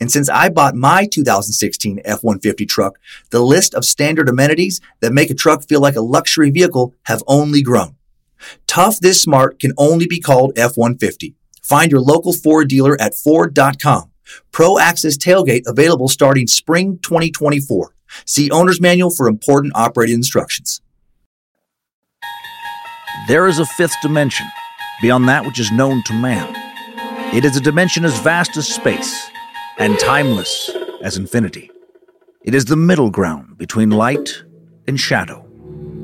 And since I bought my 2016 F-150 truck, the list of standard amenities that make a truck feel like a luxury vehicle have only grown. Tough this smart can only be called F-150. Find your local Ford dealer at Ford.com. Pro Access Tailgate available starting spring 2024. See Owner's Manual for important operating instructions. There is a fifth dimension, beyond that which is known to man. It is a dimension as vast as space and timeless as infinity. It is the middle ground between light and shadow,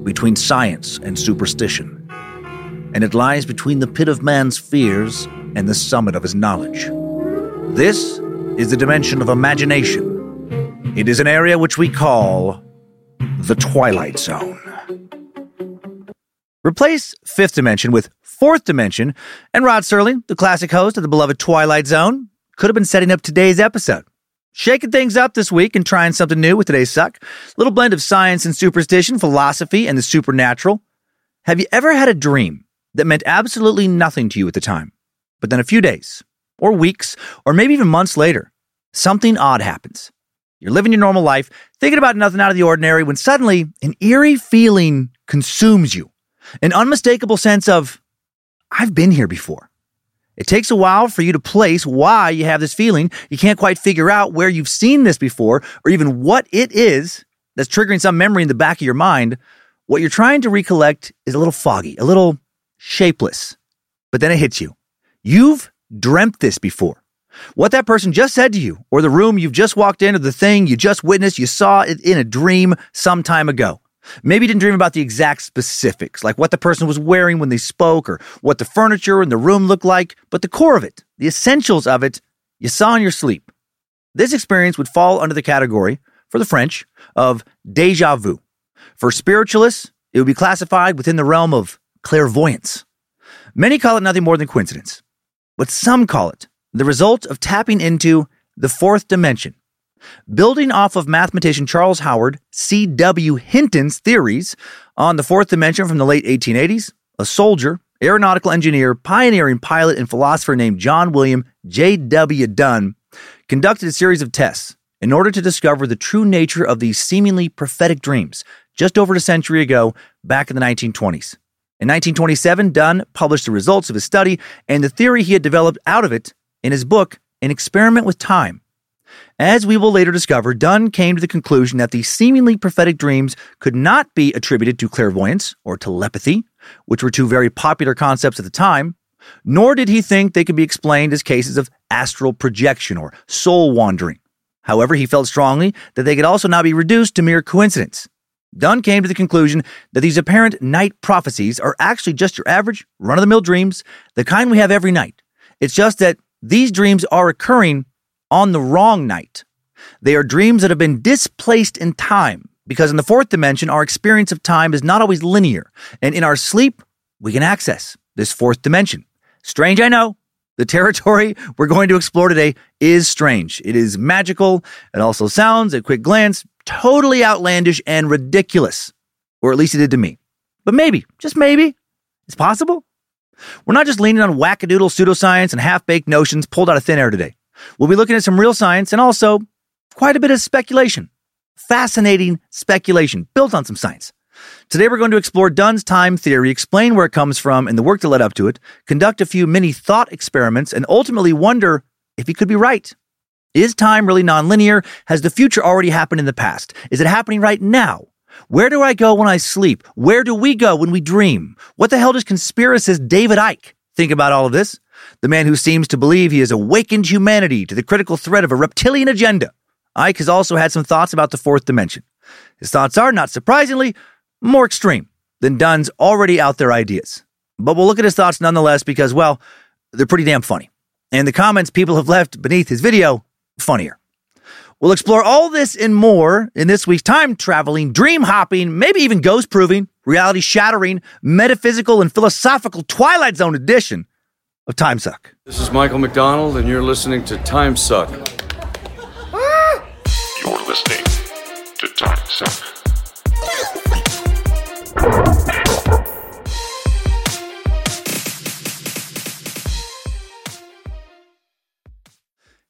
between science and superstition. And it lies between the pit of man's fears and the summit of his knowledge. This is the dimension of imagination. It is an area which we call the Twilight Zone. Replace Fifth Dimension with Fourth Dimension, and Rod Serling, the classic host of the beloved Twilight Zone, could have been setting up today's episode. Shaking things up this week and trying something new with today's suck. Little blend of science and superstition, philosophy and the supernatural. Have you ever had a dream that meant absolutely nothing to you at the time, but then a few days, or weeks, or maybe even months later, something odd happens? You're living your normal life, thinking about nothing out of the ordinary, when suddenly an eerie feeling consumes you. An unmistakable sense of, I've been here before. It takes a while for you to place why you have this feeling. You can't quite figure out where you've seen this before or even what it is that's triggering some memory in the back of your mind. What you're trying to recollect is a little foggy, a little shapeless. But then it hits you. You've dreamt this before. What that person just said to you, or the room you've just walked into, the thing you just witnessed, you saw it in a dream some time ago. Maybe didn't dream about the exact specifics, like what the person was wearing when they spoke or what the furniture in the room looked like, but the core of it, the essentials of it, you saw in your sleep. This experience would fall under the category, for the French, of deja vu. For spiritualists, it would be classified within the realm of clairvoyance. Many call it nothing more than coincidence, but some call it the result of tapping into the fourth dimension. Building off of mathematician Charles Howard C.W. Hinton's theories on the fourth dimension from the late 1880s, a soldier, aeronautical engineer, pioneering pilot, and philosopher named John William J.W. Dunne conducted a series of tests in order to discover the true nature of these seemingly prophetic dreams just over a century ago, back in the 1920s. In 1927, Dunne published the results of his study and the theory he had developed out of it in his book, An Experiment with Time. As we will later discover, Dunne came to the conclusion that these seemingly prophetic dreams could not be attributed to clairvoyance or telepathy, which were two very popular concepts at the time, nor did he think they could be explained as cases of astral projection or soul wandering. However, he felt strongly that they could also not be reduced to mere coincidence. Dunne came to the conclusion that these apparent night prophecies are actually just your average, run of the mill dreams, the kind we have every night. It's just that these dreams are occurring on the wrong night. They are dreams that have been displaced in time because in the fourth dimension, our experience of time is not always linear. And in our sleep, we can access this fourth dimension. Strange, I know. The territory we're going to explore today is strange. It is magical. It also sounds, at quick glance, totally outlandish and ridiculous. Or at least it did to me. But maybe, just maybe, it's possible. We're not just leaning on wackadoodle pseudoscience and half baked notions pulled out of thin air today. We'll be looking at some real science and also quite a bit of speculation. Fascinating speculation built on some science. Today, we're going to explore Dunne's time theory, explain where it comes from and the work that led up to it, conduct a few mini thought experiments, and ultimately wonder if he could be right. Is time really nonlinear? Has the future already happened in the past? Is it happening right now? Where do I go when I sleep? Where do we go when we dream? What the hell does conspiracist David Icke think about all of this? The man who seems to believe he has awakened humanity to the critical threat of a reptilian agenda. Icke has also had some thoughts about the fourth dimension. His thoughts are, not surprisingly, more extreme than Dunne's already out there ideas. But we'll look at his thoughts nonetheless because, well, they're pretty damn funny. And the comments people have left beneath his video, funnier. We'll explore all this and more in this week's time traveling, dream hopping, maybe even ghost proving, reality shattering, metaphysical, and philosophical Twilight Zone edition of Time Suck. This is Michael McDonald, and you're listening to Time Suck. You're listening to Time Suck.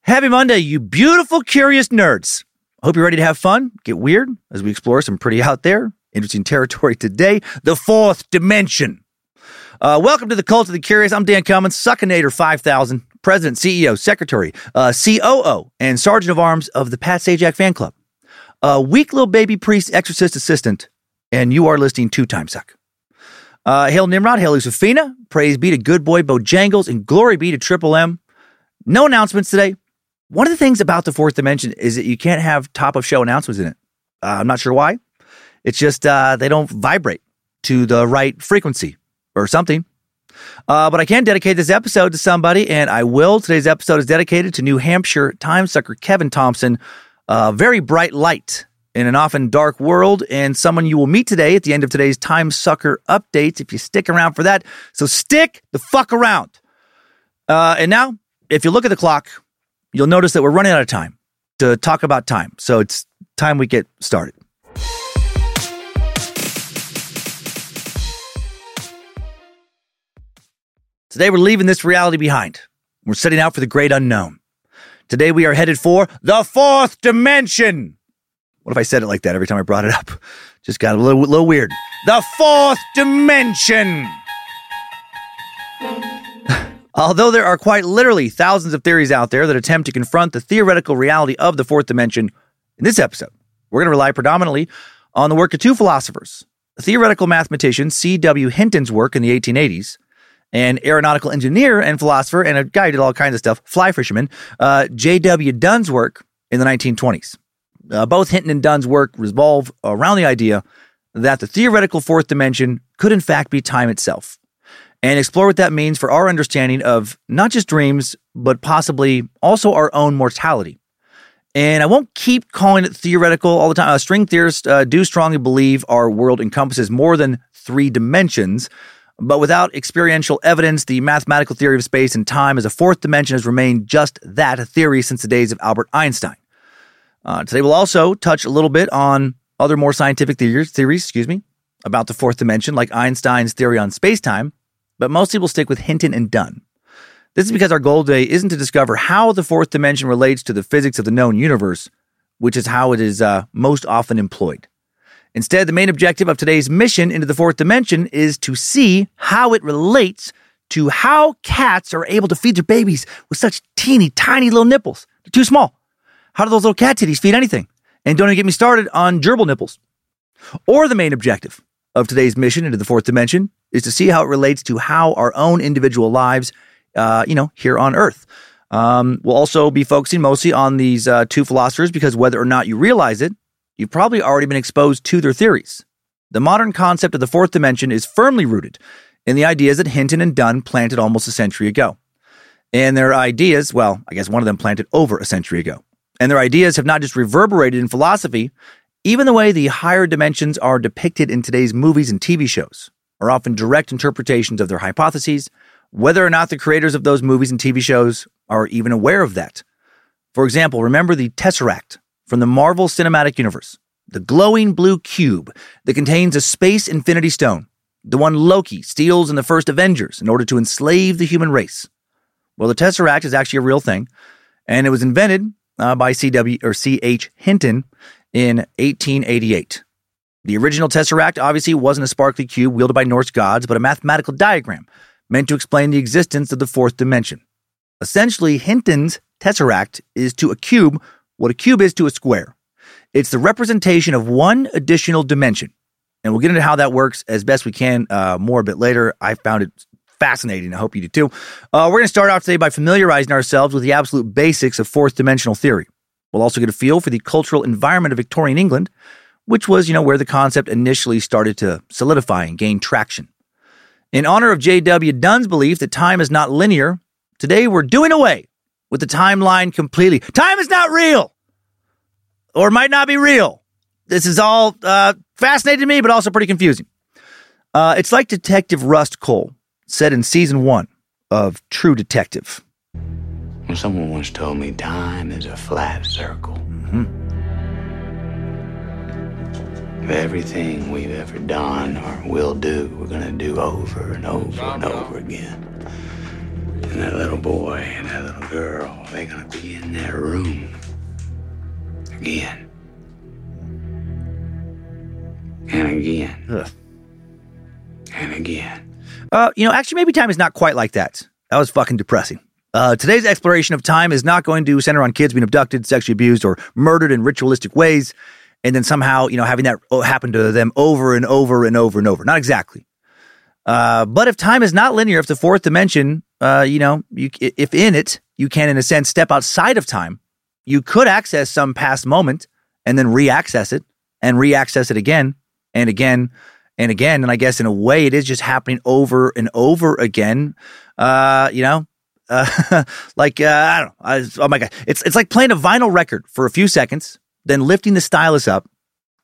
Happy Monday, you beautiful, curious nerds. I hope you're ready to have fun, get weird as we explore some pretty out there, interesting territory today the fourth dimension. Uh, welcome to the Cult of the Curious. I'm Dan Cummins, Suckinator 5000, President, CEO, Secretary, uh, COO, and Sergeant of Arms of the Pat Sajak Fan Club. A weak little baby priest, exorcist assistant, and you are listening to Time Suck. Uh, hail Nimrod, hail Lucifina, praise be to good boy Bojangles, and glory be to Triple M. No announcements today. One of the things about the fourth dimension is that you can't have top of show announcements in it. Uh, I'm not sure why. It's just uh, they don't vibrate to the right frequency or something. Uh, but I can dedicate this episode to somebody, and I will. Today's episode is dedicated to New Hampshire time sucker Kevin Thompson, a very bright light in an often dark world, and someone you will meet today at the end of today's Time Sucker updates if you stick around for that. So stick the fuck around. Uh, and now, if you look at the clock, you'll notice that we're running out of time to talk about time. So it's time we get started. Today we're leaving this reality behind. We're setting out for the great unknown. Today we are headed for the fourth dimension. What if I said it like that every time I brought it up? Just got a little, little weird. The fourth dimension. Although there are quite literally thousands of theories out there that attempt to confront the theoretical reality of the fourth dimension, in this episode, we're going to rely predominantly on the work of two philosophers a theoretical mathematician C.W. Hinton's work in the 1880s, an aeronautical engineer and philosopher, and a guy who did all kinds of stuff, fly fisherman, uh, J.W. Dunne's work in the 1920s. Uh, both Hinton and Dunne's work revolve around the idea that the theoretical fourth dimension could, in fact, be time itself and explore what that means for our understanding of not just dreams, but possibly also our own mortality. And I won't keep calling it theoretical all the time. Uh, string theorists uh, do strongly believe our world encompasses more than three dimensions, but without experiential evidence, the mathematical theory of space and time as a fourth dimension has remained just that a theory since the days of Albert Einstein. Uh, today we'll also touch a little bit on other more scientific theories, theories, excuse me, about the fourth dimension, like Einstein's theory on space-time, but mostly we'll stick with Hinton and Dunne. This is because our goal today isn't to discover how the fourth dimension relates to the physics of the known universe, which is how it is uh, most often employed. Instead, the main objective of today's mission into the fourth dimension is to see how it relates to how cats are able to feed their babies with such teeny, tiny little nipples. They're too small. How do those little cat titties feed anything? And don't even get me started on gerbil nipples. Or the main objective of today's mission into the fourth dimension is to see how it relates to how our own individual lives, uh, you know, here on Earth. Um, we'll also be focusing mostly on these uh, two philosophers because whether or not you realize it, you've probably already been exposed to their theories. The modern concept of the fourth dimension is firmly rooted in the ideas that Hinton and Dunne planted almost a century ago. And their ideas, well, I guess one of them planted over a century ago. And their ideas have not just reverberated in philosophy, even the way the higher dimensions are depicted in today's movies and TV shows are often direct interpretations of their hypotheses, whether or not the creators of those movies and TV shows are even aware of that. For example, remember the Tesseract from the Marvel Cinematic Universe. the glowing blue cube that contains a space infinity stone, the one Loki steals in the first Avengers in order to enslave the human race. Well, the Tesseract is actually a real thing, and it was invented uh, by C.W. or C.H. Hinton in 1888. The original Tesseract obviously wasn't a sparkly cube wielded by Norse gods, but a mathematical diagram meant to explain the existence of the fourth dimension. Essentially, Hinton's Tesseract is to a cube what a cube is to a square. It's the representation of one additional dimension. And we'll get into how that works as best we can uh, more a bit later. I found it fascinating. I hope you do too. Uh, we're going to start off today by familiarizing ourselves with the absolute basics of fourth dimensional theory. We'll also get a feel for the cultural environment of Victorian England, which was, you know, where the concept initially started to solidify and gain traction. In honor of J.W. Dunne's belief that time is not linear, today we're doing away with the timeline completely. Time is not real, or might not be real. This is all uh, fascinating to me, but also pretty confusing. Uh, it's like Detective Rust Cohle said in season one of True Detective. Well, someone once told me time is a flat circle. Of everything we've ever done or will do, we're gonna do over and over and over again. And that little boy and that little girl, they're gonna be in that room again. And again. Ugh. And again. Uh, you know, actually, maybe time is not quite like that. That was fucking depressing. Uh, today's exploration of time is not going to center on kids being abducted, sexually abused, or murdered in ritualistic ways, and then somehow, you know, having that happen to them over and over and over and over. Not exactly. Uh, but if time is not linear, if the fourth dimension, uh, you know, you, if in it you can, in a sense, step outside of time, you could access some past moment and then re-access it and re-access it again and again and again. And I guess in a way, it is just happening over and over again. Uh, you know, uh, like uh, I don't know. I, oh my god, it's it's like playing a vinyl record for a few seconds, then lifting the stylus up,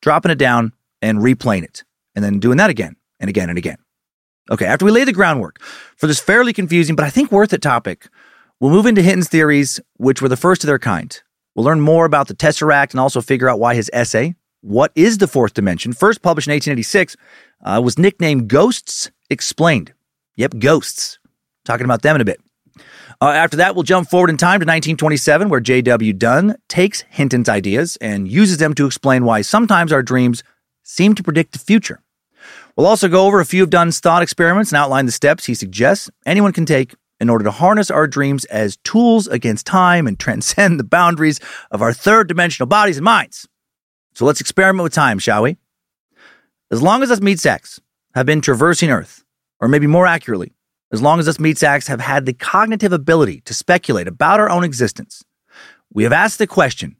dropping it down, and replaying it, and then doing that again and again and again. Okay, after we lay the groundwork for this fairly confusing but I think worth it topic, we'll move into Hinton's theories, which were the first of their kind. We'll learn more about the Tesseract and also figure out why his essay, What is the Fourth Dimension, first published in 1886, uh, was nicknamed Ghosts Explained. Yep, ghosts. Talking about them in a bit. Uh, after that, we'll jump forward in time to 1927, where J.W. Dunne takes Hinton's ideas and uses them to explain why sometimes our dreams seem to predict the future. We'll also go over a few of Dunne's thought experiments and outline the steps he suggests anyone can take in order to harness our dreams as tools against time and transcend the boundaries of our third dimensional bodies and minds. So let's experiment with time, shall we? As long as us meat sacks have been traversing Earth, or maybe more accurately, as long as us meat sacks have had the cognitive ability to speculate about our own existence, we have asked the question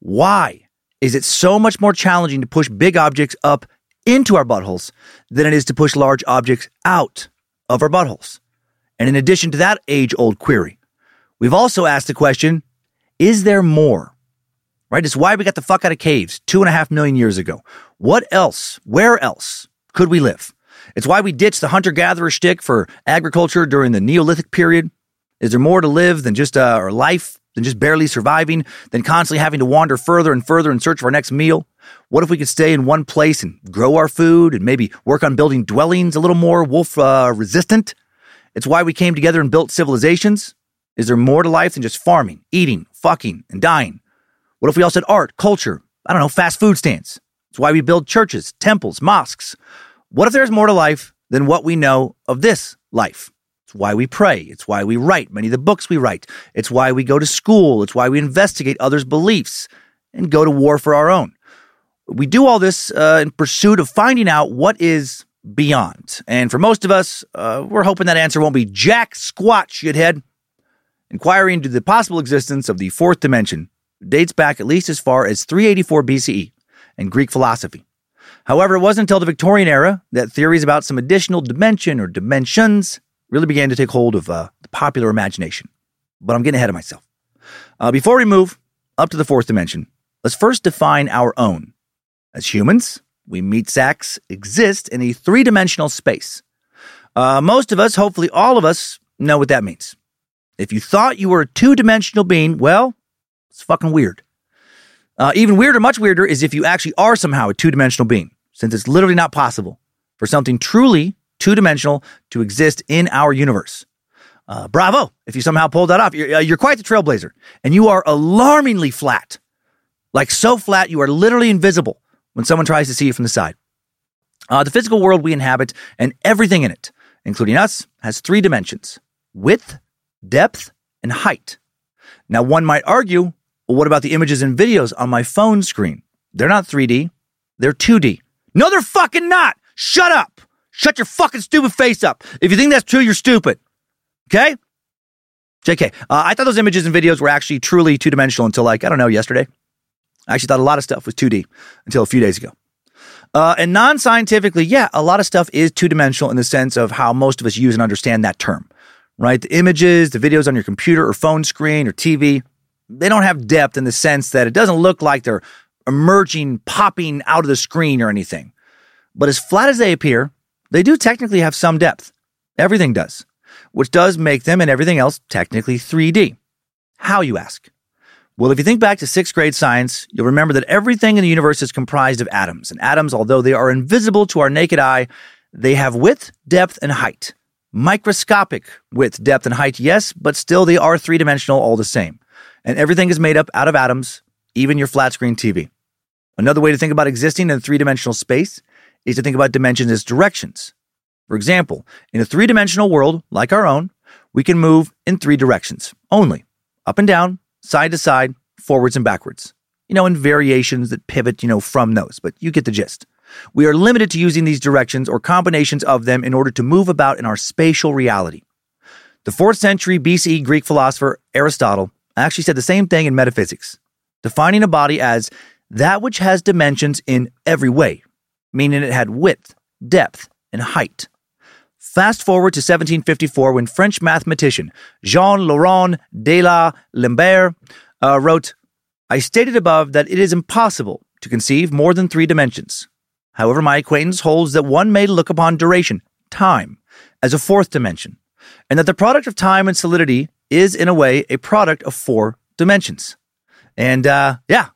why is it so much more challenging to push big objects up into our buttholes than it is to push large objects out of our buttholes? And in addition to that age old query, we've also asked the question is there more? Right? It's why we got the fuck out of caves two and a half million years ago. What else? Where else could we live? It's why we ditched the hunter gatherer shtick for agriculture during the Neolithic period. Is there more to live than just uh, our life, than just barely surviving, than constantly having to wander further and further in search of our next meal? What if we could stay in one place and grow our food and maybe work on building dwellings a little more wolf uh, resistant? It's why we came together and built civilizations. Is there more to life than just farming, eating, fucking, and dying? What if we all said art, culture, I don't know, fast food stands? It's why we build churches, temples, mosques. What if there's more to life than what we know of this life? It's why we pray. It's why we write many of the books we write. It's why we go to school. It's why we investigate others' beliefs and go to war for our own. We do all this uh, in pursuit of finding out what is beyond. And for most of us, uh, we're hoping that answer won't be jack squat, shithead. Inquiry into the possible existence of the fourth dimension dates back at least as far as 384 BCE and Greek philosophy. However, it wasn't until the Victorian era that theories about some additional dimension or dimensions really began to take hold of uh, the popular imagination. But I'm getting ahead of myself. Uh, before we move up to the fourth dimension, let's first define our own. As humans, we meat sacks exist in a three dimensional space. Uh, most of us, hopefully all of us, know what that means. If you thought you were a two dimensional being, well, it's fucking weird. Uh, even weirder, much weirder, is if you actually are somehow a two dimensional being, since it's literally not possible for something truly two dimensional to exist in our universe. Uh, bravo if you somehow pulled that off. You're, uh, you're quite the trailblazer, and you are alarmingly flat. Like so flat, you are literally invisible when someone tries to see you from the side. Uh, the physical world we inhabit and everything in it, including us, has three dimensions width, depth, and height. Now, one might argue, well, what about the images and videos on my phone screen? They're not 3D, they're 2D. No, they're fucking not! Shut up! Shut your fucking stupid face up! If you think that's true, you're stupid. Okay? JK, uh, I thought those images and videos were actually truly two dimensional until, like, I don't know, yesterday. I actually thought a lot of stuff was 2D until a few days ago. Uh, and non scientifically, yeah, a lot of stuff is two dimensional in the sense of how most of us use and understand that term, right? The images, the videos on your computer or phone screen or TV, they don't have depth in the sense that it doesn't look like they're emerging, popping out of the screen or anything. But as flat as they appear, they do technically have some depth. Everything does, which does make them and everything else technically 3D. How, you ask? Well, if you think back to sixth grade science, you'll remember that everything in the universe is comprised of atoms. And atoms, although they are invisible to our naked eye, they have width, depth, and height. Microscopic width, depth, and height, yes, but still they are three dimensional all the same. And everything is made up out of atoms, even your flat screen TV. Another way to think about existing in three dimensional space is to think about dimensions as directions. For example, in a three dimensional world like our own, we can move in three directions only up and down, side to side, forwards and backwards. You know, in variations that pivot, you know, from those, but you get the gist. We are limited to using these directions or combinations of them in order to move about in our spatial reality. The 4th century BCE Greek philosopher Aristotle actually said the same thing in metaphysics, defining a body as that which has dimensions in every way, meaning it had width, depth, and height. Fast forward to 1754 when French mathematician Jean Laurent de la Lambert uh, wrote, I stated above that it is impossible to conceive more than three dimensions. However, my acquaintance holds that one may look upon duration, time, as a fourth dimension, and that the product of time and solidity is, in a way, a product of four dimensions. And uh, yeah,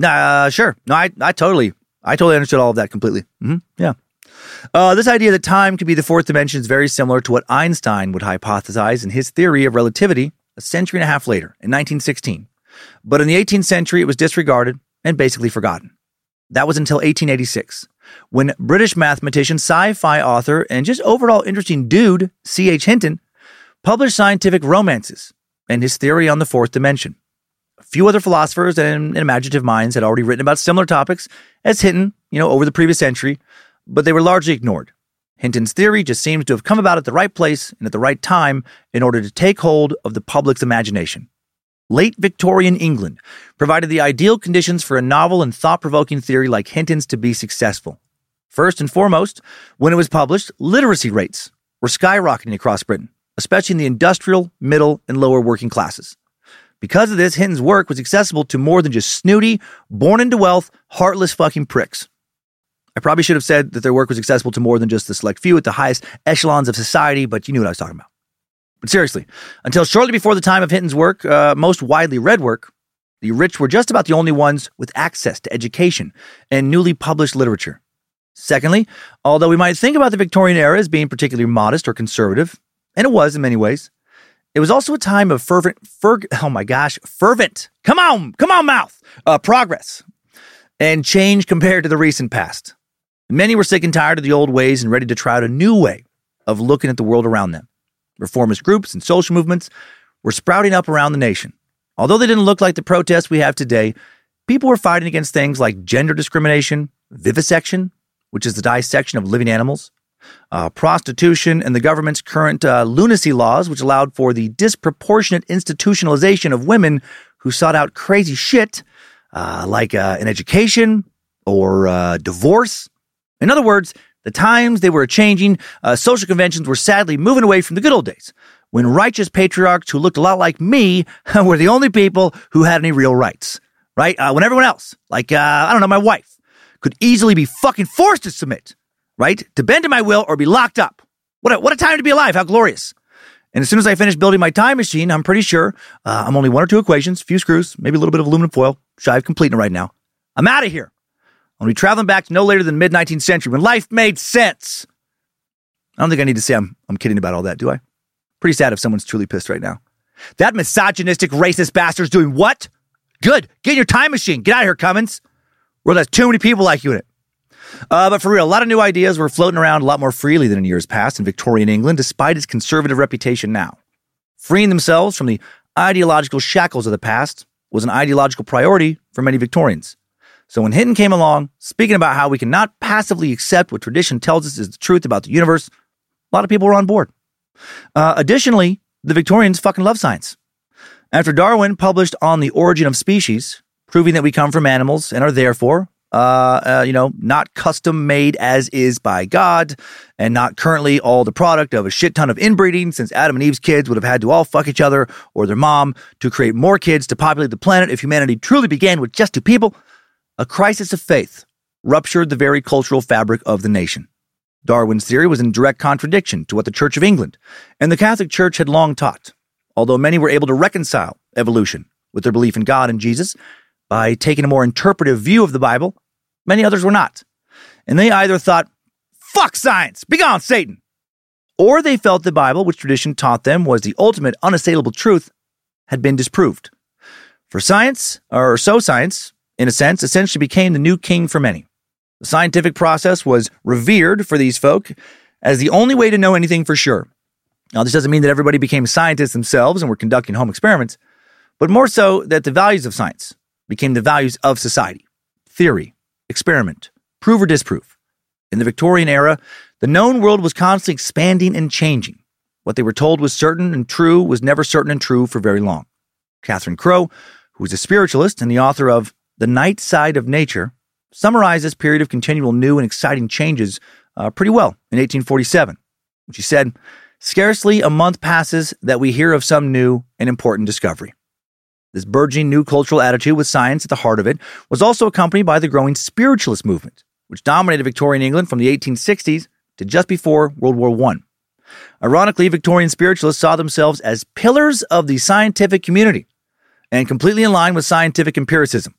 uh, sure. No, I, I totally, I totally understood all of that completely. Mm-hmm. Yeah. Uh, this idea that time could be the fourth dimension is very similar to what Einstein would hypothesize in his theory of relativity a century and a half later, in 1916. But in the 18th century, it was disregarded and basically forgotten. That was until 1886, when British mathematician, sci fi author, and just overall interesting dude, C.H. Hinton, published Scientific Romances and his theory on the fourth dimension. A few other philosophers and imaginative minds had already written about similar topics as Hinton, you know, over the previous century, but they were largely ignored. Hinton's theory just seems to have come about at the right place and at the right time in order to take hold of the public's imagination. Late Victorian England provided the ideal conditions for a novel and thought provoking theory like Hinton's to be successful. First and foremost, when it was published, literacy rates were skyrocketing across Britain, especially in the industrial, middle, and lower working classes. Because of this, Hinton's work was accessible to more than just snooty, born into wealth, heartless fucking pricks. I probably should have said that their work was accessible to more than just the select few at the highest echelons of society, but you knew what I was talking about. But seriously, until shortly before the time of Hinton's work, uh, most widely read work, the rich were just about the only ones with access to education and newly published literature. Secondly, although we might think about the Victorian era as being particularly modest or conservative, and it was in many ways, it was also a time of fervent, ferg, oh my gosh, fervent, come on, come on, mouth, uh, progress and change compared to the recent past. Many were sick and tired of the old ways and ready to try out a new way of looking at the world around them. Reformist groups and social movements were sprouting up around the nation. Although they didn't look like the protests we have today, people were fighting against things like gender discrimination, vivisection, which is the dissection of living animals, uh, prostitution, and the government's current uh, lunacy laws, which allowed for the disproportionate institutionalization of women who sought out crazy shit uh, like uh, an education or uh, divorce. In other words, the times they were changing, uh, social conventions were sadly moving away from the good old days when righteous patriarchs who looked a lot like me were the only people who had any real rights, right? Uh, when everyone else, like, uh, I don't know, my wife, could easily be fucking forced to submit, right? To bend to my will or be locked up. What a, what a time to be alive. How glorious. And as soon as I finish building my time machine, I'm pretty sure uh, I'm only one or two equations, a few screws, maybe a little bit of aluminum foil, shy of completing it right now. I'm out of here. I'll be traveling back to no later than mid 19th century when life made sense. I don't think I need to say I'm, I'm kidding about all that, do I? Pretty sad if someone's truly pissed right now. That misogynistic, racist bastard's doing what? Good. Get in your time machine. Get out of here, Cummins. World has too many people like you in it. Uh, but for real, a lot of new ideas were floating around a lot more freely than in years past in Victorian England, despite its conservative reputation now. Freeing themselves from the ideological shackles of the past was an ideological priority for many Victorians. So when Hinton came along, speaking about how we cannot passively accept what tradition tells us is the truth about the universe, a lot of people were on board. Uh, additionally, the Victorians fucking love science. After Darwin published On the Origin of Species, proving that we come from animals and are therefore uh, uh, you know, not custom made as is by God, and not currently all the product of a shit ton of inbreeding, since Adam and Eve's kids would have had to all fuck each other or their mom to create more kids to populate the planet if humanity truly began with just two people. A crisis of faith ruptured the very cultural fabric of the nation. Darwin's theory was in direct contradiction to what the Church of England and the Catholic Church had long taught, although many were able to reconcile evolution with their belief in God and Jesus by taking a more interpretive view of the Bible, many others were not. And they either thought, fuck science, begone Satan, or they felt the Bible, which tradition taught them was the ultimate unassailable truth, had been disproved. For science, or so science, in a sense, essentially became the new king for many. The scientific process was revered for these folk as the only way to know anything for sure. Now, this doesn't mean that everybody became scientists themselves and were conducting home experiments, but more so that the values of science became the values of society theory, experiment, prove or disprove. In the Victorian era, the known world was constantly expanding and changing. What they were told was certain and true was never certain and true for very long. Catherine Crowe, who was a spiritualist and the author of The Night Side of Nature, summarized this period of continual new and exciting changes uh, pretty well in 1847. She said, Scarcely a month passes that we hear of some new and important discovery. This burgeoning new cultural attitude with science at the heart of it was also accompanied by the growing spiritualist movement, which dominated Victorian England from the 1860s to just before World War I. Ironically, Victorian spiritualists saw themselves as pillars of the scientific community and completely in line with scientific empiricism.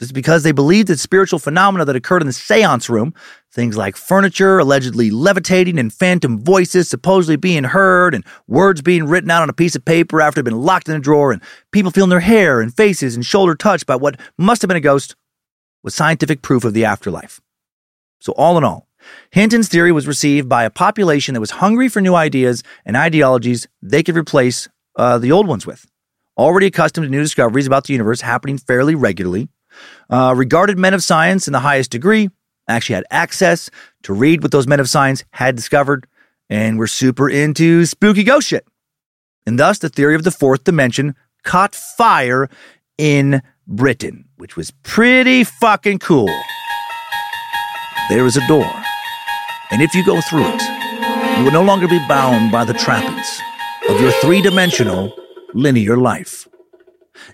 Is because they believed that spiritual phenomena that occurred in the seance room, things like furniture allegedly levitating and phantom voices supposedly being heard and words being written out on a piece of paper after been locked in a drawer and people feeling their hair and faces and shoulder touched by what must have been a ghost, was scientific proof of the afterlife. So, all in all, Hinton's theory was received by a population that was hungry for new ideas and ideologies they could replace uh, the old ones with. Already accustomed to new discoveries about the universe happening fairly regularly, uh, regarded men of science in the highest degree, actually had access to read what those men of science had discovered, and were super into spooky ghost shit. And thus, the theory of the fourth dimension caught fire in Britain, which was pretty fucking cool. There is a door, and if you go through it, you will no longer be bound by the trappings of your three dimensional linear life.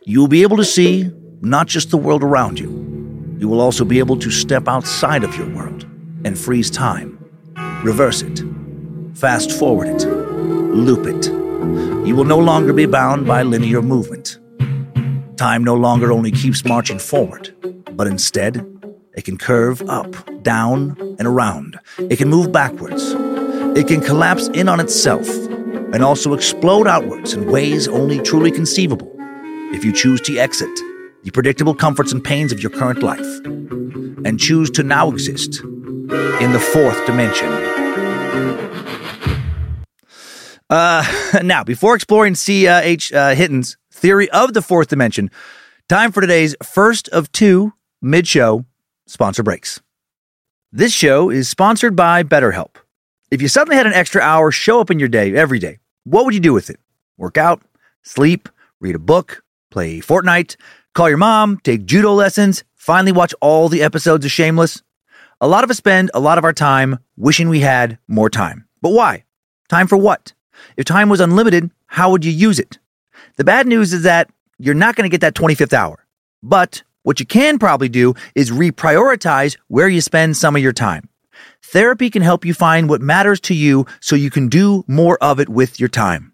You will be able to see not just the world around you. You will also be able to step outside of your world and freeze time, reverse it, fast forward it, loop it. You will no longer be bound by linear movement. Time no longer only keeps marching forward, but instead, it can curve up, down, and around. It can move backwards. It can collapse in on itself and also explode outwards in ways only truly conceivable if you choose to exit the predictable comforts and pains of your current life and choose to now exist in the fourth dimension. Uh, now, before exploring C.H. Uh, Hinton's theory of the fourth dimension, time for today's first of two mid show sponsor breaks. This show is sponsored by BetterHelp. If you suddenly had an extra hour show up in your day every day, what would you do with it? Work out, sleep, read a book, play Fortnite, call your mom, take judo lessons, finally watch all the episodes of Shameless. A lot of us spend a lot of our time wishing we had more time. But why? Time for what? If time was unlimited, how would you use it? The bad news is that you're not going to get that 25th hour. But what you can probably do is reprioritize where you spend some of your time. Therapy can help you find what matters to you so you can do more of it with your time.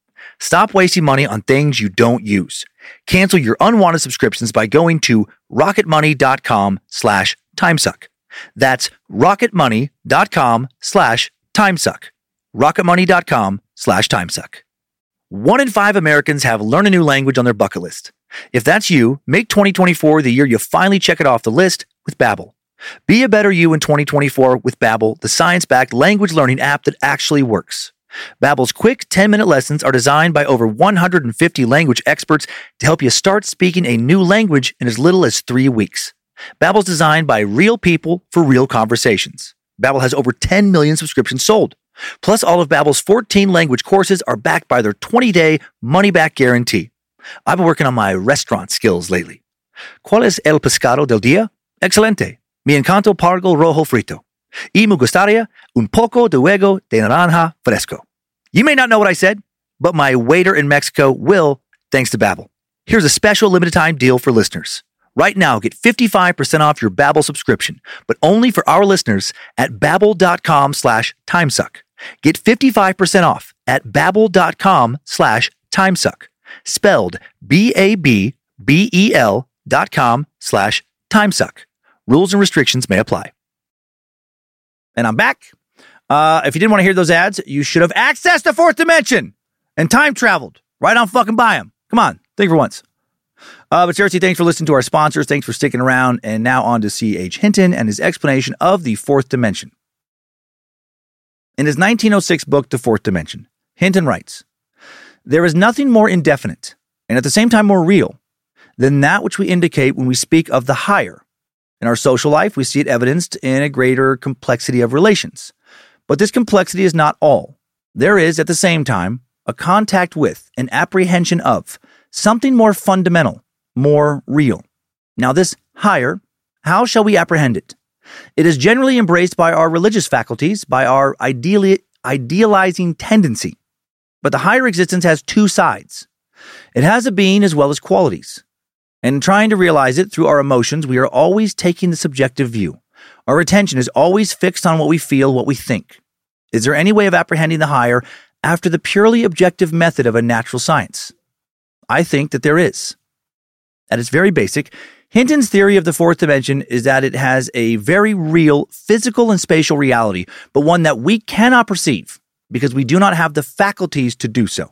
Stop wasting money on things you don't use. Cancel your unwanted subscriptions by going to rocketmoney.com slash timesuck. That's rocketmoney.com slash timesuck. rocketmoney.com slash timesuck. One in five Americans have learn a new language on their bucket list. If that's you, make 2024 the year you finally check it off the list with Babbel. Be a better you in 2024 with Babbel, the science-backed language learning app that actually works. Babbel's quick 10-minute lessons are designed by over 150 language experts to help you start speaking a new language in as little as 3 weeks. Babbel's designed by real people for real conversations. Babbel has over 10 million subscriptions sold. Plus all of Babbel's 14 language courses are backed by their 20-day money-back guarantee. I've been working on my restaurant skills lately. ¿Cuál es el pescado del día? Excelente. Mi encanto pargo rojo frito. Y me gustaría un poco de huevo de naranja fresco. You may not know what I said, but my waiter in Mexico will, thanks to Babbel. Here's a special limited time deal for listeners. Right now, get 55% off your Babbel subscription, but only for our listeners at babbel.com slash timesuck. Get 55% off at babbel.com slash timesuck. Spelled B-A-B-B-E-L dot com slash timesuck. Rules and restrictions may apply. And I'm back. Uh, if you didn't want to hear those ads, you should have accessed the fourth dimension and time traveled right on fucking by them. Come on, think for once. Uh, but seriously, thanks for listening to our sponsors. Thanks for sticking around. And now on to C.H. Hinton and his explanation of the fourth dimension. In his 1906 book, The Fourth Dimension, Hinton writes There is nothing more indefinite, and at the same time more real, than that which we indicate when we speak of the higher. In our social life, we see it evidenced in a greater complexity of relations. But this complexity is not all. There is, at the same time, a contact with, an apprehension of, something more fundamental, more real. Now, this higher, how shall we apprehend it? It is generally embraced by our religious faculties, by our idealizing tendency. But the higher existence has two sides. It has a being as well as qualities. And in trying to realize it through our emotions, we are always taking the subjective view. Our attention is always fixed on what we feel, what we think. Is there any way of apprehending the higher after the purely objective method of a natural science? I think that there is. At its very basic, Hinton's theory of the fourth dimension is that it has a very real physical and spatial reality, but one that we cannot perceive because we do not have the faculties to do so.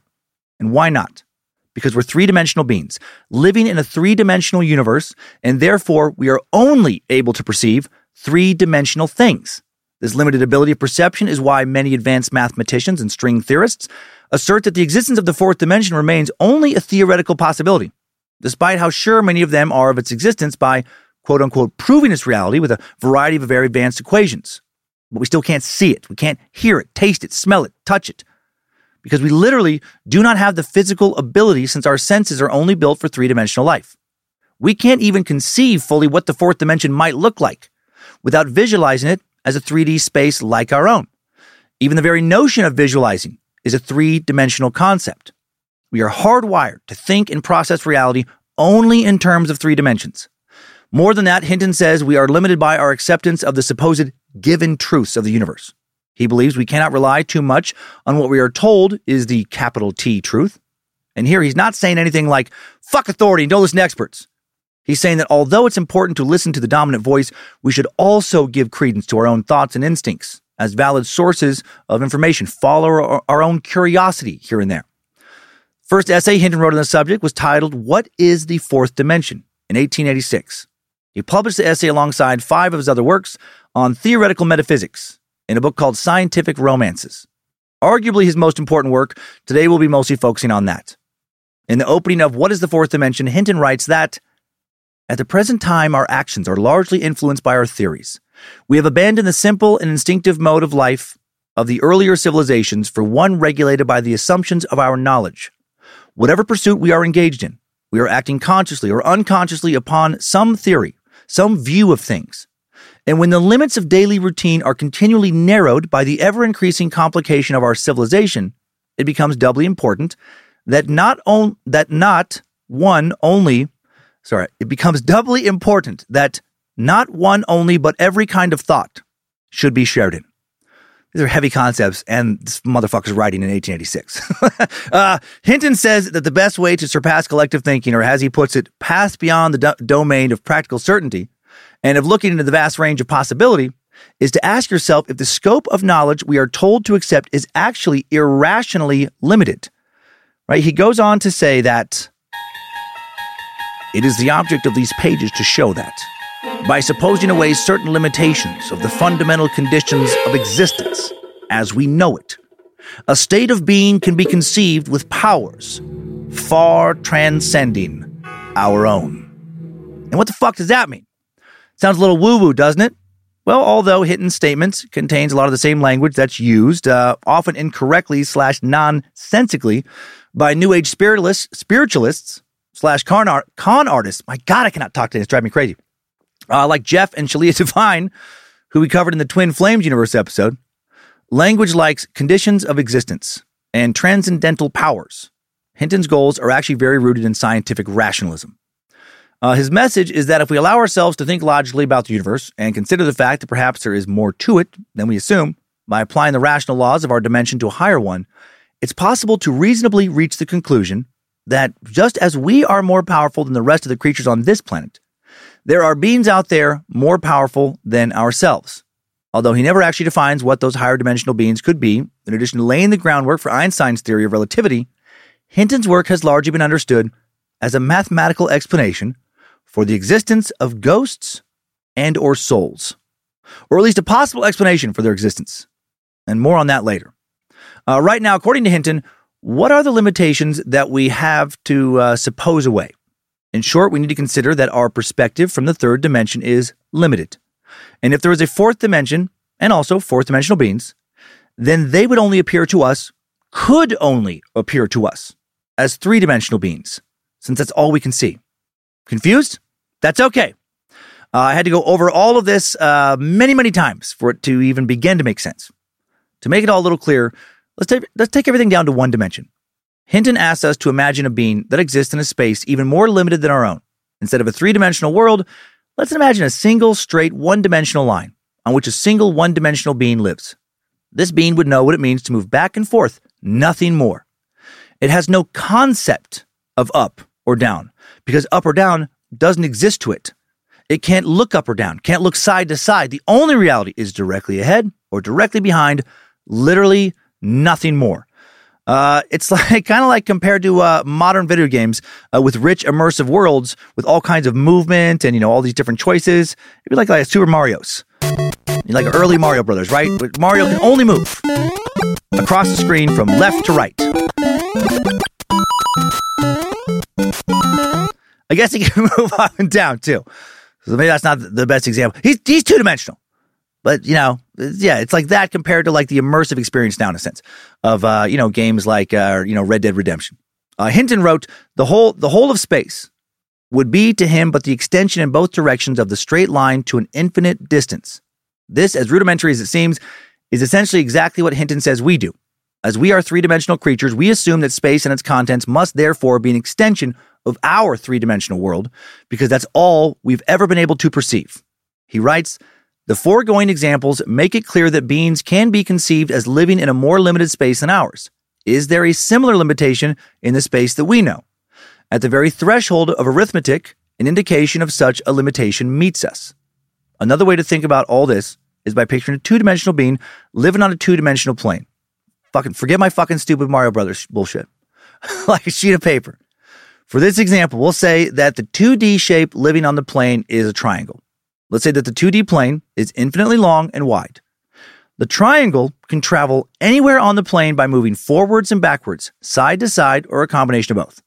And why not? Because we're three dimensional beings living in a three dimensional universe, and therefore we are only able to perceive three dimensional things. This limited ability of perception is why many advanced mathematicians and string theorists assert that the existence of the fourth dimension remains only a theoretical possibility, despite how sure many of them are of its existence by quote unquote proving its reality with a variety of very advanced equations. But we still can't see it. We can't hear it, taste it, smell it, touch it. Because we literally do not have the physical ability since our senses are only built for three dimensional life. We can't even conceive fully what the fourth dimension might look like without visualizing it as a 3D space like our own. Even the very notion of visualizing is a three dimensional concept. We are hardwired to think and process reality only in terms of three dimensions. More than that, Hinton says we are limited by our acceptance of the supposed given truths of the universe. He believes we cannot rely too much on what we are told is the capital T truth. And here he's not saying anything like, fuck authority and don't listen to experts. He's saying that although it's important to listen to the dominant voice, we should also give credence to our own thoughts and instincts as valid sources of information, follow our own curiosity here and there. First essay Hinton wrote on the subject was titled, What is the Fourth Dimension? in 1886. He published the essay alongside five of his other works on theoretical metaphysics in a book called Scientific Romances. Arguably his most important work, today we'll be mostly focusing on that. In the opening of What is the Fourth Dimension, Hinton writes that at the present time, our actions are largely influenced by our theories. We have abandoned the simple and instinctive mode of life of the earlier civilizations for one regulated by the assumptions of our knowledge. Whatever pursuit we are engaged in, we are acting consciously or unconsciously upon some theory, some view of things. And when the limits of daily routine are continually narrowed by the ever increasing complication of our civilization, it becomes doubly important that not on, that not one only sorry, it becomes doubly important that not one only, but every kind of thought should be shared in. These are heavy concepts, and this motherfucker's writing in 1886. uh, Hinton says that the best way to surpass collective thinking, or as he puts it, pass beyond the do- domain of practical certainty and of looking into the vast range of possibility, is to ask yourself if the scope of knowledge we are told to accept is actually irrationally limited. Right? He goes on to say that it is the object of these pages to show that. By supposing away certain limitations of the fundamental conditions of existence as we know it, a state of being can be conceived with powers far transcending our own. And what the fuck does that mean? Sounds a little woo woo, doesn't it? Well, although Hinton's statements contains a lot of the same language that's used, uh, often incorrectly slash nonsensically, by New Age spiritualists, spiritualists slash con, art, con artists. My God, I cannot talk to this. It's driving me crazy. Uh, like Jeff and Shaleia Divine, who we covered in the Twin Flames Universe episode. Language likes conditions of existence and transcendental powers. Hinton's goals are actually very rooted in scientific rationalism. Uh, his message is that if we allow ourselves to think logically about the universe and consider the fact that perhaps there is more to it than we assume, by applying the rational laws of our dimension to a higher one, it's possible to reasonably reach the conclusion that just as we are more powerful than the rest of the creatures on this planet, there are beings out there more powerful than ourselves. Although he never actually defines what those higher dimensional beings could be, in addition to laying the groundwork for Einstein's theory of relativity, Hinton's work has largely been understood as a mathematical explanation for the existence of ghosts and or souls, or at least a possible explanation for their existence. And more on that later. Uh, right now, according to Hinton, what are the limitations that we have to uh, suppose away? In short, we need to consider that our perspective from the third dimension is limited. And if there is a fourth dimension, and also fourth dimensional beings, then they would only appear to us, could only appear to us, as three dimensional beings, since that's all we can see. Confused? That's okay. Uh, I had to go over all of this uh, many, many times for it to even begin to make sense. To make it all a little clearer, let's take, let's take everything down to one dimension. Hinton asks us to imagine a being that exists in a space even more limited than our own. Instead of a three dimensional world, let's imagine a single, straight, one dimensional line on which a single one dimensional being lives. This being would know what it means to move back and forth, nothing more. It has no concept of up or down because up or down doesn't exist to it. It can't look up or down, can't look side to side. The only reality is directly ahead or directly behind, literally nothing more. Uh, it's like kind of like compared to uh, modern video games uh, with rich immersive worlds with all kinds of movement and you know all these different choices. It'd be like like Super Mario's, like early Mario Brothers, right? Mario can only move across the screen from left to right. I guess he can move up and down too. So maybe that's not the best example. He's he's two dimensional, but you know, yeah, it's like that compared to like the immersive experience now in a sense of uh, you know games like uh, you know Red Dead Redemption. Uh, Hinton wrote the whole the whole of space would be to him but the extension in both directions of the straight line to an infinite distance. This, as rudimentary as it seems, is essentially exactly what Hinton says we do. As we are three dimensional creatures, we assume that space and its contents must therefore be an extension of our three dimensional world because that's all we've ever been able to perceive. He writes, the foregoing examples make it clear that beings can be conceived as living in a more limited space than ours. Is there a similar limitation in the space that we know? At the very threshold of arithmetic, an indication of such a limitation meets us. Another way to think about all this is by picturing a two dimensional being living on a two dimensional plane. Fucking forget my fucking stupid Mario Brothers bullshit. like a sheet of paper. For this example, we'll say that the 2D shape living on the plane is a triangle. Let's say that the 2D plane is infinitely long and wide. The triangle can travel anywhere on the plane by moving forwards and backwards, side to side, or a combination of both.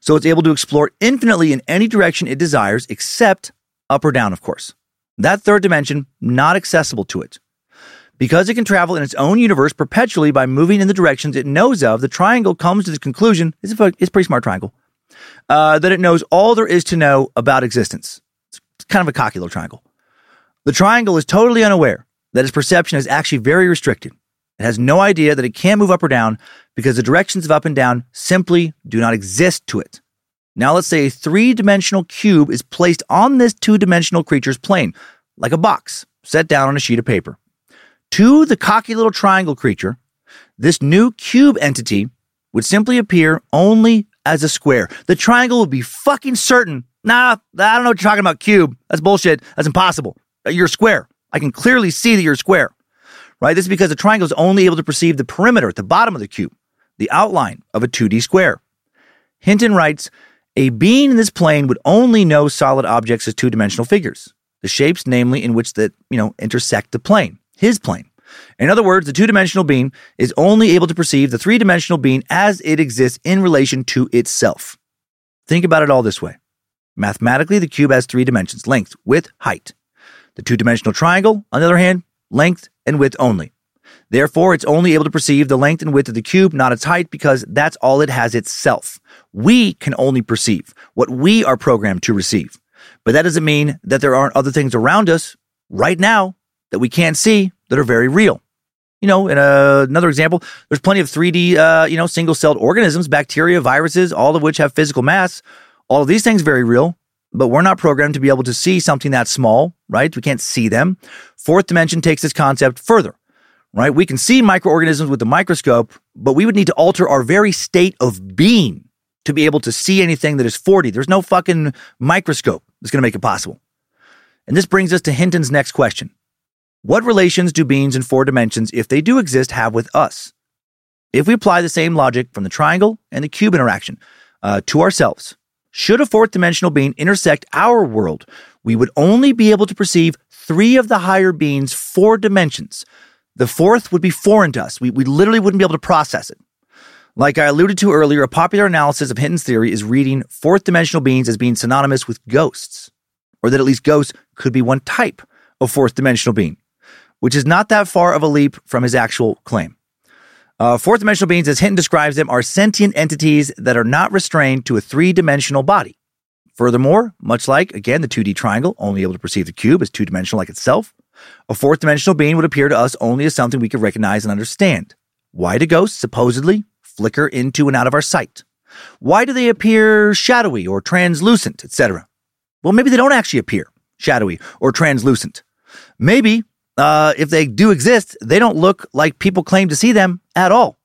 So it's able to explore infinitely in any direction it desires, except up or down, of course. That third dimension, not accessible to it. Because it can travel in its own universe perpetually by moving in the directions it knows of, the triangle comes to the conclusion it's a, it's pretty smart triangle uh, that it knows all there is to know about existence. It's kind of a cocky little triangle. The triangle is totally unaware that its perception is actually very restricted. It has no idea that it can't move up or down because the directions of up and down simply do not exist to it. Now, let's say a three dimensional cube is placed on this two dimensional creature's plane, like a box set down on a sheet of paper. To the cocky little triangle creature, this new cube entity would simply appear only as a square. The triangle would be fucking certain. Nah, I don't know what you're talking about, cube. That's bullshit. That's impossible. Uh, you're a square. I can clearly see that you're a square. Right? This is because the triangle is only able to perceive the perimeter at the bottom of the cube, the outline of a 2D square. Hinton writes, a being in this plane would only know solid objects as two-dimensional figures, the shapes namely in which that, you know, intersect the plane, his plane. In other words, the two dimensional being is only able to perceive the three dimensional being as it exists in relation to itself. Think about it all this way. Mathematically, the cube has three dimensions length, width, height. The two dimensional triangle, on the other hand, length and width only. Therefore, it's only able to perceive the length and width of the cube, not its height, because that's all it has itself. We can only perceive what we are programmed to receive. But that doesn't mean that there aren't other things around us right now that we can't see that are very real. You know, in a, another example, there's plenty of 3D, uh, you know, single celled organisms, bacteria, viruses, all of which have physical mass. All of these things very real, but we're not programmed to be able to see something that small, right? We can't see them. Fourth dimension takes this concept further, right? We can see microorganisms with the microscope, but we would need to alter our very state of being to be able to see anything that is 4D. There's no fucking microscope that's going to make it possible. And this brings us to Hinton's next question. What relations do beings in four dimensions, if they do exist, have with us? If we apply the same logic from the triangle and the cube interaction uh, to ourselves, should a fourth dimensional being intersect our world, we would only be able to perceive three of the higher beings' four dimensions. The fourth would be foreign to us. We, we literally wouldn't be able to process it. Like I alluded to earlier, a popular analysis of Hinton's theory is reading fourth dimensional beings as being synonymous with ghosts, or that at least ghosts could be one type of fourth dimensional being which is not that far of a leap from his actual claim. Uh, fourth dimensional beings, as Hinton describes them, are sentient entities that are not restrained to a three dimensional body. Furthermore, much like, again, the 2D triangle, only able to perceive the cube as two dimensional like itself, a fourth dimensional being would appear to us only as something we could recognize and understand. Why do ghosts supposedly flicker into and out of our sight? Why do they appear shadowy or translucent, etc.? Well, maybe they don't actually appear shadowy or translucent. Maybe, uh, if they do exist, they don't look like people claim to see them at all.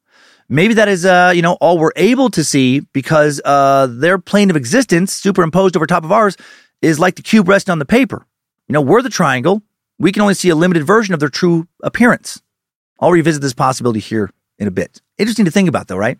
Maybe that is, uh, you know, all we're able to see because uh, their plane of existence superimposed over top of ours is like the cube resting on the paper. You know, we're the triangle. We can only see a limited version of their true appearance. I'll revisit this possibility here in a bit. Interesting to think about, though, right?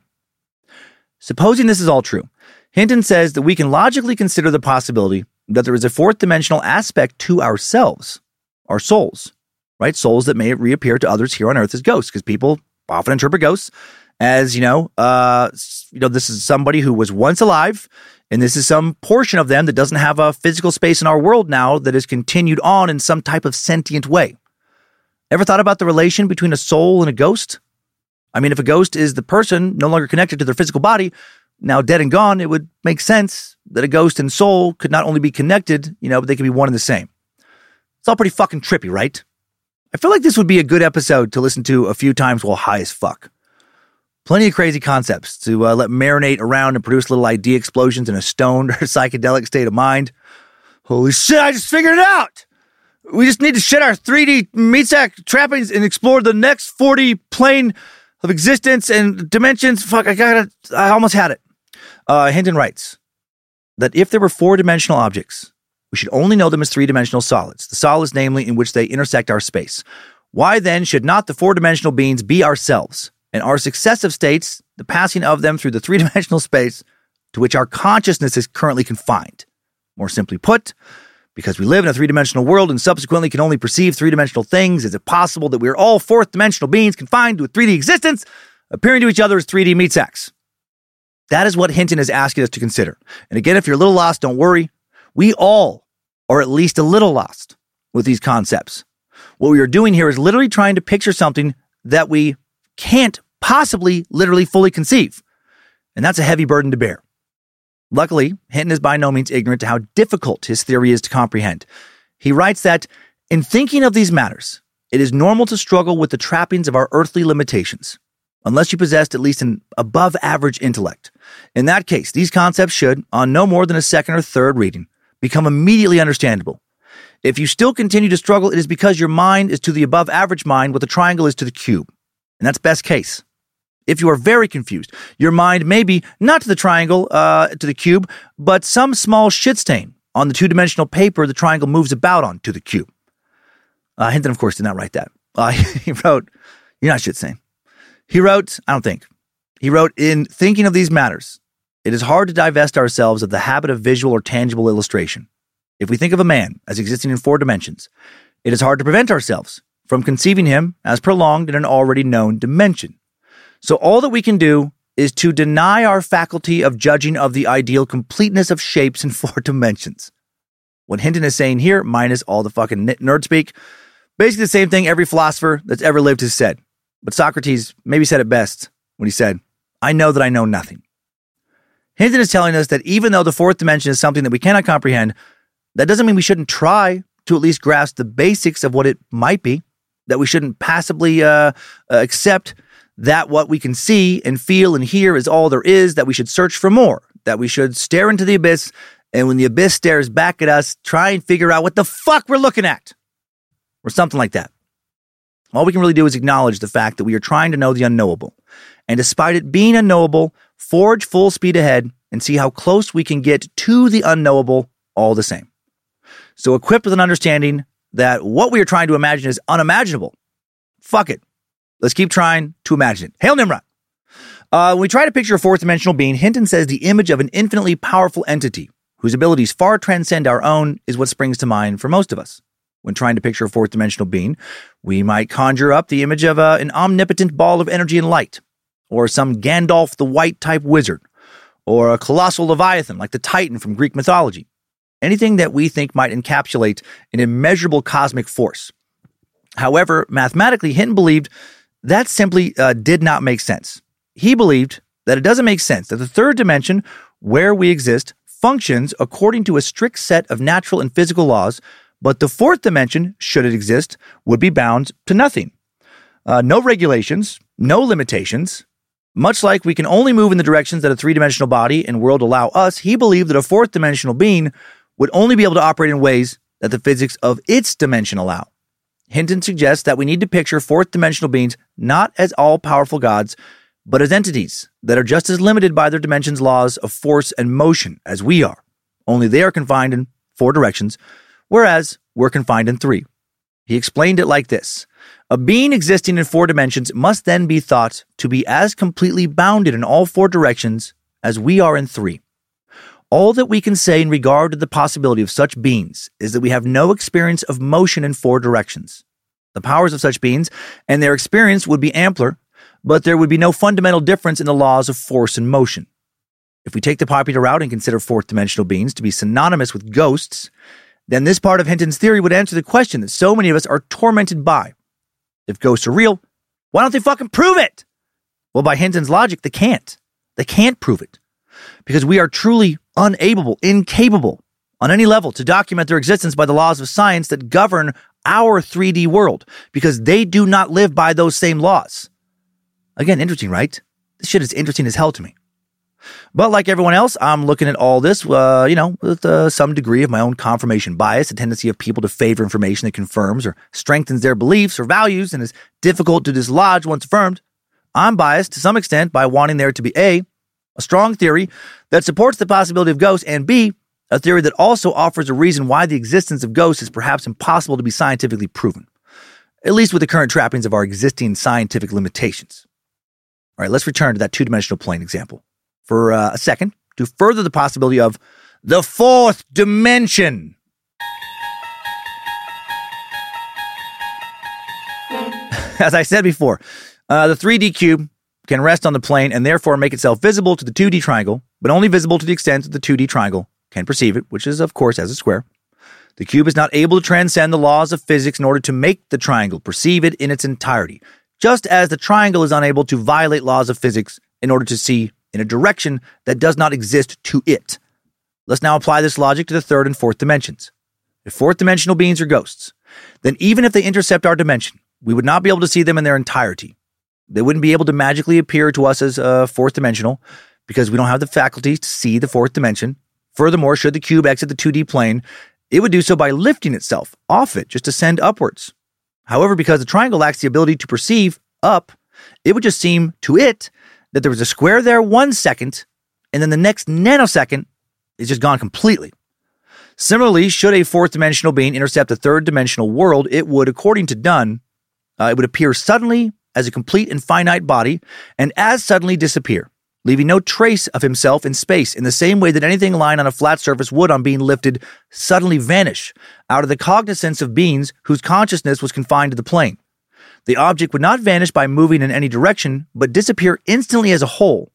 Supposing this is all true, Hinton says that we can logically consider the possibility that there is a fourth dimensional aspect to ourselves, our souls, right? Souls that may reappear to others here on earth as ghosts, because people often interpret ghosts as, you know, uh, you know, this is somebody who was once alive, and this is some portion of them that doesn't have a physical space in our world now that is continued on in some type of sentient way. Ever thought about the relation between a soul and a ghost? I mean, if a ghost is the person no longer connected to their physical body, now dead and gone, it would make sense that a ghost and soul could not only be connected, you know, but they could be one and the same. It's all pretty fucking trippy, right? I feel like this would be a good episode to listen to a few times while high as fuck. Plenty of crazy concepts to uh, let marinate around and produce little idea explosions in a stoned or psychedelic state of mind. Holy shit, I just figured it out! We just need to shed our 3D meat sack trappings and explore the next 4D plane of existence and dimensions. Fuck, I got it. I almost had it. Uh, Hinton writes that if there were four dimensional objects, we should only know them as three dimensional solids, the solids, namely, in which they intersect our space. Why then should not the four dimensional beings be ourselves and our successive states, the passing of them through the three dimensional space to which our consciousness is currently confined? More simply put, because we live in a three dimensional world and subsequently can only perceive three dimensional things, is it possible that we are all fourth dimensional beings confined to a 3D existence, appearing to each other as 3D meat sacks? That is what Hinton is asking us to consider. And again, if you're a little lost, don't worry. We all are at least a little lost with these concepts. What we are doing here is literally trying to picture something that we can't possibly literally fully conceive. And that's a heavy burden to bear. Luckily, Hinton is by no means ignorant to how difficult his theory is to comprehend. He writes that, in thinking of these matters, it is normal to struggle with the trappings of our earthly limitations, unless you possessed at least an above average intellect. In that case, these concepts should, on no more than a second or third reading, become immediately understandable. If you still continue to struggle, it is because your mind is to the above average mind what the triangle is to the cube. And that's best case. If you are very confused, your mind may be not to the triangle, uh, to the cube, but some small shit stain on the two dimensional paper the triangle moves about on to the cube. Uh, Hinton, of course, did not write that. Uh, he wrote, You're not shit stain. He wrote, I don't think. He wrote, In thinking of these matters, it is hard to divest ourselves of the habit of visual or tangible illustration. If we think of a man as existing in four dimensions, it is hard to prevent ourselves from conceiving him as prolonged in an already known dimension. So all that we can do is to deny our faculty of judging of the ideal completeness of shapes in four dimensions. What Hinton is saying here, minus all the fucking nerd speak, basically the same thing every philosopher that's ever lived has said. But Socrates maybe said it best when he said, I know that I know nothing. Hinton is telling us that even though the fourth dimension is something that we cannot comprehend, that doesn't mean we shouldn't try to at least grasp the basics of what it might be, that we shouldn't passively uh, uh, accept that what we can see and feel and hear is all there is, that we should search for more, that we should stare into the abyss, and when the abyss stares back at us, try and figure out what the fuck we're looking at, or something like that. All we can really do is acknowledge the fact that we are trying to know the unknowable. And despite it being unknowable, forge full speed ahead and see how close we can get to the unknowable all the same. So, equipped with an understanding that what we are trying to imagine is unimaginable, fuck it. Let's keep trying to imagine it. Hail Nimrod. Uh, when we try to picture a fourth dimensional being, Hinton says the image of an infinitely powerful entity whose abilities far transcend our own is what springs to mind for most of us. When trying to picture a fourth dimensional being, we might conjure up the image of uh, an omnipotent ball of energy and light, or some Gandalf the White type wizard, or a colossal leviathan like the Titan from Greek mythology. Anything that we think might encapsulate an immeasurable cosmic force. However, mathematically, Hinton believed that simply uh, did not make sense. He believed that it doesn't make sense that the third dimension, where we exist, functions according to a strict set of natural and physical laws, but the fourth dimension, should it exist, would be bound to nothing. Uh, no regulations, no limitations. Much like we can only move in the directions that a three dimensional body and world allow us, he believed that a fourth dimensional being would only be able to operate in ways that the physics of its dimension allow. Hinton suggests that we need to picture fourth dimensional beings not as all powerful gods, but as entities that are just as limited by their dimension's laws of force and motion as we are. Only they are confined in four directions, whereas we're confined in three. He explained it like this A being existing in four dimensions must then be thought to be as completely bounded in all four directions as we are in three. All that we can say in regard to the possibility of such beings is that we have no experience of motion in four directions. The powers of such beings and their experience would be ampler, but there would be no fundamental difference in the laws of force and motion. If we take the popular route and consider fourth dimensional beings to be synonymous with ghosts, then this part of Hinton's theory would answer the question that so many of us are tormented by. If ghosts are real, why don't they fucking prove it? Well, by Hinton's logic, they can't. They can't prove it because we are truly unable, incapable on any level to document their existence by the laws of science that govern our 3D world because they do not live by those same laws. Again, interesting, right? This shit is interesting as hell to me. But like everyone else, I'm looking at all this, uh, you know, with uh, some degree of my own confirmation bias, a tendency of people to favor information that confirms or strengthens their beliefs or values and is difficult to dislodge once affirmed. I'm biased to some extent by wanting there to be A, a strong theory that supports the possibility of ghosts, and B, a theory that also offers a reason why the existence of ghosts is perhaps impossible to be scientifically proven, at least with the current trappings of our existing scientific limitations. All right, let's return to that two dimensional plane example for uh, a second to further the possibility of the fourth dimension. As I said before, uh, the 3D cube can rest on the plane and therefore make itself visible to the 2D triangle, but only visible to the extent that the 2D triangle can perceive it, which is, of course, as a square. The cube is not able to transcend the laws of physics in order to make the triangle perceive it in its entirety, just as the triangle is unable to violate laws of physics in order to see in a direction that does not exist to it. Let's now apply this logic to the third and fourth dimensions. If fourth dimensional beings are ghosts, then even if they intercept our dimension, we would not be able to see them in their entirety. They wouldn't be able to magically appear to us as uh, fourth dimensional because we don't have the faculty to see the fourth dimension. Furthermore, should the cube exit the 2D plane, it would do so by lifting itself off it just to upwards. However, because the triangle lacks the ability to perceive up, it would just seem to it that there was a square there one second, and then the next nanosecond is just gone completely. Similarly, should a fourth dimensional being intercept a third dimensional world, it would, according to Dunne, uh, it would appear suddenly as a complete and finite body and as suddenly disappear, leaving no trace of himself in space in the same way that anything lying on a flat surface would, on being lifted, suddenly vanish out of the cognizance of beings whose consciousness was confined to the plane. The object would not vanish by moving in any direction, but disappear instantly as a whole.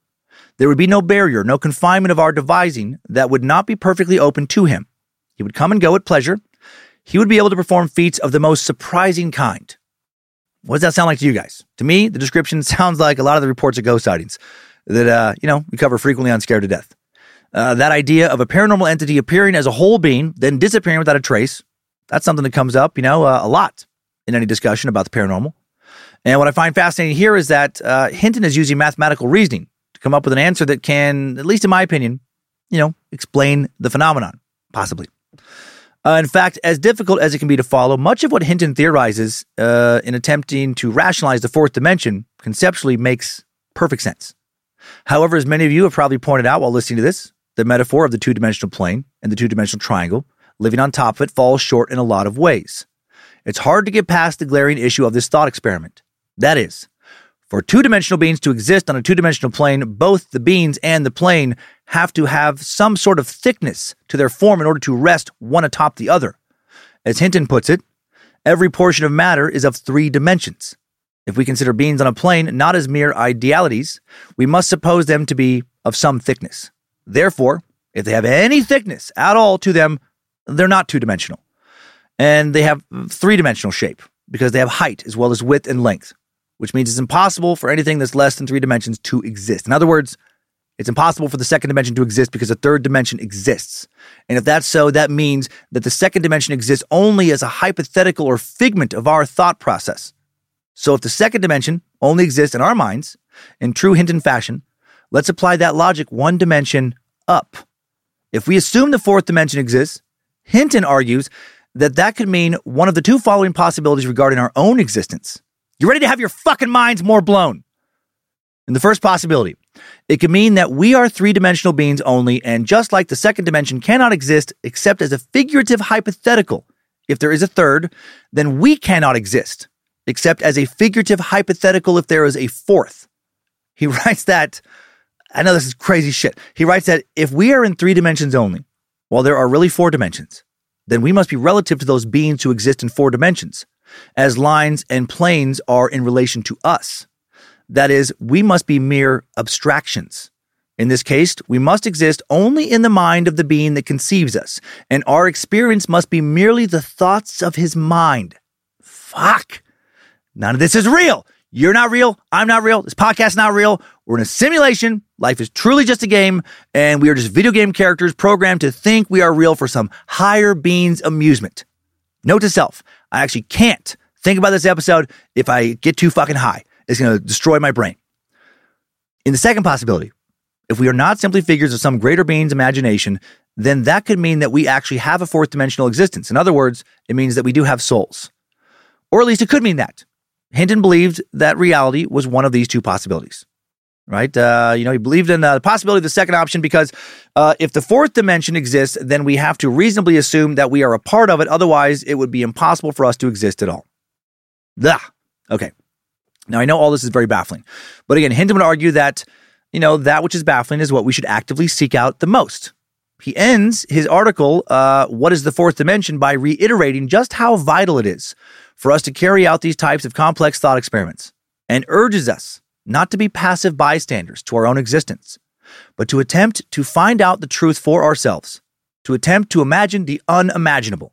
There would be no barrier, no confinement of our devising that would not be perfectly open to him. He would come and go at pleasure. He would be able to perform feats of the most surprising kind. What does that sound like to you guys? To me, the description sounds like a lot of the reports of ghost sightings that, uh, you know, we cover frequently on Scared to Death. Uh, that idea of a paranormal entity appearing as a whole being, then disappearing without a trace, that's something that comes up, you know, uh, a lot in any discussion about the paranormal. And what I find fascinating here is that uh, Hinton is using mathematical reasoning to come up with an answer that can, at least in my opinion, you know, explain the phenomenon, possibly. Uh, in fact, as difficult as it can be to follow, much of what Hinton theorizes uh, in attempting to rationalize the fourth dimension conceptually makes perfect sense. However, as many of you have probably pointed out while listening to this, the metaphor of the two dimensional plane and the two dimensional triangle living on top of it falls short in a lot of ways. It's hard to get past the glaring issue of this thought experiment. That is, for two dimensional beings to exist on a two dimensional plane, both the beings and the plane have to have some sort of thickness to their form in order to rest one atop the other. As Hinton puts it, every portion of matter is of three dimensions. If we consider beings on a plane not as mere idealities, we must suppose them to be of some thickness. Therefore, if they have any thickness at all to them, they're not two dimensional. And they have three dimensional shape because they have height as well as width and length, which means it's impossible for anything that's less than three dimensions to exist. In other words, It's impossible for the second dimension to exist because the third dimension exists. And if that's so, that means that the second dimension exists only as a hypothetical or figment of our thought process. So if the second dimension only exists in our minds, in true Hinton fashion, let's apply that logic one dimension up. If we assume the fourth dimension exists, Hinton argues that that could mean one of the two following possibilities regarding our own existence. You ready to have your fucking minds more blown? In the first possibility, it could mean that we are three dimensional beings only, and just like the second dimension cannot exist except as a figurative hypothetical, if there is a third, then we cannot exist except as a figurative hypothetical if there is a fourth. He writes that, I know this is crazy shit. He writes that if we are in three dimensions only, while there are really four dimensions, then we must be relative to those beings who exist in four dimensions, as lines and planes are in relation to us. That is, we must be mere abstractions. In this case, we must exist only in the mind of the being that conceives us, and our experience must be merely the thoughts of his mind. Fuck. None of this is real. You're not real. I'm not real. This podcast's not real. We're in a simulation. Life is truly just a game, and we are just video game characters programmed to think we are real for some higher being's amusement. Note to self, I actually can't think about this episode if I get too fucking high. It's going to destroy my brain. In the second possibility, if we are not simply figures of some greater being's imagination, then that could mean that we actually have a fourth dimensional existence. In other words, it means that we do have souls. Or at least it could mean that. Hinton believed that reality was one of these two possibilities. Right? Uh, you know, he believed in uh, the possibility of the second option because uh, if the fourth dimension exists, then we have to reasonably assume that we are a part of it. Otherwise, it would be impossible for us to exist at all. Blah. Okay. Now, I know all this is very baffling. But again, Hinton would argue that, you know, that which is baffling is what we should actively seek out the most. He ends his article, uh, What is the Fourth Dimension, by reiterating just how vital it is for us to carry out these types of complex thought experiments and urges us not to be passive bystanders to our own existence, but to attempt to find out the truth for ourselves, to attempt to imagine the unimaginable.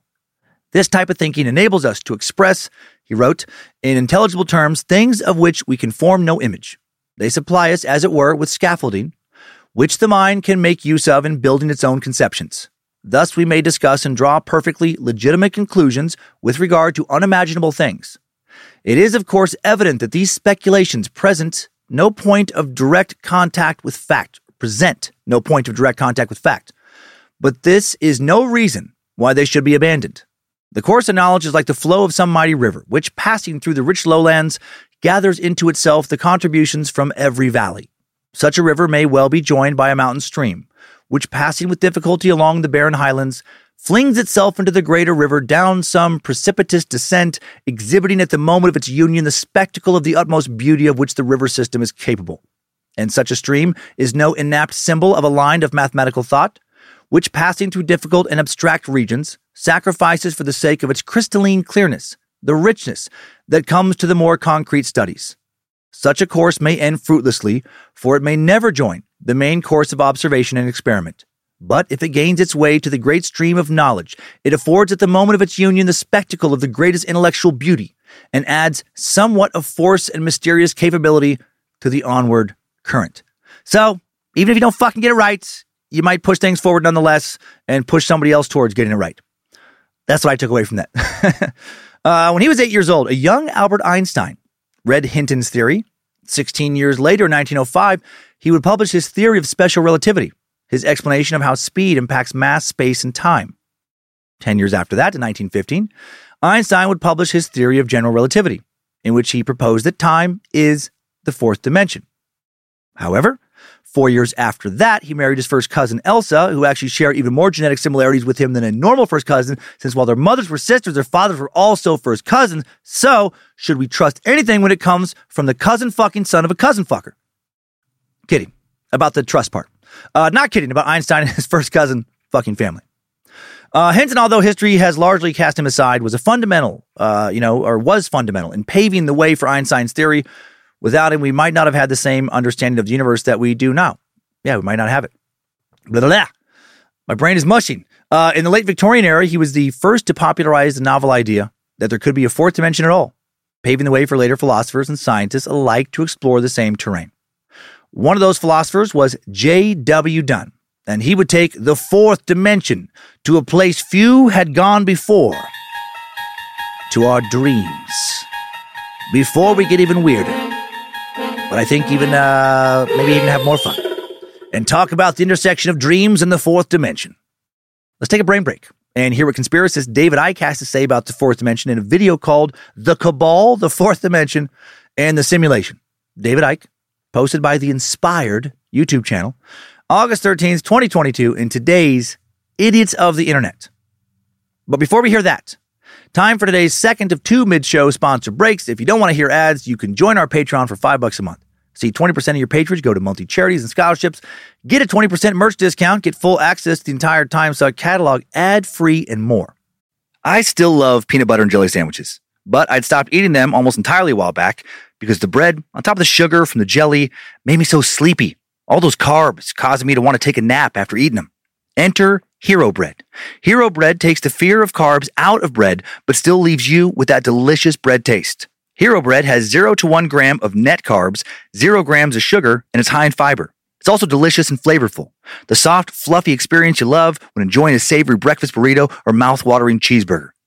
This type of thinking enables us to express, he wrote, in intelligible terms, things of which we can form no image. They supply us, as it were, with scaffolding, which the mind can make use of in building its own conceptions. Thus, we may discuss and draw perfectly legitimate conclusions with regard to unimaginable things. It is, of course, evident that these speculations present no point of direct contact with fact, present no point of direct contact with fact. But this is no reason why they should be abandoned. The course of knowledge is like the flow of some mighty river, which, passing through the rich lowlands, gathers into itself the contributions from every valley. Such a river may well be joined by a mountain stream, which passing with difficulty along the barren highlands, flings itself into the greater river down some precipitous descent, exhibiting at the moment of its union the spectacle of the utmost beauty of which the river system is capable. And such a stream is no inapt symbol of a line of mathematical thought, which passing through difficult and abstract regions, sacrifices for the sake of its crystalline clearness, the richness that comes to the more concrete studies. Such a course may end fruitlessly, for it may never join the main course of observation and experiment. But if it gains its way to the great stream of knowledge, it affords at the moment of its union the spectacle of the greatest intellectual beauty, and adds somewhat of force and mysterious capability to the onward current. So, even if you don't fucking get it right, you might push things forward nonetheless and push somebody else towards getting it right. That's what I took away from that. uh, when he was eight years old, a young Albert Einstein read Hinton's theory. 16 years later, in 1905, he would publish his theory of special relativity, his explanation of how speed impacts mass, space, and time. Ten years after that, in 1915, Einstein would publish his theory of general relativity, in which he proposed that time is the fourth dimension. However, four years after that, he married his first cousin Elsa, who actually shared even more genetic similarities with him than a normal first cousin, since while their mothers were sisters, their fathers were also first cousins. So, should we trust anything when it comes from the cousin fucking son of a cousin fucker? Kidding about the trust part. Uh, not kidding about Einstein and his first cousin fucking family. Uh, Hinton, although history has largely cast him aside, was a fundamental, uh, you know, or was fundamental in paving the way for Einstein's theory. Without him, we might not have had the same understanding of the universe that we do now. Yeah, we might not have it. Blah, blah, blah. My brain is mushing. Uh, in the late Victorian era, he was the first to popularize the novel idea that there could be a fourth dimension at all, paving the way for later philosophers and scientists alike to explore the same terrain. One of those philosophers was J.W. Dunne, and he would take the fourth dimension to a place few had gone before to our dreams. Before we get even weirder, but I think even, uh, maybe even have more fun and talk about the intersection of dreams and the fourth dimension. Let's take a brain break and hear what conspiracist David Icke has to say about the fourth dimension in a video called The Cabal, the Fourth Dimension, and the Simulation. David Icke, posted by the Inspired YouTube channel, August 13th, 2022, in today's Idiots of the Internet. But before we hear that, time for today's second of two mid-show sponsor breaks. If you don't want to hear ads, you can join our Patreon for five bucks a month. See 20% of your patronage go to multi charities and scholarships. Get a 20% merch discount, get full access to the entire Timesuck catalog, ad free, and more. I still love peanut butter and jelly sandwiches, but I'd stopped eating them almost entirely a while back because the bread, on top of the sugar from the jelly, made me so sleepy. All those carbs causing me to want to take a nap after eating them. Enter Hero Bread. Hero Bread takes the fear of carbs out of bread, but still leaves you with that delicious bread taste. Hero Bread has 0 to 1 gram of net carbs, 0 grams of sugar, and it's high in fiber. It's also delicious and flavorful. The soft, fluffy experience you love when enjoying a savory breakfast burrito or mouth-watering cheeseburger.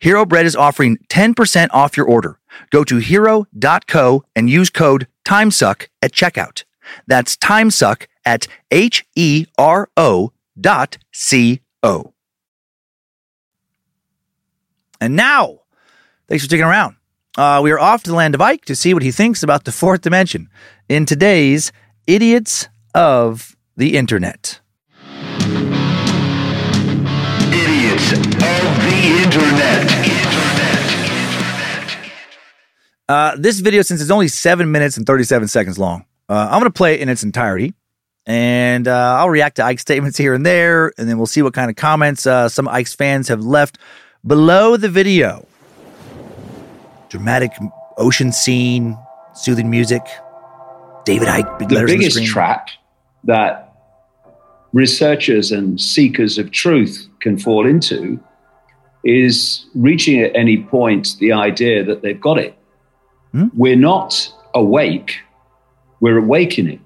Hero Bread is offering 10% off your order. Go to hero.co and use code TIMESUCK at checkout. That's TIMESUCK at H E R O dot C O. And now, thanks for sticking around. Uh, we are off to the land of Icke to see what he thinks about the fourth dimension in today's Idiots of the Internet. Internet. Uh, this video, since it's only seven minutes and 37 seconds long, uh, I'm going to play it in its entirety. And uh, I'll react to Icke's statements here and there, and then we'll see what kind of comments uh, some Icke's fans have left below the video. Dramatic ocean scene, soothing music. David Icke, big the on the biggest trap that researchers and seekers of truth can fall into is reaching at any point the idea that they've got it. Hmm? We're not awake, we're awakening.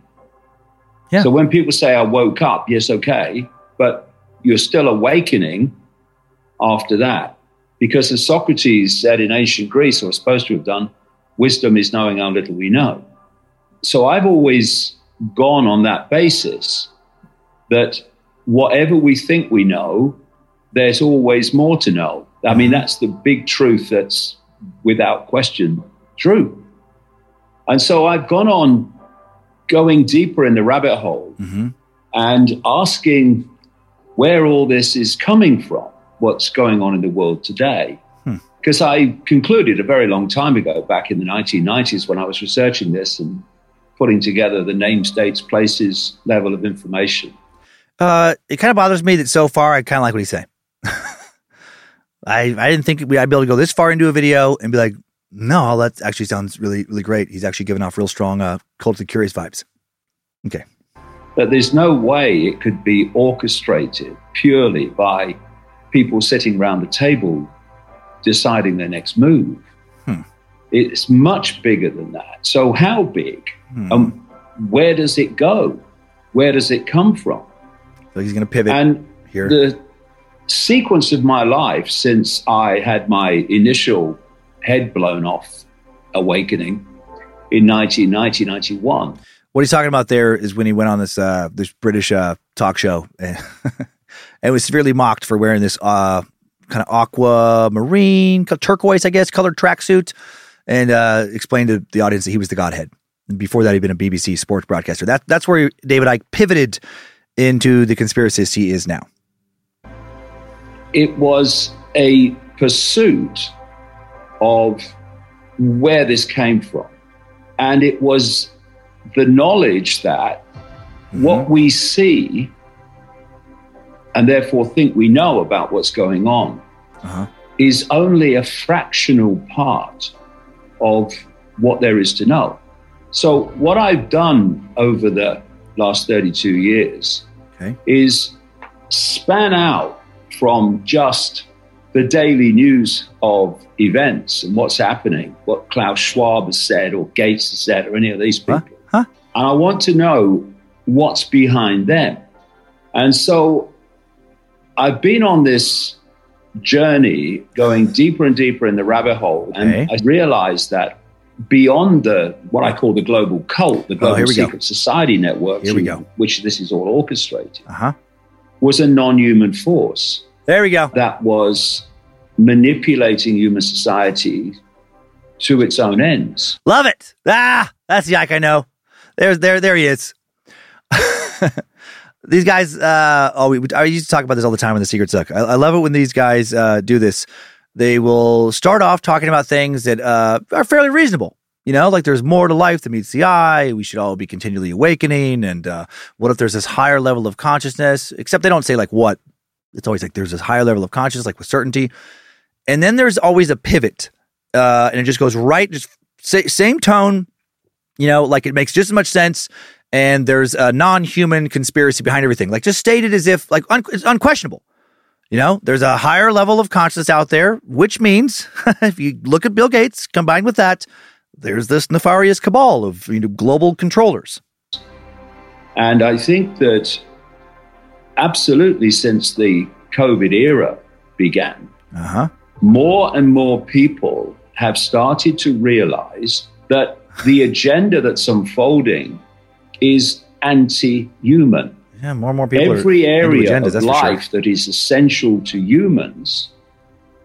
Yeah. So when people say, I woke up, yes, okay, but you're still awakening after that. Because as Socrates said in ancient Greece, or was supposed to have done, wisdom is knowing how little we know. So I've always gone on that basis that whatever we think we know, there's always more to know. I mean, mm. that's the big truth that's without question true. And so I've gone on going deeper in the rabbit hole mm-hmm. and asking where all this is coming from, what's going on in the world today. Hmm. Because I concluded a very long time ago, back in the 1990s, when I was researching this and putting together the names, dates, places level of information. Uh, it kind of bothers me that so far I kind of like what he's saying. I I didn't think we I'd be able to go this far into a video and be like, no, that actually sounds really really great. He's actually giving off real strong uh, cult of the curious vibes. Okay, That there's no way it could be orchestrated purely by people sitting around a table deciding their next move. It's much bigger than that. So, how big? Um, where does it go? Where does it come from? so he's going to pivot And here. the sequence of my life since I had my initial head blown off awakening in 1990, 91. what he's talking about there is when he went on this uh, this British uh, talk show and, and was severely mocked for wearing this uh, kind of aquamarine, turquoise, I guess, colored tracksuit, and uh, explained to the audience that he was the Godhead. And before that, he'd been a BBC sports broadcaster. That that's where David Icke pivoted into the conspiracist he is now. It was a pursuit of where this came from. And it was the knowledge that what we see and therefore think we know about what's going on Uh-huh. is only a fractional part of what there is to know. So, what I've done over the last 32 years Okay. is span out from just the daily news of events and what's happening, what Klaus Schwab has said or Gates has said or any of these people. Huh? And I want to know what's behind them. And so I've been on this journey going deeper and deeper in the rabbit hole. And Okay. I realized that beyond the what I call the global cult, the Oh, global here we go. secret society network, Here we through go. which this is all orchestrated, Uh huh. Was a non-human force There we go. that was manipulating human society to its own ends. Love it. Ah, that's the Icke I know. There's there there he is. these guys. Uh, oh, we, I used to talk about this all the time in the Secret Suck. I, I love it when these guys uh, do this. They will start off talking about things that uh, are fairly reasonable. You know, like there's more to life than meets the eye. We should all be continually awakening. And uh, what if there's this higher level of consciousness? Except they don't say like what. It's always like there's this higher level of consciousness, like with certainty. And then there's always a pivot, uh, and it just goes right, just sa- same tone. You know, like it makes just as much sense. And there's a non-human conspiracy behind everything, like just stated as if like un- it's unquestionable. You know, there's a higher level of consciousness out there, which means if you look at Bill Gates combined with that, there's this nefarious cabal of you know global controllers. And I think that absolutely since the COVID era began, Uh huh. more and more people have started to realize that the agenda that's unfolding is anti human. Yeah, more and more people. Every area agendas, of for sure. life that is essential to humans,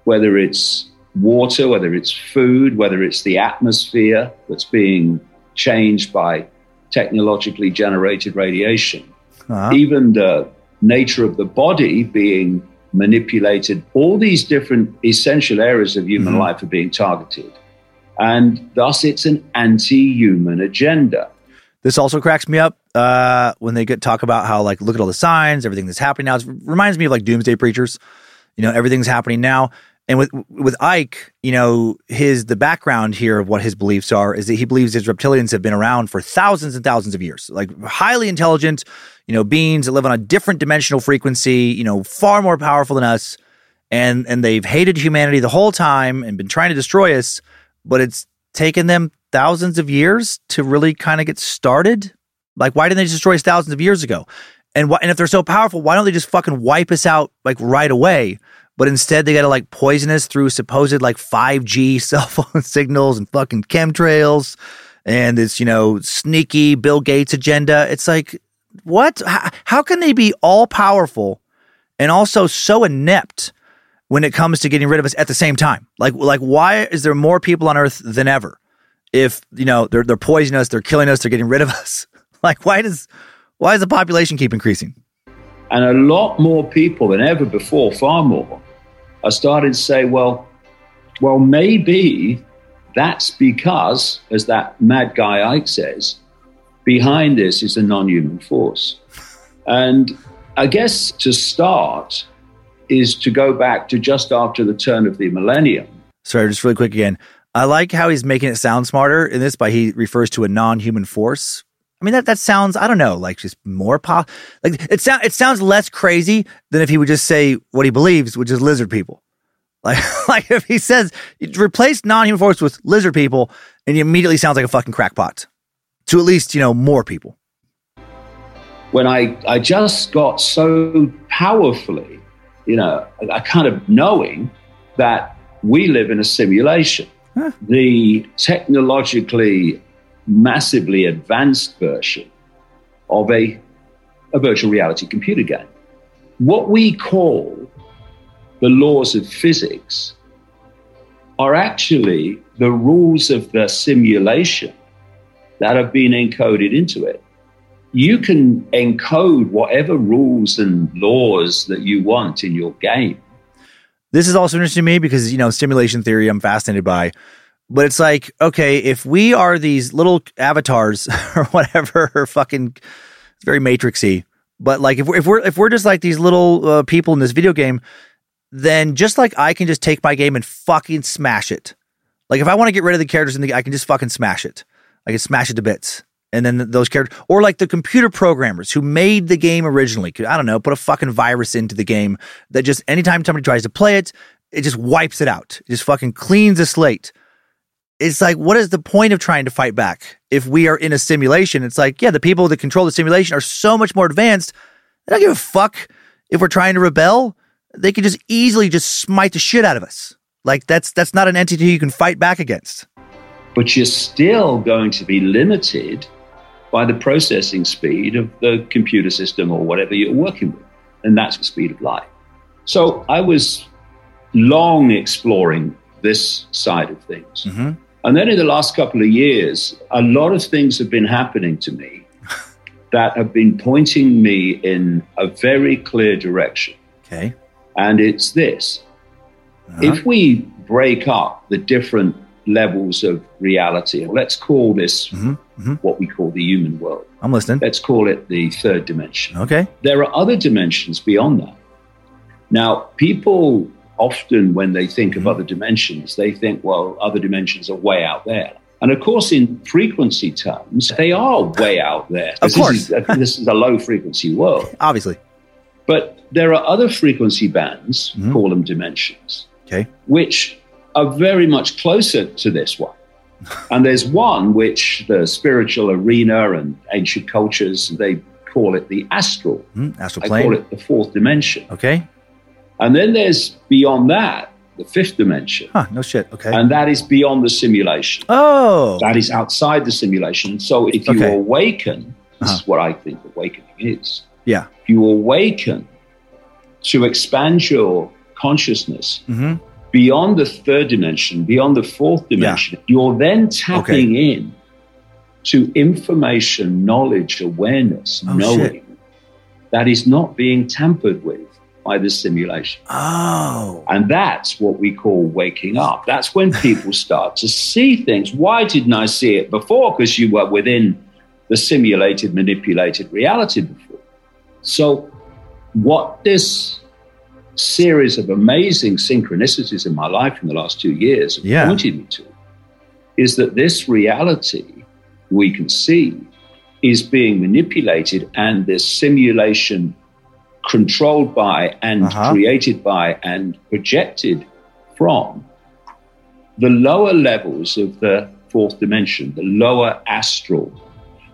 whether it's water, whether it's food, whether it's the atmosphere that's being changed by technologically generated radiation, Uh-huh. even the nature of the body being manipulated, all these different essential areas of human Mhm. life are being targeted. And thus, it's an anti human agenda. This also cracks me up uh, when they get talk about how like look at all the signs, everything that's happening now. It reminds me of like doomsday preachers. You know, everything's happening now. And with with Icke, you know, his the background here of what his beliefs are is that he believes his reptilians have been around for thousands and thousands of years, like highly intelligent, you know, beings that live on a different dimensional frequency, you know, far more powerful than us, and and they've hated humanity the whole time and been trying to destroy us, but it's taken them thousands of years to really kind of get started. Like, why didn't they destroy us thousands of years ago? And why, and if they're so powerful, why don't they just fucking wipe us out like right away? But instead, they got to like poison us through supposed like 5G cell phone signals and fucking chemtrails and this, you know, sneaky Bill Gates agenda. It's like, what? How, how can they be all powerful and also so inept when it comes to getting rid of us at the same time? Like, like why is there more people on Earth than ever? If you know they're they're poisoning us, they're killing us, they're getting rid of us. Like, why does why does the population keep increasing? And a lot more people than ever before, far more, are started to say, well, well, maybe that's because, as that mad guy Icke says, behind this is a non-human force. And I guess to start is to go back to just after the turn of the millennium. Sorry, just really quick again. I like how he's making it sound smarter in this by he refers to a non-human force. I mean that that sounds I don't know like just more pop like it sound it sounds less crazy than if he would just say what he believes, which is lizard people. Like like if he says replace non-human force with lizard people, and he immediately sounds like a fucking crackpot to at least you know more people. when I, I just got so powerfully, you know, a kind of knowing that we live in a simulation. The technologically massively advanced version of a, a virtual reality computer game. What we call the laws of physics are actually the rules of the simulation that have been encoded into it you can encode whatever rules and laws that you want in your game. This is also interesting to me because, you know, simulation theory I'm fascinated by. But it's like, okay, if we are these little avatars or whatever, or fucking, it's very matrixy But like if we're if we're if we're just like these little uh, people in this video game, then just like I can just take my game and fucking smash it. Like if I want to get rid of the characters in the, game, I can just fucking smash it. I can smash it to bits. And then those characters, or like the computer programmers who made the game originally, I don't know, put a fucking virus into the game that just anytime somebody tries to play it, it just wipes it out. It just fucking cleans the slate. It's like, what is the point of trying to fight back if we are in a simulation? It's like, yeah, the people that control the simulation are so much more advanced. They don't give a fuck if we're trying to rebel. They could just easily just smite the shit out of us. Like that's that's not an entity you can fight back against. But you're still going to be limited by the processing speed of the computer system or whatever you're working with. And that's the speed of light. So I was long exploring this side of things. Mm-hmm. And then in the last couple of years, a lot of things have been happening to me that have been pointing me in a very clear direction. Okay. And it's this uh-huh. if we break up the different levels of reality, let's call this mm-hmm. Mm-hmm. what we call the human world. I'm listening. Let's call it the third dimension. Okay. There are other dimensions beyond that. Now, people often, when they think of other dimensions, they think, well, other dimensions are way out there. And of course, in frequency terms, they are way out there. Of course. This is, this is a low frequency world. Obviously. But there are other frequency bands, call them dimensions, Okay. which are very much closer to this one. and there's one which the spiritual arena and ancient cultures, they call it the astral. Hmm, astral I plane. call it the fourth dimension. Okay. And then there's beyond that, the fifth dimension. Huh. No shit. Okay. And that is beyond the simulation. oh. That is outside the simulation. So if you Okay. awaken, this Uh-huh. is what I think awakening is. yeah. If you awaken to expand your consciousness Mm-hmm. beyond the third dimension, beyond the fourth dimension, you're then tapping in to information, knowledge, awareness, Oh, knowing shit. that is not being tampered with by the simulation. Oh. And that's what we call waking up. That's when people start to see things. Why didn't I see it before? Because you were within the simulated, manipulated reality before. So, what this series of amazing synchronicities in my life in the last two years have Yeah. pointed me to is that this reality we can see is being manipulated and this simulation controlled by and Uh-huh. created by and projected from the lower levels of the fourth dimension, the lower astral.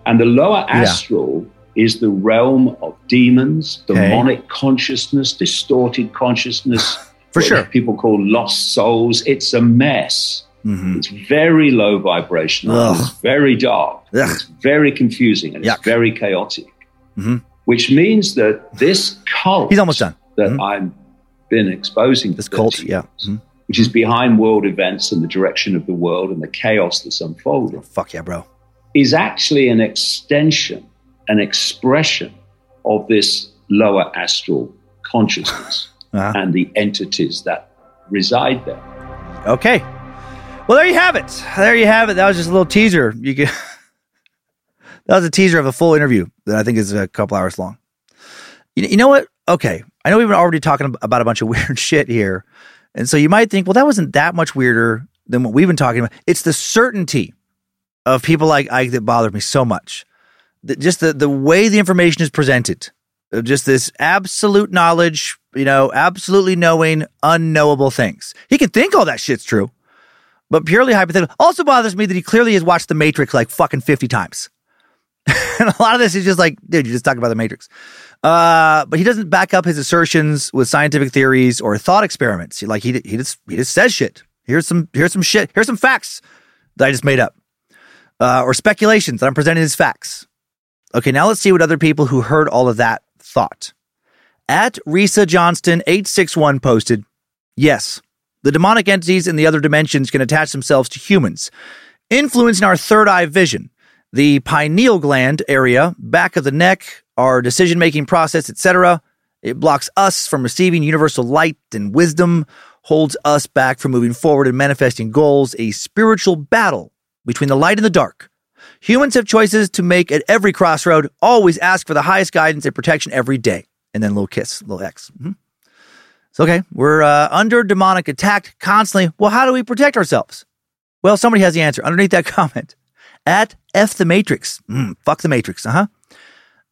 And the lower Yeah. astral is the realm of demons, Okay. demonic consciousness, distorted consciousness. For sure. People call lost souls. It's a mess. Mm-hmm. It's very low vibrational. It's very dark. Ugh. It's very confusing and Yuck. it's very chaotic. Mhm. Which means that this cult He's almost done. that Mhm. I've been exposing This cult. 30 Yeah. years, Mhm. which is behind world events and the direction of the world and the chaos that's unfolding, Fuck yeah, bro. is actually an extension, an expression of this lower astral consciousness Uh-huh. and the entities that reside there. Okay. Well, there you have it. There you have it. That was just a little teaser. You can. that was a teaser of a full interview that I think is a couple hours long. You, you know what? Okay, I know we've been already talking about a bunch of weird shit here, and so you might think, well, that wasn't that much weirder than what we've been talking about. It's the certainty of people like Icke that bothered me so much. The- just the the way the information is presented, just this absolute knowledge, you know, absolutely knowing unknowable things. He can think all that shit's true but purely hypothetical. Also bothers me that he clearly has watched The Matrix like fucking 50 times. and a lot of this is just like, dude, you just talk about The Matrix. Uh, but he doesn't back up his assertions with scientific theories or thought experiments. Like he, he just, he just says shit. Here's some, here's some shit. Here's some facts that I just made up. Uh, or speculations that I'm presenting as facts. Okay, now let's see what other people who heard all of that thought. At Risa Johnston 861 posted, yes, the demonic entities in the other dimensions can attach themselves to humans, influencing our third eye vision, the pineal gland area, back of the neck, our decision making process, etc. It blocks us from receiving universal light and wisdom, holds us back from moving forward and manifesting goals, a spiritual battle between the light and the dark. Humans have choices to make at every crossroad. Always ask for the highest guidance and protection every day. And then little kiss, little X. Mhm. So, okay, we're uh, under demonic attack constantly. Well, how do we protect ourselves? Well, somebody has the answer underneath that comment at F the Matrix. Mm, fuck the Matrix, uh huh.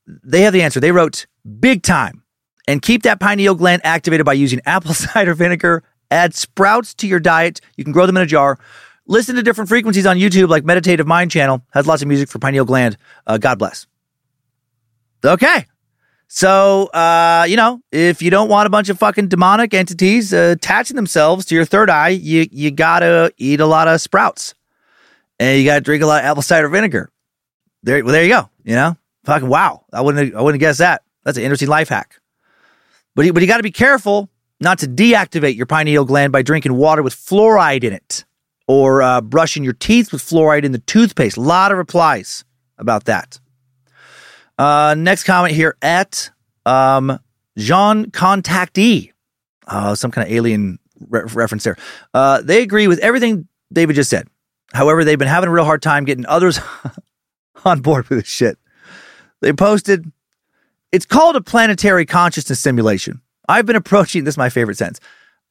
They have the answer. They wrote big time and keep that pineal gland activated by using apple cider vinegar. Add sprouts to your diet. You can grow them in a jar. Listen to different frequencies on YouTube, like Meditative Mind Channel has lots of music for pineal gland. Uh, God bless. Okay. So, uh, you know, if you don't want a bunch of fucking demonic entities uh, attaching themselves to your third eye, you you gotta eat a lot of sprouts, and you gotta drink a lot of apple cider vinegar. There, well, there you go. You know, fucking wow. I wouldn't I wouldn't guessed that. That's an interesting life hack. But you, but you got to be careful not to deactivate your pineal gland by drinking water with fluoride in it, or uh, brushing your teeth with fluoride in the toothpaste. A lot of replies about that. Uh, next comment here at um, Jean Contactee. Uh, some kind of alien re- reference there. Uh, they agree with everything David just said. However, they've been having a real hard time getting others on board with this shit. They posted, it's called a planetary consciousness simulation. I've been approaching, this is my favorite sentence.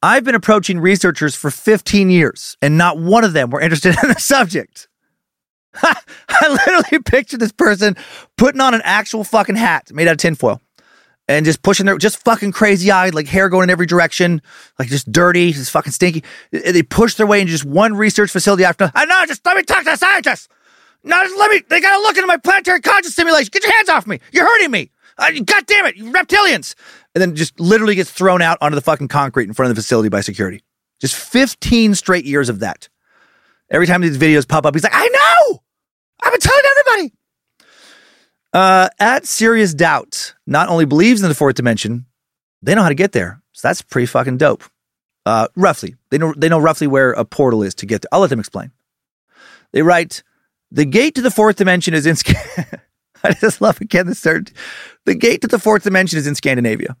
I've been approaching researchers for 15 years, and not one of them were interested in the subject. I literally picture this person putting on an actual fucking hat made out of tinfoil and just pushing their just fucking crazy eyed, like hair going in every direction, like just dirty, just fucking stinky. They push their way into just one research facility after. I know, just let me talk to the scientists. No, just let me. They gotta look into my planetary conscious simulation. Get your hands off me. You're hurting me. Uh, God damn it, you reptilians. And then just literally gets thrown out onto the fucking concrete in front of the facility by security. Just 15 straight years of that. Every time these videos pop up, he's like, I know. I've been telling everybody. Uh, at Serious Doubt, not only believes in the fourth dimension, they know how to get there. So that's pretty fucking dope. Uh, roughly, they know they know roughly where a portal is to get there. I'll let them explain. They write, the gate to the fourth dimension is in. I just love again the third. The gate to the fourth dimension is in Scandinavia,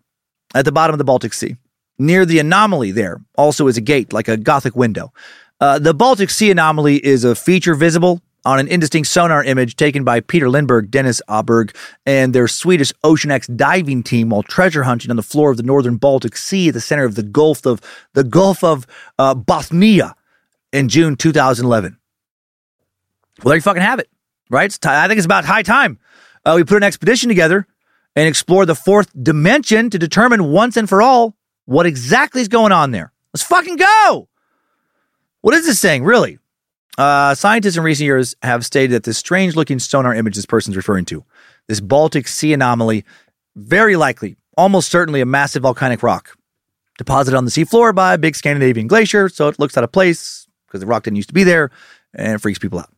at the bottom of the Baltic Sea. Near the anomaly, there also is a gate, like a Gothic window. Uh, the Baltic Sea anomaly is a feature visible on an indistinct sonar image taken by Peter Lindberg, Dennis Åsberg, and their Swedish Ocean X diving team while treasure hunting on the floor of the northern Baltic Sea at the center of the Gulf of the Gulf of uh, Bothnia in June 2011. Well, there you fucking have it, right? Ti- I think it's about high time uh, we put an expedition together and explore the fourth dimension to determine once and for all what exactly is going on there. Let's fucking go. What is this saying, really? Uh, scientists in recent years have stated that this strange looking sonar image this person's referring to, this Baltic Sea anomaly, very likely, almost certainly a massive volcanic rock deposited on the seafloor by a big Scandinavian glacier. So it looks out of place because the rock didn't used to be there and it freaks people out.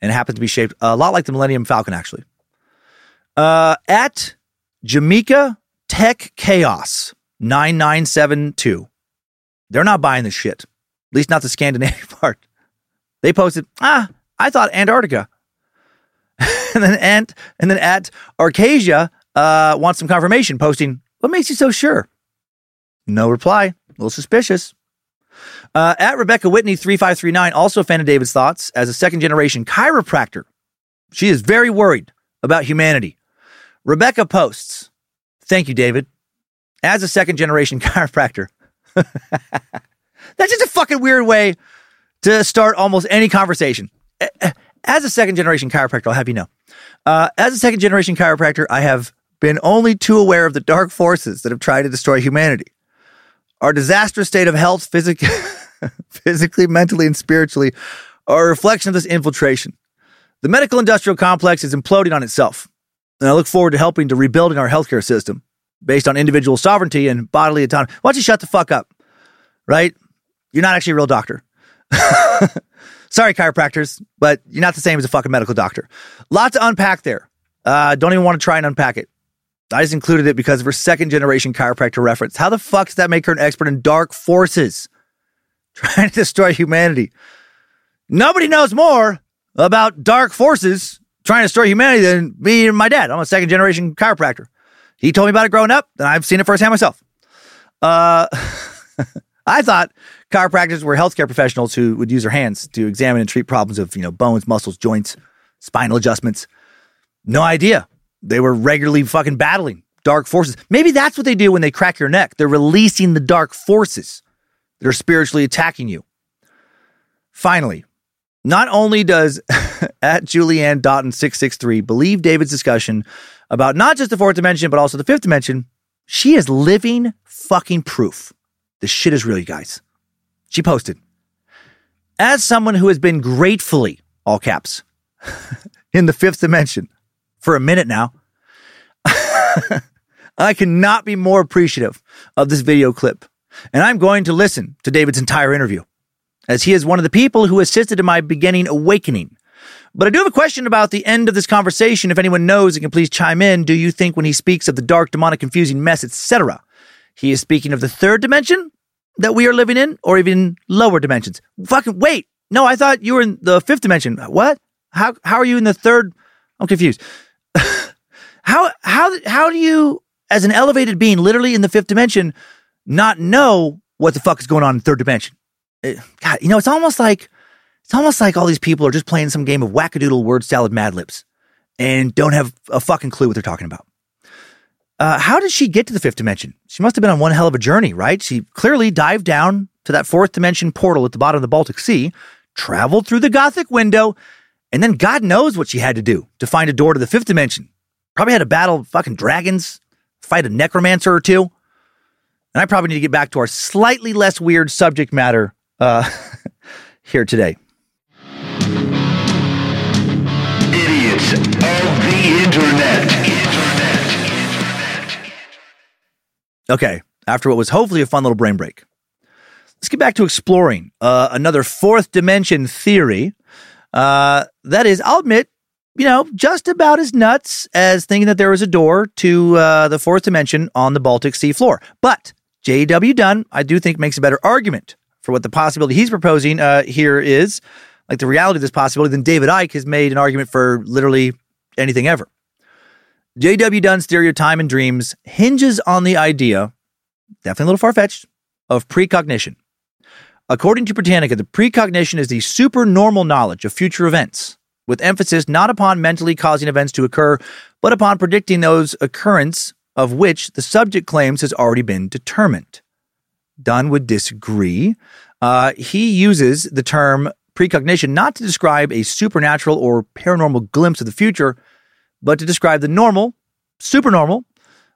And it happens to be shaped a lot like the Millennium Falcon, actually. Uh, at Jamaica Tech Chaos 9972. They're not buying this shit. At least not the Scandinavian part. They posted, ah, I thought Antarctica. and then Ant and then at Arcasia uh, wants some confirmation, posting, What makes you so sure? No reply. A little suspicious. Uh, at Rebecca Whitney 3539 also offended David's thoughts as a second generation chiropractor. She is very worried about humanity. Rebecca posts, Thank you, David. As a second generation chiropractor, that's just a fucking weird way to start almost any conversation. As a second generation chiropractor, I'll have you know, uh, as a second generation chiropractor, I have been only too aware of the dark forces that have tried to destroy humanity. Our disastrous state of health, physic- physically, mentally, and spiritually, are a reflection of this infiltration. The medical industrial complex is imploding on itself. And I look forward to helping to rebuilding our healthcare system based on individual sovereignty and bodily autonomy. Why don't you shut the fuck up? Right? You're not actually a real doctor. Sorry, chiropractors, but you're not the same as a fucking medical doctor. Lot to unpack there. Uh, don't even want to try and unpack it. I just included it because of her second generation chiropractor reference. How the fuck does that make her an expert in dark forces trying to destroy humanity? Nobody knows more about dark forces trying to destroy humanity than me and my dad. I'm a second generation chiropractor. He told me about it growing up, and I've seen it firsthand myself. Uh, I thought chiropractors were healthcare professionals who would use their hands to examine and treat problems of you know bones, muscles, joints, spinal adjustments. No idea. They were regularly fucking battling dark forces. Maybe that's what they do when they crack your neck. They're releasing the dark forces that are spiritually attacking you. Finally, not only does at Julianne Dotton 663 believe David's discussion about not just the fourth dimension, but also the fifth dimension, she is living fucking proof. This shit is real, you guys. She posted, as someone who has been gratefully, all caps, in the fifth dimension for a minute now, I cannot be more appreciative of this video clip. And I'm going to listen to David's entire interview, as he is one of the people who assisted in my beginning awakening. But I do have a question about the end of this conversation. If anyone knows, and can please chime in. Do you think when he speaks of the dark, demonic, confusing mess, etc., he is speaking of the third dimension that we are living in, or even lower dimensions? Fucking wait. No, I thought you were in the fifth dimension. What? How how are you in the third? I'm confused. how how how do you, as an elevated being, literally in the fifth dimension, not know what the fuck is going on in third dimension? It, God, you know, it's almost like it's almost like all these people are just playing some game of wackadoodle word salad Mad Libs and don't have a fucking clue what they're talking about. Uh, how did she get to the fifth dimension? She must have been on one hell of a journey, right? She clearly dived down to that fourth dimension portal at the bottom of the Baltic Sea, traveled through the Gothic window, and then God knows what she had to do to find a door to the fifth dimension. Probably had to battle fucking dragons, fight a necromancer or two. And I probably need to get back to our slightly less weird subject matter uh, here today. Idiots of the Internet. Okay, after what was hopefully a fun little brain break, let's get back to exploring uh, another fourth dimension theory. Uh, that is, I'll admit, you know, just about as nuts as thinking that there was a door to uh, the fourth dimension on the Baltic Sea floor. But J.W. Dunne, I do think, makes a better argument for what the possibility he's proposing uh, here is, like the reality of this possibility, than David Icke has made an argument for literally anything ever. J.W. Dunne's theory of time and dreams hinges on the idea, definitely a little far fetched, of precognition. According to Britannica, the precognition is the supernormal knowledge of future events, with emphasis not upon mentally causing events to occur, but upon predicting those occurrence of which the subject claims has already been determined. Dunne would disagree. Uh, he uses the term precognition not to describe a supernatural or paranormal glimpse of the future, but to describe the normal, supernormal,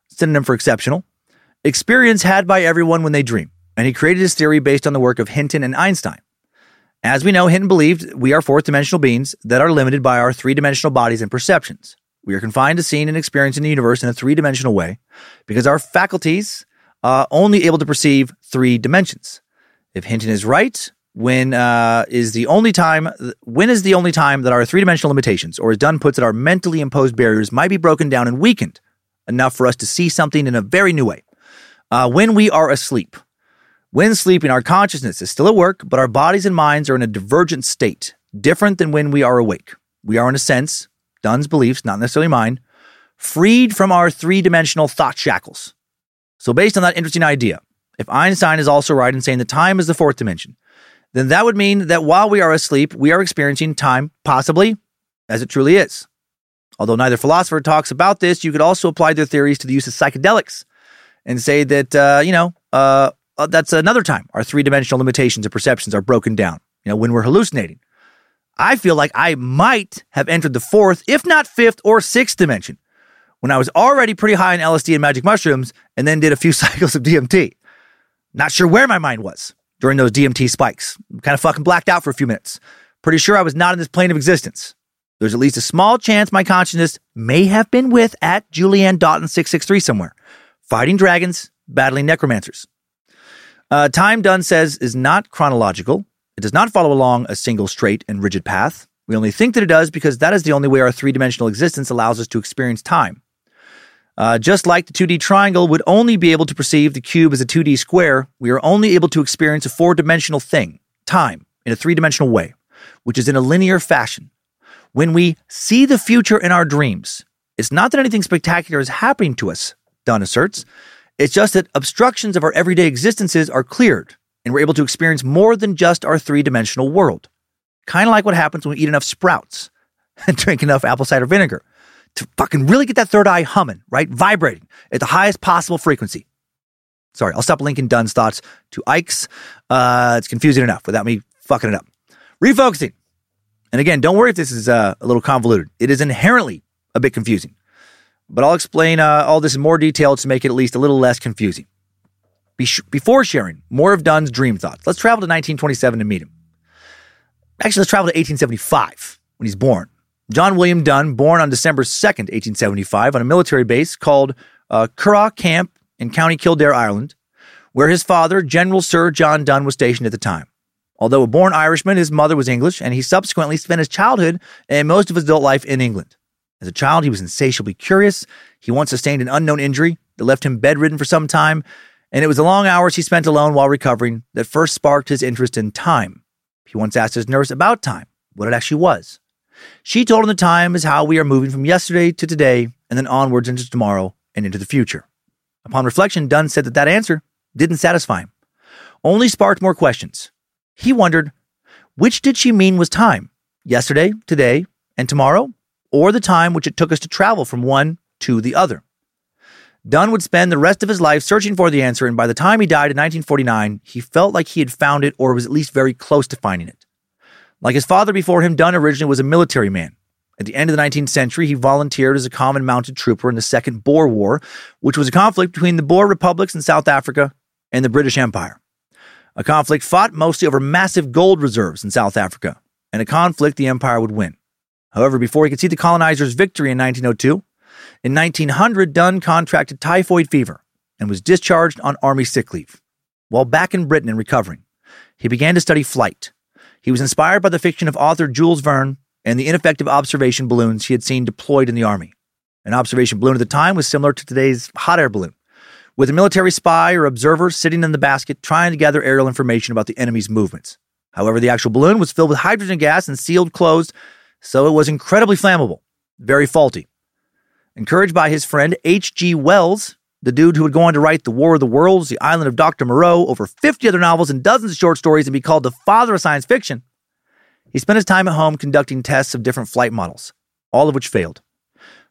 synonym for exceptional, experience had by everyone when they dream. And he created his theory based on the work of Hinton and Einstein. As we know, Hinton believed we are fourth dimensional beings that are limited by our three dimensional bodies and perceptions. We are confined to seeing and experiencing the universe in a three dimensional way because our faculties are only able to perceive three dimensions. If Hinton is right, when uh, is the only time when is the only time that our three-dimensional limitations or as dunne puts it our mentally imposed barriers might be broken down and weakened enough for us to see something in a very new way. Uh, when we are asleep when sleeping our consciousness is still at work but our bodies and minds are in a divergent state different than when we are awake. We are in a sense dunne's beliefs not necessarily mine freed from our three-dimensional thought shackles. So based on that interesting idea if einstein is also right in saying that time is the fourth dimension then that would mean that while we are asleep, we are experiencing time possibly as it truly is. Although neither philosopher talks about this, you could also apply their theories to the use of psychedelics and say that, uh, you know, uh, uh that's another time our three dimensional limitations of perceptions are broken down, you know, when we're hallucinating. I feel like I might have entered the fourth, if not fifth or sixth dimension when I was already pretty high in LSD and magic mushrooms and then did a few cycles of DMT. Not sure where my mind was during those DMT spikes. Kind of fucking blacked out for a few minutes. Pretty sure I was not in this plane of existence. There's at least a small chance my consciousness may have been with at Julianne Dotton 663 somewhere, fighting dragons, battling necromancers. Uh, time, Dunne says, is not chronological. It does not follow along a single straight and rigid path. We only think that it does because that is the only way our three dimensional existence allows us to experience time. Uh, just like the 2D triangle would only be able to perceive the cube as a 2D square, we are only able to experience a four dimensional thing, time, in a three dimensional way, which is in a linear fashion. When we see the future in our dreams, it's not that anything spectacular is happening to us, Dunne asserts. It's just that obstructions of our everyday existences are cleared, and we're able to experience more than just our three dimensional world. Kind of like what happens when we eat enough sprouts. and drink enough apple cider vinegar to fucking really get that third eye humming, right? Vibrating at the highest possible frequency. Sorry, I'll stop linking Dunne's thoughts to Icke's. Uh, it's confusing enough without me fucking it up. Refocusing. And again, don't worry if this is uh, a little convoluted. It is inherently a bit confusing. But I'll explain uh, all this in more detail to make it at least a little less confusing. Be sh- before sharing more of Dunne's dream thoughts, let's travel to 1927 to meet him. Actually, let's travel to 1875 when he's born. John William Dunne, born on December 2nd, 1875, on a military base called uh, Curragh Camp in County Kildare, Ireland, where his father, General Sir John Dunne, was stationed at the time. Although a born Irishman, his mother was English, and he subsequently spent his childhood and most of his adult life in England. As a child, he was insatiably curious. He once sustained an unknown injury that left him bedridden for some time, and it was the long hours he spent alone while recovering that first sparked his interest in time. He once asked his nurse about time, what it actually was. She told him the time is how we are moving from yesterday to today and then onwards into tomorrow and into the future. Upon reflection, Dunne said that that answer didn't satisfy him, only sparked more questions. He wondered, which did she mean was time? Yesterday, today, and tomorrow? Or the time which it took us to travel from one to the other? Dunne would spend the rest of his life searching for the answer, and by the time he died in 1949, he felt like he had found it or was at least very close to finding it. Like his father before him, Dunne originally was a military man. At the end of the 19th century, he volunteered as a common mounted trooper in the Second Boer War, which was a conflict between the Boer republics in South Africa and the British Empire. A conflict fought mostly over massive gold reserves in South Africa, and a conflict the empire would win. However, before he could see the colonizers' victory in 1902, in 1900, Dunne contracted typhoid fever and was discharged on army sick leave. While back in Britain and recovering, he began to study flight he was inspired by the fiction of author Jules Verne and the ineffective observation balloons he had seen deployed in the Army. An observation balloon at the time was similar to today's hot air balloon, with a military spy or observer sitting in the basket trying to gather aerial information about the enemy's movements. However, the actual balloon was filled with hydrogen gas and sealed closed, so it was incredibly flammable, very faulty. Encouraged by his friend H.G. Wells, the dude who would go on to write The War of the Worlds, The Island of Dr. Moreau, over 50 other novels and dozens of short stories and be called the father of science fiction, he spent his time at home conducting tests of different flight models, all of which failed.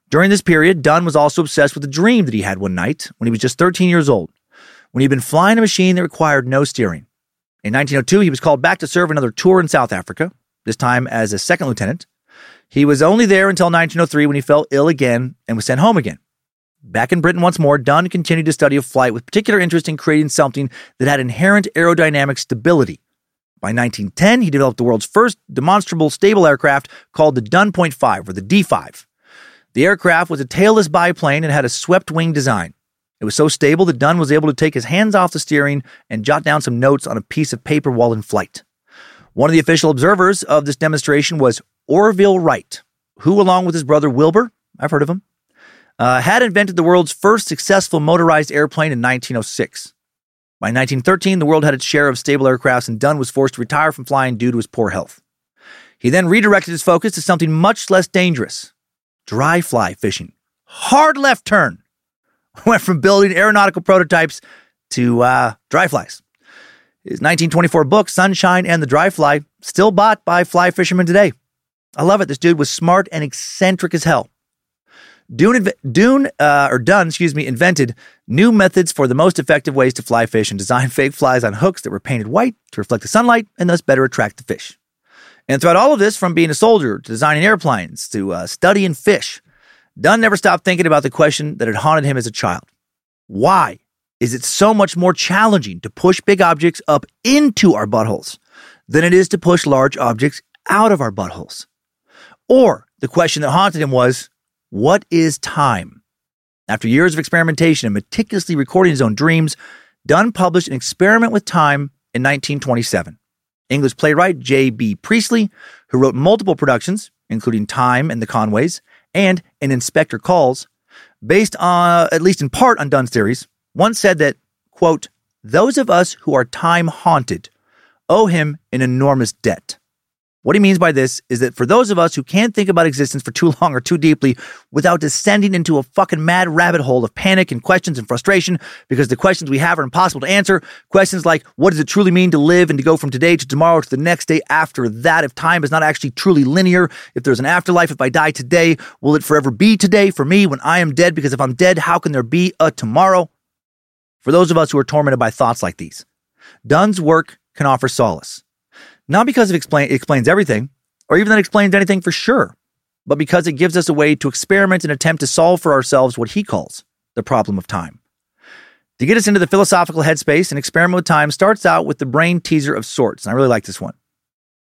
During this period, Dunne was also obsessed with a dream that he had one night when he was just 13 years old, when he'd been flying a machine that required no steering. In 1902, he was called back to serve another tour in South Africa, this time as a second lieutenant. He was only there until 1903 when he fell ill again and was sent home again. Back in Britain once more, Dunne continued to study of flight with particular interest in creating something that had inherent aerodynamic stability. By 1910, he developed the world's first demonstrable stable aircraft called the Dunne Point 5 or the D5. The aircraft was a tailless biplane and had a swept wing design. It was so stable that Dunne was able to take his hands off the steering and jot down some notes on a piece of paper while in flight. One of the official observers of this demonstration was Orville Wright, who, along with his brother Wilbur, I've heard of him, uh, had invented the world's first successful motorized airplane in 1906. By 1913, the world had its share of stable aircrafts, and Dunne was forced to retire from flying due to his poor health. He then redirected his focus to something much less dangerous dry fly fishing. Hard left turn. Went from building aeronautical prototypes to uh, dry flies. His 1924 book, Sunshine and the Dry Fly, still bought by fly fishermen today. I love it. This dude was smart and eccentric as hell. Dune, Dune uh, or Dunne, excuse me, invented new methods for the most effective ways to fly fish and designed fake flies on hooks that were painted white to reflect the sunlight and thus better attract the fish. And throughout all of this, from being a soldier to designing airplanes to uh, studying fish, Dunne never stopped thinking about the question that had haunted him as a child. Why is it so much more challenging to push big objects up into our buttholes than it is to push large objects out of our buttholes? Or the question that haunted him was, what is time? After years of experimentation and meticulously recording his own dreams, Dunne published an experiment with time in 1927. English playwright J.B. Priestley, who wrote multiple productions, including Time and the Conways, and An Inspector Calls, based on, at least in part on Dunne's theories, once said that, quote, those of us who are time haunted owe him an enormous debt. What he means by this is that for those of us who can't think about existence for too long or too deeply without descending into a fucking mad rabbit hole of panic and questions and frustration because the questions we have are impossible to answer, questions like what does it truly mean to live and to go from today to tomorrow to the next day after that, if time is not actually truly linear, if there's an afterlife, if I die today, will it forever be today for me when I am dead? Because if I'm dead, how can there be a tomorrow? For those of us who are tormented by thoughts like these, Dunne's work can offer solace. Not because it, explain, explains everything, or even that explains anything for sure, but because it gives us a way to experiment and attempt to solve for ourselves what he calls the problem of time. To get us into the philosophical headspace, an experiment with time starts out with the brain teaser of sorts, and I really like this one.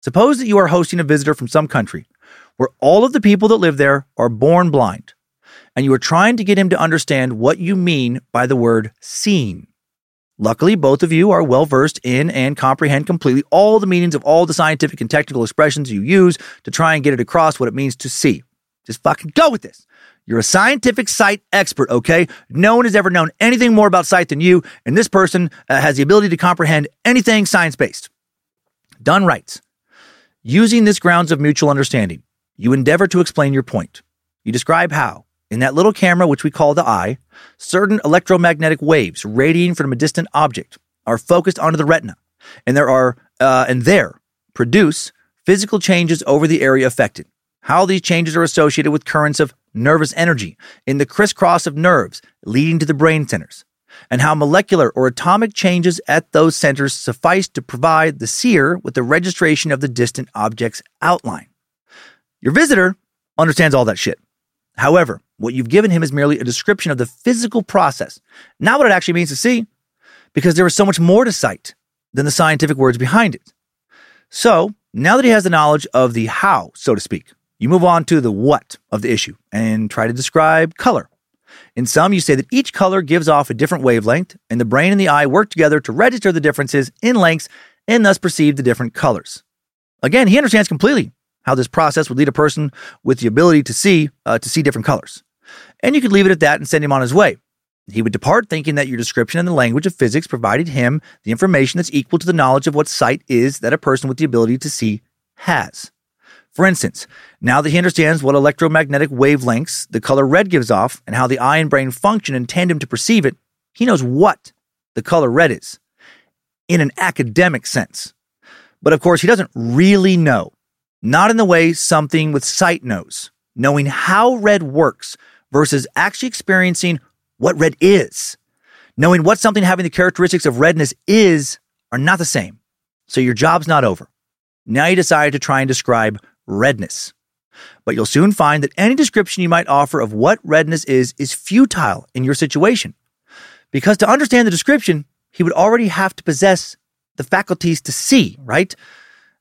Suppose that you are hosting a visitor from some country where all of the people that live there are born blind, and you are trying to get him to understand what you mean by the word seen. Luckily, both of you are well versed in and comprehend completely all the meanings of all the scientific and technical expressions you use to try and get it across what it means to see. Just fucking go with this. You're a scientific sight expert, okay? No one has ever known anything more about sight than you, and this person uh, has the ability to comprehend anything science based. Dunne writes Using this grounds of mutual understanding, you endeavor to explain your point. You describe how, in that little camera, which we call the eye, certain electromagnetic waves radiating from a distant object are focused onto the retina, and there are uh, and there produce physical changes over the area affected. How these changes are associated with currents of nervous energy in the crisscross of nerves leading to the brain centers, and how molecular or atomic changes at those centers suffice to provide the seer with the registration of the distant object's outline. Your visitor understands all that shit. However, what you've given him is merely a description of the physical process, not what it actually means to see, because there is so much more to sight than the scientific words behind it. So, now that he has the knowledge of the how, so to speak, you move on to the what of the issue and try to describe color. In some, you say that each color gives off a different wavelength, and the brain and the eye work together to register the differences in lengths and thus perceive the different colors. Again, he understands completely how this process would lead a person with the ability to see uh, to see different colors. And you could leave it at that and send him on his way. He would depart thinking that your description and the language of physics provided him the information that's equal to the knowledge of what sight is that a person with the ability to see has. For instance, now that he understands what electromagnetic wavelengths the color red gives off and how the eye and brain function in tandem to perceive it, he knows what the color red is in an academic sense. But of course, he doesn't really know, not in the way something with sight knows, knowing how red works versus actually experiencing what red is. Knowing what something having the characteristics of redness is are not the same. So your job's not over. Now you decide to try and describe redness. But you'll soon find that any description you might offer of what redness is is futile in your situation. Because to understand the description, he would already have to possess the faculties to see, right?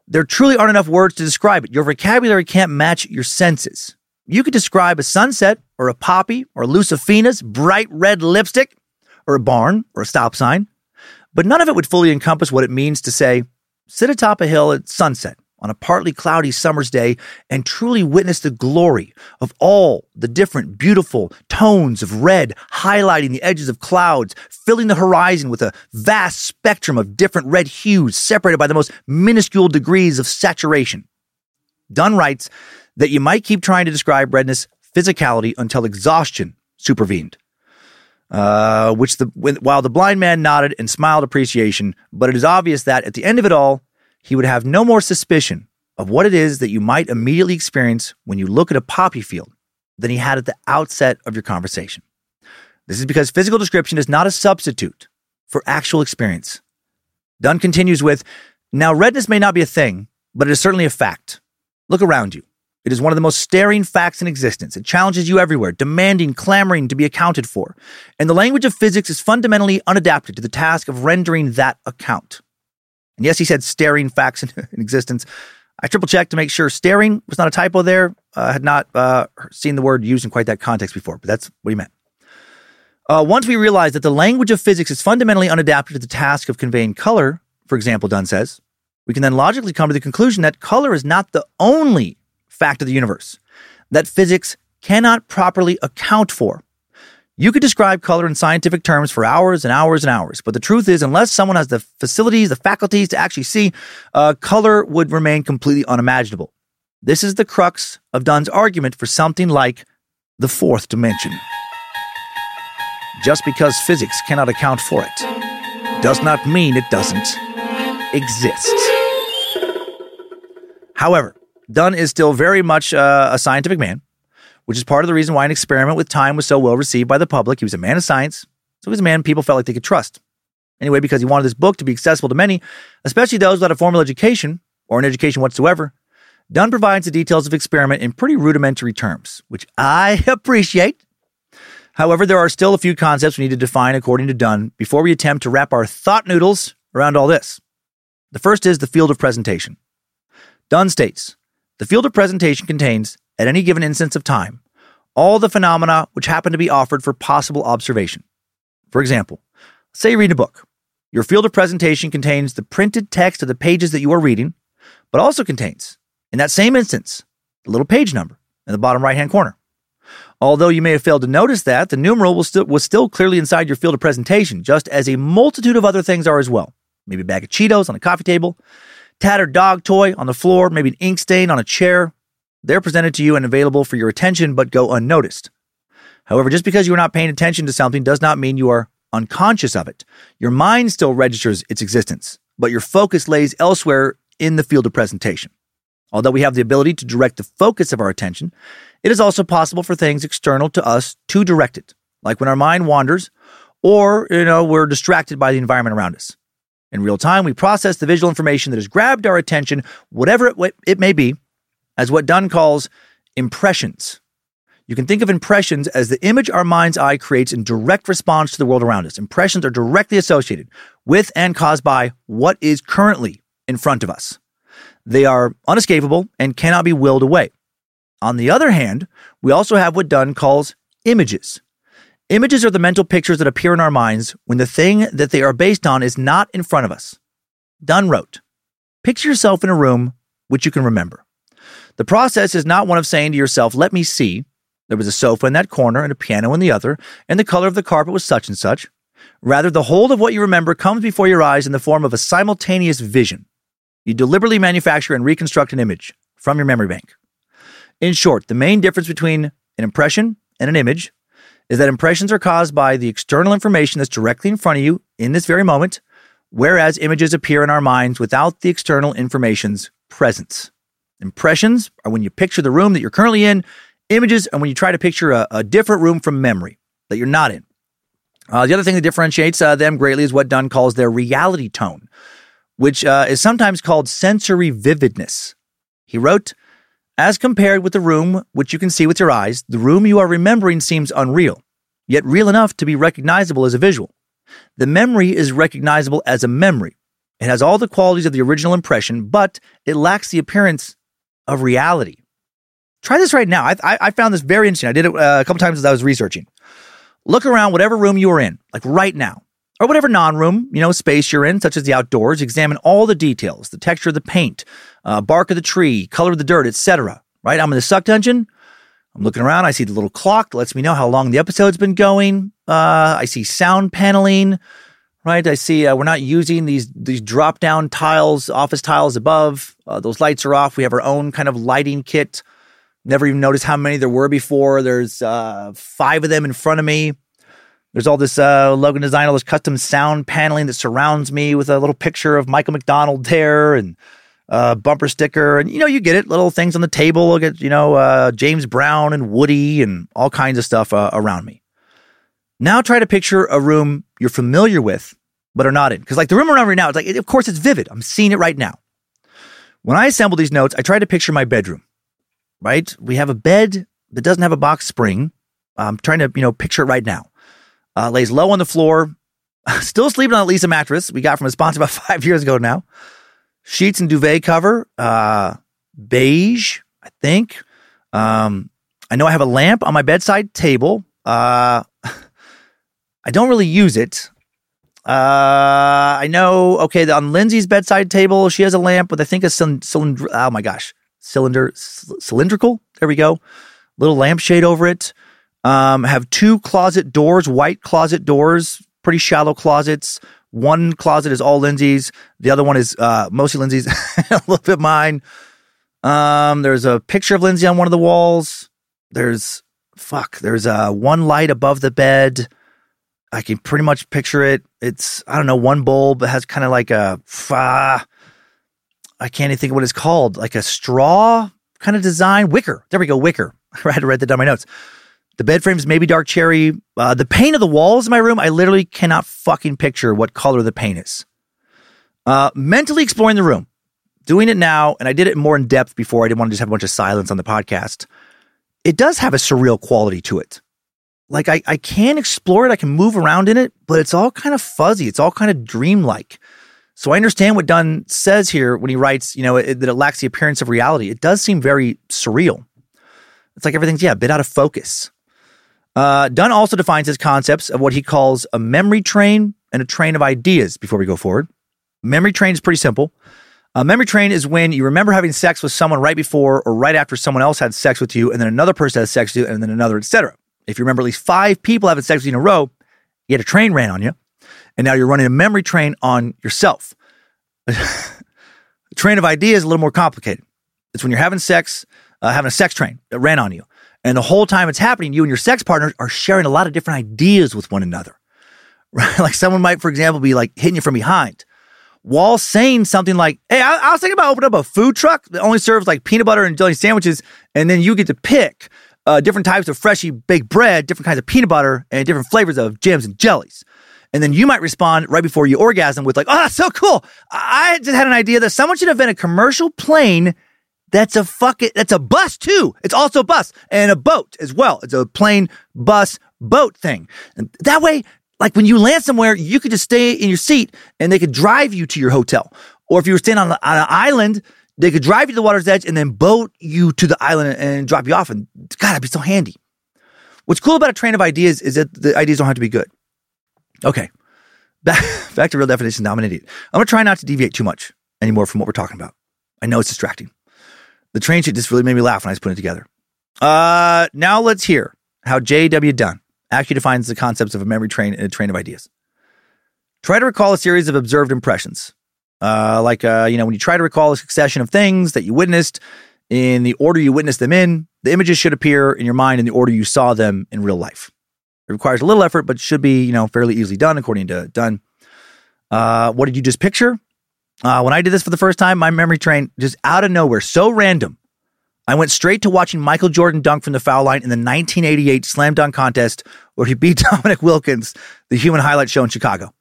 There truly aren't enough words to describe it. Your vocabulary can't match your senses. You could describe a sunset or a poppy or Lucifina's bright red lipstick or a barn or a stop sign, but none of it would fully encompass what it means to say, sit atop a hill at sunset on a partly cloudy summer's day and truly witness the glory of all the different beautiful tones of red highlighting the edges of clouds, filling the horizon with a vast spectrum of different red hues separated by the most minuscule degrees of saturation. Dunne writes that you might keep trying to describe redness physicality until exhaustion supervened. Uh, which the while the blind man nodded and smiled appreciation, but it is obvious that at the end of it all, he would have no more suspicion of what it is that you might immediately experience when you look at a poppy field than he had at the outset of your conversation. This is because physical description is not a substitute for actual experience. Dunne continues with Now, redness may not be a thing, but it is certainly a fact. Look around you. It is one of the most staring facts in existence. It challenges you everywhere, demanding, clamoring to be accounted for. And the language of physics is fundamentally unadapted to the task of rendering that account. And yes, he said staring facts in, in existence. I triple checked to make sure staring was not a typo there. I uh, had not uh, seen the word used in quite that context before, but that's what he meant. Uh, once we realize that the language of physics is fundamentally unadapted to the task of conveying color, for example, Dunne says, we can then logically come to the conclusion that color is not the only fact of the universe that physics cannot properly account for. You could describe color in scientific terms for hours and hours and hours, but the truth is, unless someone has the facilities, the faculties to actually see, uh, color would remain completely unimaginable. This is the crux of Dunne's argument for something like the fourth dimension. Just because physics cannot account for it does not mean it doesn't exist. However, Dunne is still very much uh, a scientific man, which is part of the reason why an experiment with time was so well received by the public. He was a man of science, so he was a man people felt like they could trust. Anyway, because he wanted this book to be accessible to many, especially those without a formal education or an education whatsoever, Dunne provides the details of experiment in pretty rudimentary terms, which I appreciate. However, there are still a few concepts we need to define according to Dunne before we attempt to wrap our thought noodles around all this. The first is the field of presentation. Dunne states the field of presentation contains, at any given instance of time, all the phenomena which happen to be offered for possible observation. For example, say you read a book. Your field of presentation contains the printed text of the pages that you are reading, but also contains, in that same instance, the little page number in the bottom right hand corner. Although you may have failed to notice that, the numeral was still, was still clearly inside your field of presentation, just as a multitude of other things are as well. Maybe a bag of Cheetos on a coffee table, tattered dog toy on the floor, maybe an ink stain on a chair. They're presented to you and available for your attention, but go unnoticed. However, just because you are not paying attention to something does not mean you are unconscious of it. Your mind still registers its existence, but your focus lays elsewhere in the field of presentation. Although we have the ability to direct the focus of our attention, it is also possible for things external to us to direct it, like when our mind wanders or, you know, we're distracted by the environment around us. In real time, we process the visual information that has grabbed our attention, whatever it, it may be, as what Dunne calls impressions. You can think of impressions as the image our mind's eye creates in direct response to the world around us. Impressions are directly associated with and caused by what is currently in front of us. They are unescapable and cannot be willed away. On the other hand, we also have what Dunne calls images. Images are the mental pictures that appear in our minds when the thing that they are based on is not in front of us. Dunne wrote, Picture yourself in a room which you can remember. The process is not one of saying to yourself, Let me see. There was a sofa in that corner and a piano in the other, and the color of the carpet was such and such. Rather, the whole of what you remember comes before your eyes in the form of a simultaneous vision. You deliberately manufacture and reconstruct an image from your memory bank. In short, the main difference between an impression and an image is that impressions are caused by the external information that's directly in front of you in this very moment, whereas images appear in our minds without the external information's presence. Impressions are when you picture the room that you're currently in, images are when you try to picture a, a different room from memory that you're not in. Uh, the other thing that differentiates uh, them greatly is what Dunne calls their reality tone, which uh, is sometimes called sensory vividness. He wrote, as compared with the room which you can see with your eyes, the room you are remembering seems unreal, yet real enough to be recognizable as a visual. The memory is recognizable as a memory. It has all the qualities of the original impression, but it lacks the appearance of reality. Try this right now. I, I, I found this very interesting. I did it uh, a couple times as I was researching. Look around whatever room you are in, like right now, or whatever non-room, you know, space you're in, such as the outdoors. Examine all the details, the texture of the paint, uh, bark of the tree, color of the dirt, etc. Right? I'm in the suck dungeon. I'm looking around. I see the little clock that lets me know how long the episode's been going. Uh, I see sound paneling. Right? I see uh, we're not using these these drop down tiles, office tiles above. Uh, those lights are off. We have our own kind of lighting kit. Never even noticed how many there were before. There's uh, five of them in front of me. There's all this uh, Logan design, all this custom sound paneling that surrounds me with a little picture of Michael McDonald there and uh, bumper sticker. And, you know, you get it. Little things on the table. Look at, you know, uh, James Brown and Woody and all kinds of stuff around me. Now try to picture a room you're familiar with, but are not in. Because, like, the room around right now, it's like, of course, it's vivid. I'm seeing it right now. When I assemble these notes, I try to picture my bedroom, right? We have a bed that doesn't have a box spring. I'm trying to, you know, picture it right now uh, lays low on the floor, still sleeping on at least a mattress we got from a sponsor about five years ago now. Sheets and duvet cover, uh, beige, I think. Um, I know I have a lamp on my bedside table. Uh, I don't really use it. Uh, I know, okay, on Lindsay's bedside table, she has a lamp with, I think, a cylinder. Oh my gosh, cylinder, c- cylindrical. There we go. Little lampshade over it. Um, have two closet doors, white closet doors, pretty shallow closets. One closet is all Lindsay's. The other one is uh, mostly Lindsay's, a little bit mine. Um, there's a picture of Lindsay on one of the walls. There's fuck. There's uh, one light above the bed. I can pretty much picture it. It's I don't know one bulb that has kind of like a I can't even think of what it's called, like a straw kind of design, wicker. There we go, wicker. I had to write that down my notes. The bed frames maybe dark cherry. Uh, the paint of the walls in my room, I literally cannot fucking picture what color the paint is. Uh, mentally exploring the room, doing it now, and I did it more in depth before. I didn't want to just have a bunch of silence on the podcast. It does have a surreal quality to it. Like I, I can explore it, I can move around in it, but it's all kind of fuzzy. It's all kind of dreamlike. So I understand what Dunne says here when he writes, you know, it, that it lacks the appearance of reality. It does seem very surreal. It's like everything's, yeah, a bit out of focus. Uh, Dunne also defines his concepts of what he calls a memory train and a train of ideas before we go forward. Memory train is pretty simple. A memory train is when you remember having sex with someone right before or right after someone else had sex with you, and then another person has sex with you, and then another, etc. If you remember at least five people having sex with you in a row, you had a train ran on you, and now you're running a memory train on yourself. train of ideas is a little more complicated. It's when you're having sex, uh, having a sex train that ran on you. And the whole time it's happening, you and your sex partner are sharing a lot of different ideas with one another. Right? Like someone might, for example, be like hitting you from behind while saying something like, Hey, I, I was thinking about opening up a food truck that only serves like peanut butter and jelly sandwiches. And then you get to pick uh, different types of freshly baked bread, different kinds of peanut butter, and different flavors of jams and jellies. And then you might respond right before you orgasm with like, "Oh, that's so cool! I just had an idea that someone should invent a commercial plane that's a fucking that's a bus too. It's also a bus and a boat as well. It's a plane, bus, boat thing. And that way, like when you land somewhere, you could just stay in your seat and they could drive you to your hotel. Or if you were staying on, on an island, they could drive you to the water's edge and then boat you to the island and drop you off. And God, that'd be so handy. What's cool about a train of ideas is that the ideas don't have to be good. Okay. Back, back to real definitions. Now I'm an idiot. I'm to try not to deviate too much anymore from what we're talking about. I know it's distracting. The train shit just really made me laugh when I was putting it together. Uh, now let's hear how J.W. Dunne actually defines the concepts of a memory train and a train of ideas. Try to recall a series of observed impressions. Uh, like, uh, you know, when you try to recall a succession of things that you witnessed in the order you witnessed them in, the images should appear in your mind in the order you saw them in real life. It requires a little effort, but should be, you know, fairly easily done according to Dunne. Uh, what did you just picture? Uh, when I did this for the first time, my memory train just out of nowhere, so random. I went straight to watching Michael Jordan dunk from the foul line in the 1988 slam dunk contest where he beat Dominique Wilkins, the human highlight show in Chicago.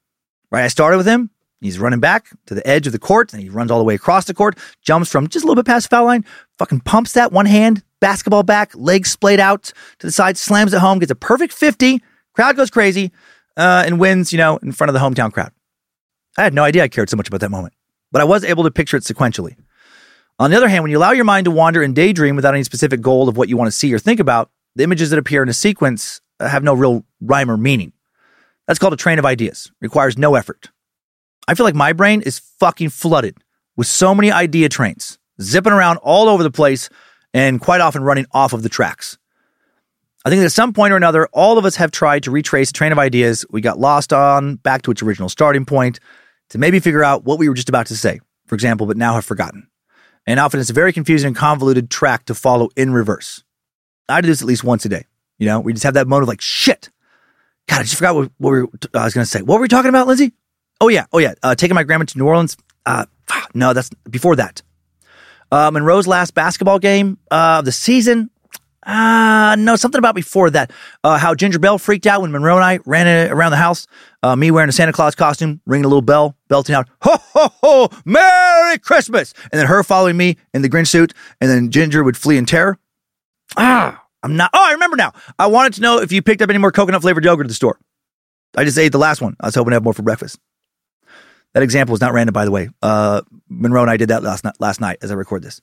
Right, I started with him. He's running back to the edge of the court, and he runs all the way across the court, jumps from just a little bit past foul line, fucking pumps that one hand, basketball back, legs splayed out to the side, slams it home, gets a perfect 50. Crowd goes crazy, uh, and wins, you know, in front of the hometown crowd. I had no idea I cared so much about that moment, but I was able to picture it sequentially. On the other hand, when you allow your mind to wander and daydream without any specific goal of what you want to see or think about, the images that appear in a sequence have no real rhyme or meaning. That's called a train of ideas. Requires no effort. I feel like my brain is fucking flooded with so many idea trains zipping around all over the place and quite often running off of the tracks. I think at some point or another, all of us have tried to retrace a train of ideas we got lost on back to its original starting point to maybe figure out what we were just about to say, for example, but now have forgotten. And often it's a very confusing and convoluted track to follow in reverse. I do this at least once a day. You know, we just have that moment of like, shit. God, I just forgot what, what we were, I was going to say. What were we talking about, Lindsay? Oh, yeah. Oh, yeah. Uh, taking my grandma to New Orleans. Uh, no, that's before that. Uh, Monroe's last basketball game of uh, the season. Uh, no, something about before that. Uh, how Ginger Bell freaked out when Monroe and I ran around the house. Uh, me wearing a Santa Claus costume, ringing a little bell, belting out, ho, ho, ho, Merry Christmas. And then her following me in the Grinch suit. And then Ginger would flee in terror. Ah, I'm not. Oh, I remember now. I wanted to know if you picked up any more coconut flavored yogurt at the store. I just ate the last one. I was hoping to have more for breakfast. That example is not random, by the way. Uh, Monroe and I did that last night, last night as I record this.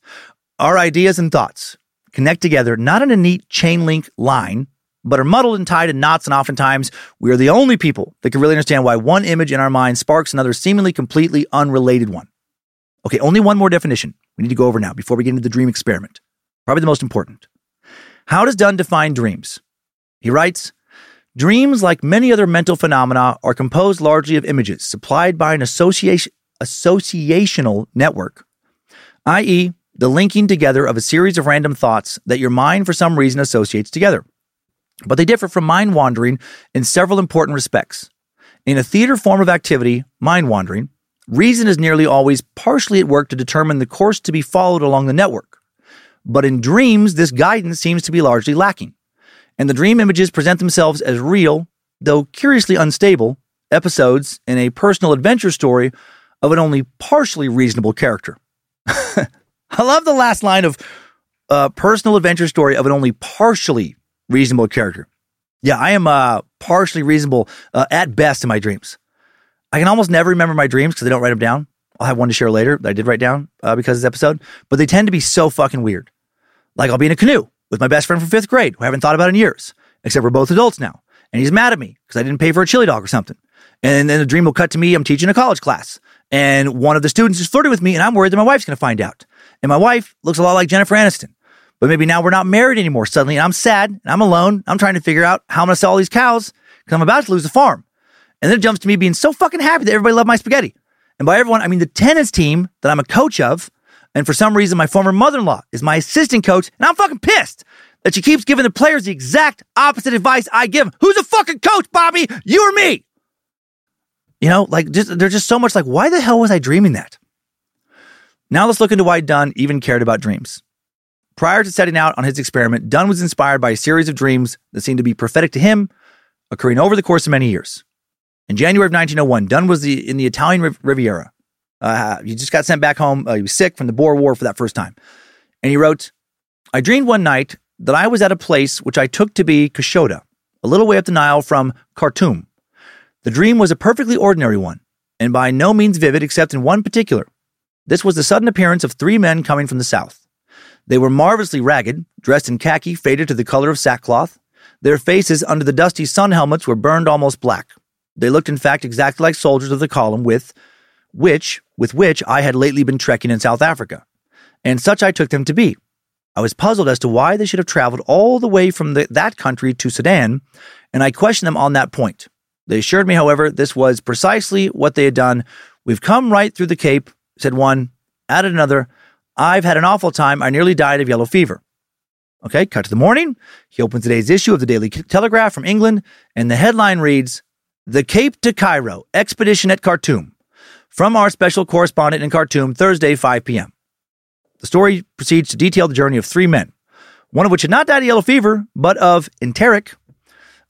Our ideas and thoughts connect together not in a neat chain link line, but are muddled and tied in knots. And oftentimes, we are the only people that can really understand why one image in our mind sparks another seemingly completely unrelated one. Okay, only one more definition we need to go over now before we get into the dream experiment. Probably the most important. How does Dunne define dreams? He writes Dreams, like many other mental phenomena, are composed largely of images supplied by an association, associational network, i.e., the linking together of a series of random thoughts that your mind for some reason associates together. But they differ from mind wandering in several important respects. In a theater form of activity, mind wandering, reason is nearly always partially at work to determine the course to be followed along the network. But in dreams, this guidance seems to be largely lacking, and the dream images present themselves as real, though curiously unstable, episodes in a personal adventure story of an only partially reasonable character. I love the last line of uh, personal adventure story of an only partially reasonable character. Yeah, I am uh, partially reasonable uh, at best in my dreams. I can almost never remember my dreams because I don't write them down. I'll have one to share later that I did write down uh, because of this episode, but they tend to be so fucking weird. Like I'll be in a canoe with my best friend from fifth grade who I haven't thought about in years, except we're both adults now. And he's mad at me because I didn't pay for a chili dog or something. And then the dream will cut to me. I'm teaching a college class and one of the students is flirting with me and I'm worried that my wife's going to find out. And my wife looks a lot like Jennifer Aniston. But maybe now we're not married anymore suddenly and I'm sad and I'm alone. I'm trying to figure out how I'm going to sell all these cows because I'm about to lose the farm. And then it jumps to me being so fucking happy that everybody loved my spaghetti. And by everyone, I mean the tennis team that I'm a coach of. And for some reason, my former mother in law is my assistant coach. And I'm fucking pissed that she keeps giving the players the exact opposite advice I give. Who's a fucking coach, Bobby? You or me? You know, like just, there's just so much like, why the hell was I dreaming that? Now let's look into why Dunne even cared about dreams. Prior to setting out on his experiment, Dunne was inspired by a series of dreams that seemed to be prophetic to him, occurring over the course of many years. In January of 1901, Dunne was the, in the Italian Riviera. Uh, he just got sent back home. Uh, he was sick from the Boer War for that first time. And he wrote, I dreamed one night that I was at a place which I took to be Kashoda, a little way up the Nile from Khartoum. The dream was a perfectly ordinary one, and by no means vivid except in one particular. This was the sudden appearance of three men coming from the south. They were marvelously ragged, dressed in khaki faded to the color of sackcloth. Their faces under the dusty sun helmets were burned almost black. They looked, in fact, exactly like soldiers of the column with which, with which I had lately been trekking in South Africa. And such I took them to be. I was puzzled as to why they should have traveled all the way from the, that country to Sudan, and I questioned them on that point. They assured me, however, this was precisely what they had done. We've come right through the Cape, said one, added another. I've had an awful time. I nearly died of yellow fever. Okay, cut to the morning. He opens today's issue of the Daily Telegraph from England, and the headline reads The Cape to Cairo Expedition at Khartoum. From our special correspondent in Khartoum, Thursday, 5 p.m. The story proceeds to detail the journey of three men, one of which had not died of yellow fever, but of enteric.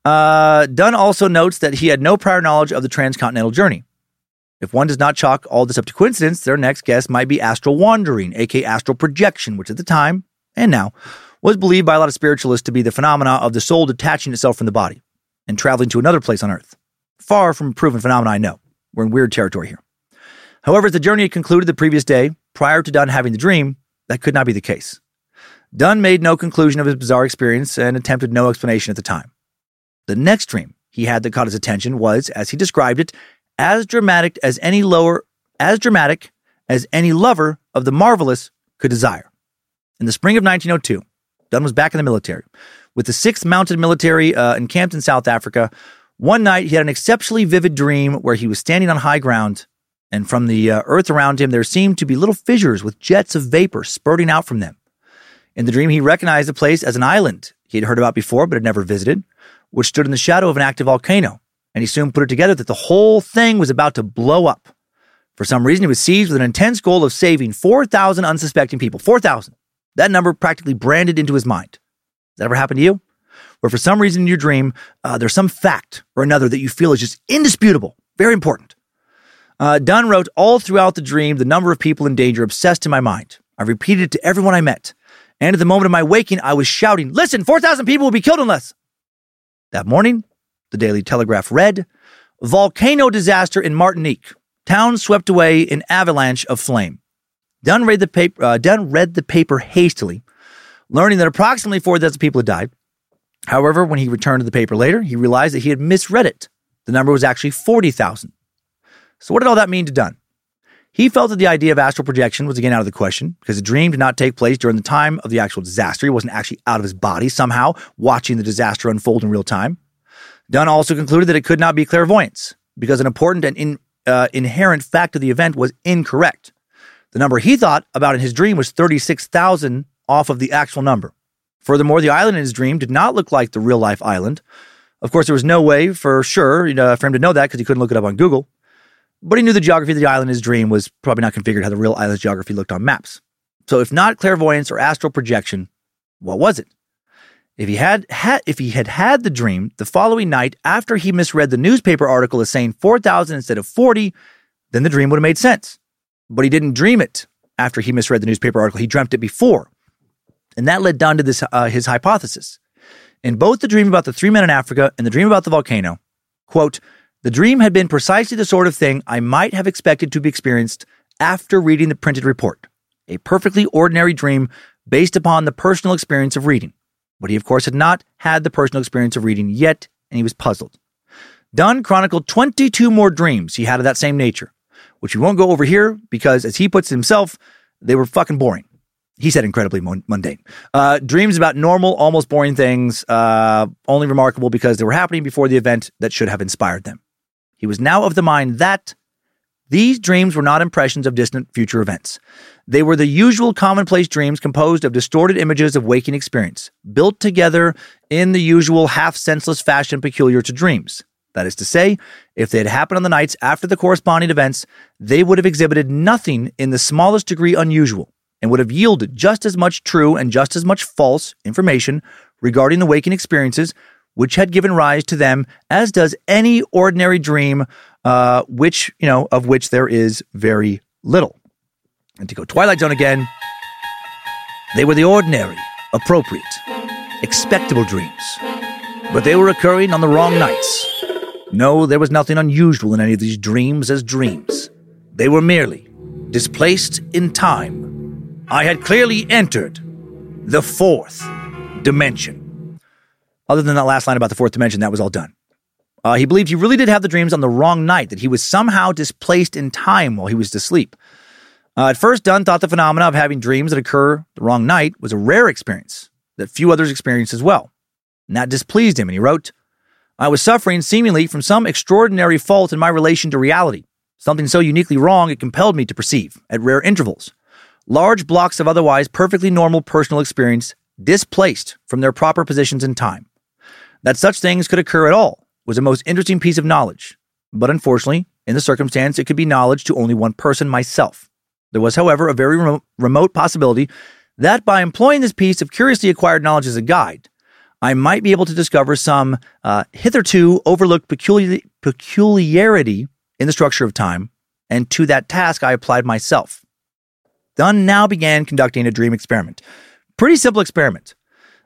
Uh, Dunne also notes that he had no prior knowledge of the transcontinental journey. If one does not chalk all this up to coincidence, their next guess might be astral wandering, aka astral projection, which at the time and now was believed by a lot of spiritualists to be the phenomena of the soul detaching itself from the body and traveling to another place on earth. Far from proven phenomena, I know. We're in weird territory here. However, as the journey had concluded the previous day, prior to Dunne having the dream, that could not be the case. Dunne made no conclusion of his bizarre experience and attempted no explanation at the time. The next dream he had that caught his attention was, as he described it, as dramatic as any lower, as dramatic as any lover of the marvelous could desire. In the spring of 1902, Dunne was back in the military. With the 6th Mounted Military uh, encamped in South Africa, one night he had an exceptionally vivid dream where he was standing on high ground, and from the uh, earth around him there seemed to be little fissures with jets of vapor spurting out from them. In the dream, he recognized the place as an island he had heard about before but had never visited, which stood in the shadow of an active volcano, and he soon put it together that the whole thing was about to blow up. For some reason, he was seized with an intense goal of saving 4,000 unsuspecting people. 4,000. That number practically branded into his mind. Has that ever happened to you? Where for some reason in your dream, uh, there's some fact or another that you feel is just indisputable, very important. Uh, Dunne wrote, All throughout the dream, the number of people in danger obsessed in my mind. I repeated it to everyone I met. And at the moment of my waking, I was shouting, Listen, 4,000 people will be killed unless. That morning, the Daily Telegraph read Volcano disaster in Martinique. Town swept away in avalanche of flame. Dunne read the paper, uh, Dunne read the paper hastily, learning that approximately 4,000 people had died. However, when he returned to the paper later, he realized that he had misread it. The number was actually 40,000. So, what did all that mean to Dunne? He felt that the idea of astral projection was again out of the question because the dream did not take place during the time of the actual disaster. He wasn't actually out of his body somehow watching the disaster unfold in real time. Dunne also concluded that it could not be clairvoyance because an important and in, uh, inherent fact of the event was incorrect. The number he thought about in his dream was 36,000 off of the actual number. Furthermore, the island in his dream did not look like the real life island. Of course, there was no way for sure you know, for him to know that because he couldn't look it up on Google. But he knew the geography of the island in his dream was probably not configured how the real island's geography looked on maps. So, if not clairvoyance or astral projection, what was it? If he had, had if he had had the dream the following night after he misread the newspaper article as saying 4,000 instead of 40, then the dream would have made sense. But he didn't dream it after he misread the newspaper article. He dreamt it before. And that led Dunne to this, uh, his hypothesis. In both the dream about the three men in Africa and the dream about the volcano, quote, the dream had been precisely the sort of thing I might have expected to be experienced after reading the printed report. A perfectly ordinary dream based upon the personal experience of reading. But he, of course, had not had the personal experience of reading yet, and he was puzzled. Dunne chronicled 22 more dreams he had of that same nature, which we won't go over here because, as he puts it himself, they were fucking boring. He said incredibly mundane. Uh, dreams about normal, almost boring things, uh, only remarkable because they were happening before the event that should have inspired them. He was now of the mind that these dreams were not impressions of distant future events. They were the usual commonplace dreams composed of distorted images of waking experience, built together in the usual half senseless fashion peculiar to dreams. That is to say, if they had happened on the nights after the corresponding events, they would have exhibited nothing in the smallest degree unusual and would have yielded just as much true and just as much false information regarding the waking experiences which had given rise to them, as does any ordinary dream, uh, which, you know, of which there is very little. And to go Twilight Zone again, they were the ordinary, appropriate, expectable dreams, but they were occurring on the wrong nights. No, there was nothing unusual in any of these dreams as dreams. They were merely displaced in time. I had clearly entered the fourth dimension. Other than that last line about the fourth dimension, that was all Dunne. Uh, he believed he really did have the dreams on the wrong night, that he was somehow displaced in time while he was asleep. Uh, at first, Dunne thought the phenomena of having dreams that occur the wrong night was a rare experience that few others experienced as well. And that displeased him, and he wrote, I was suffering seemingly from some extraordinary fault in my relation to reality, something so uniquely wrong it compelled me to perceive, at rare intervals, large blocks of otherwise perfectly normal personal experience displaced from their proper positions in time. That such things could occur at all was a most interesting piece of knowledge. But unfortunately, in the circumstance, it could be knowledge to only one person, myself. There was, however, a very remo- remote possibility that by employing this piece of curiously acquired knowledge as a guide, I might be able to discover some uh, hitherto overlooked peculiar- peculiarity in the structure of time, and to that task I applied myself. Dunne now began conducting a dream experiment. Pretty simple experiment.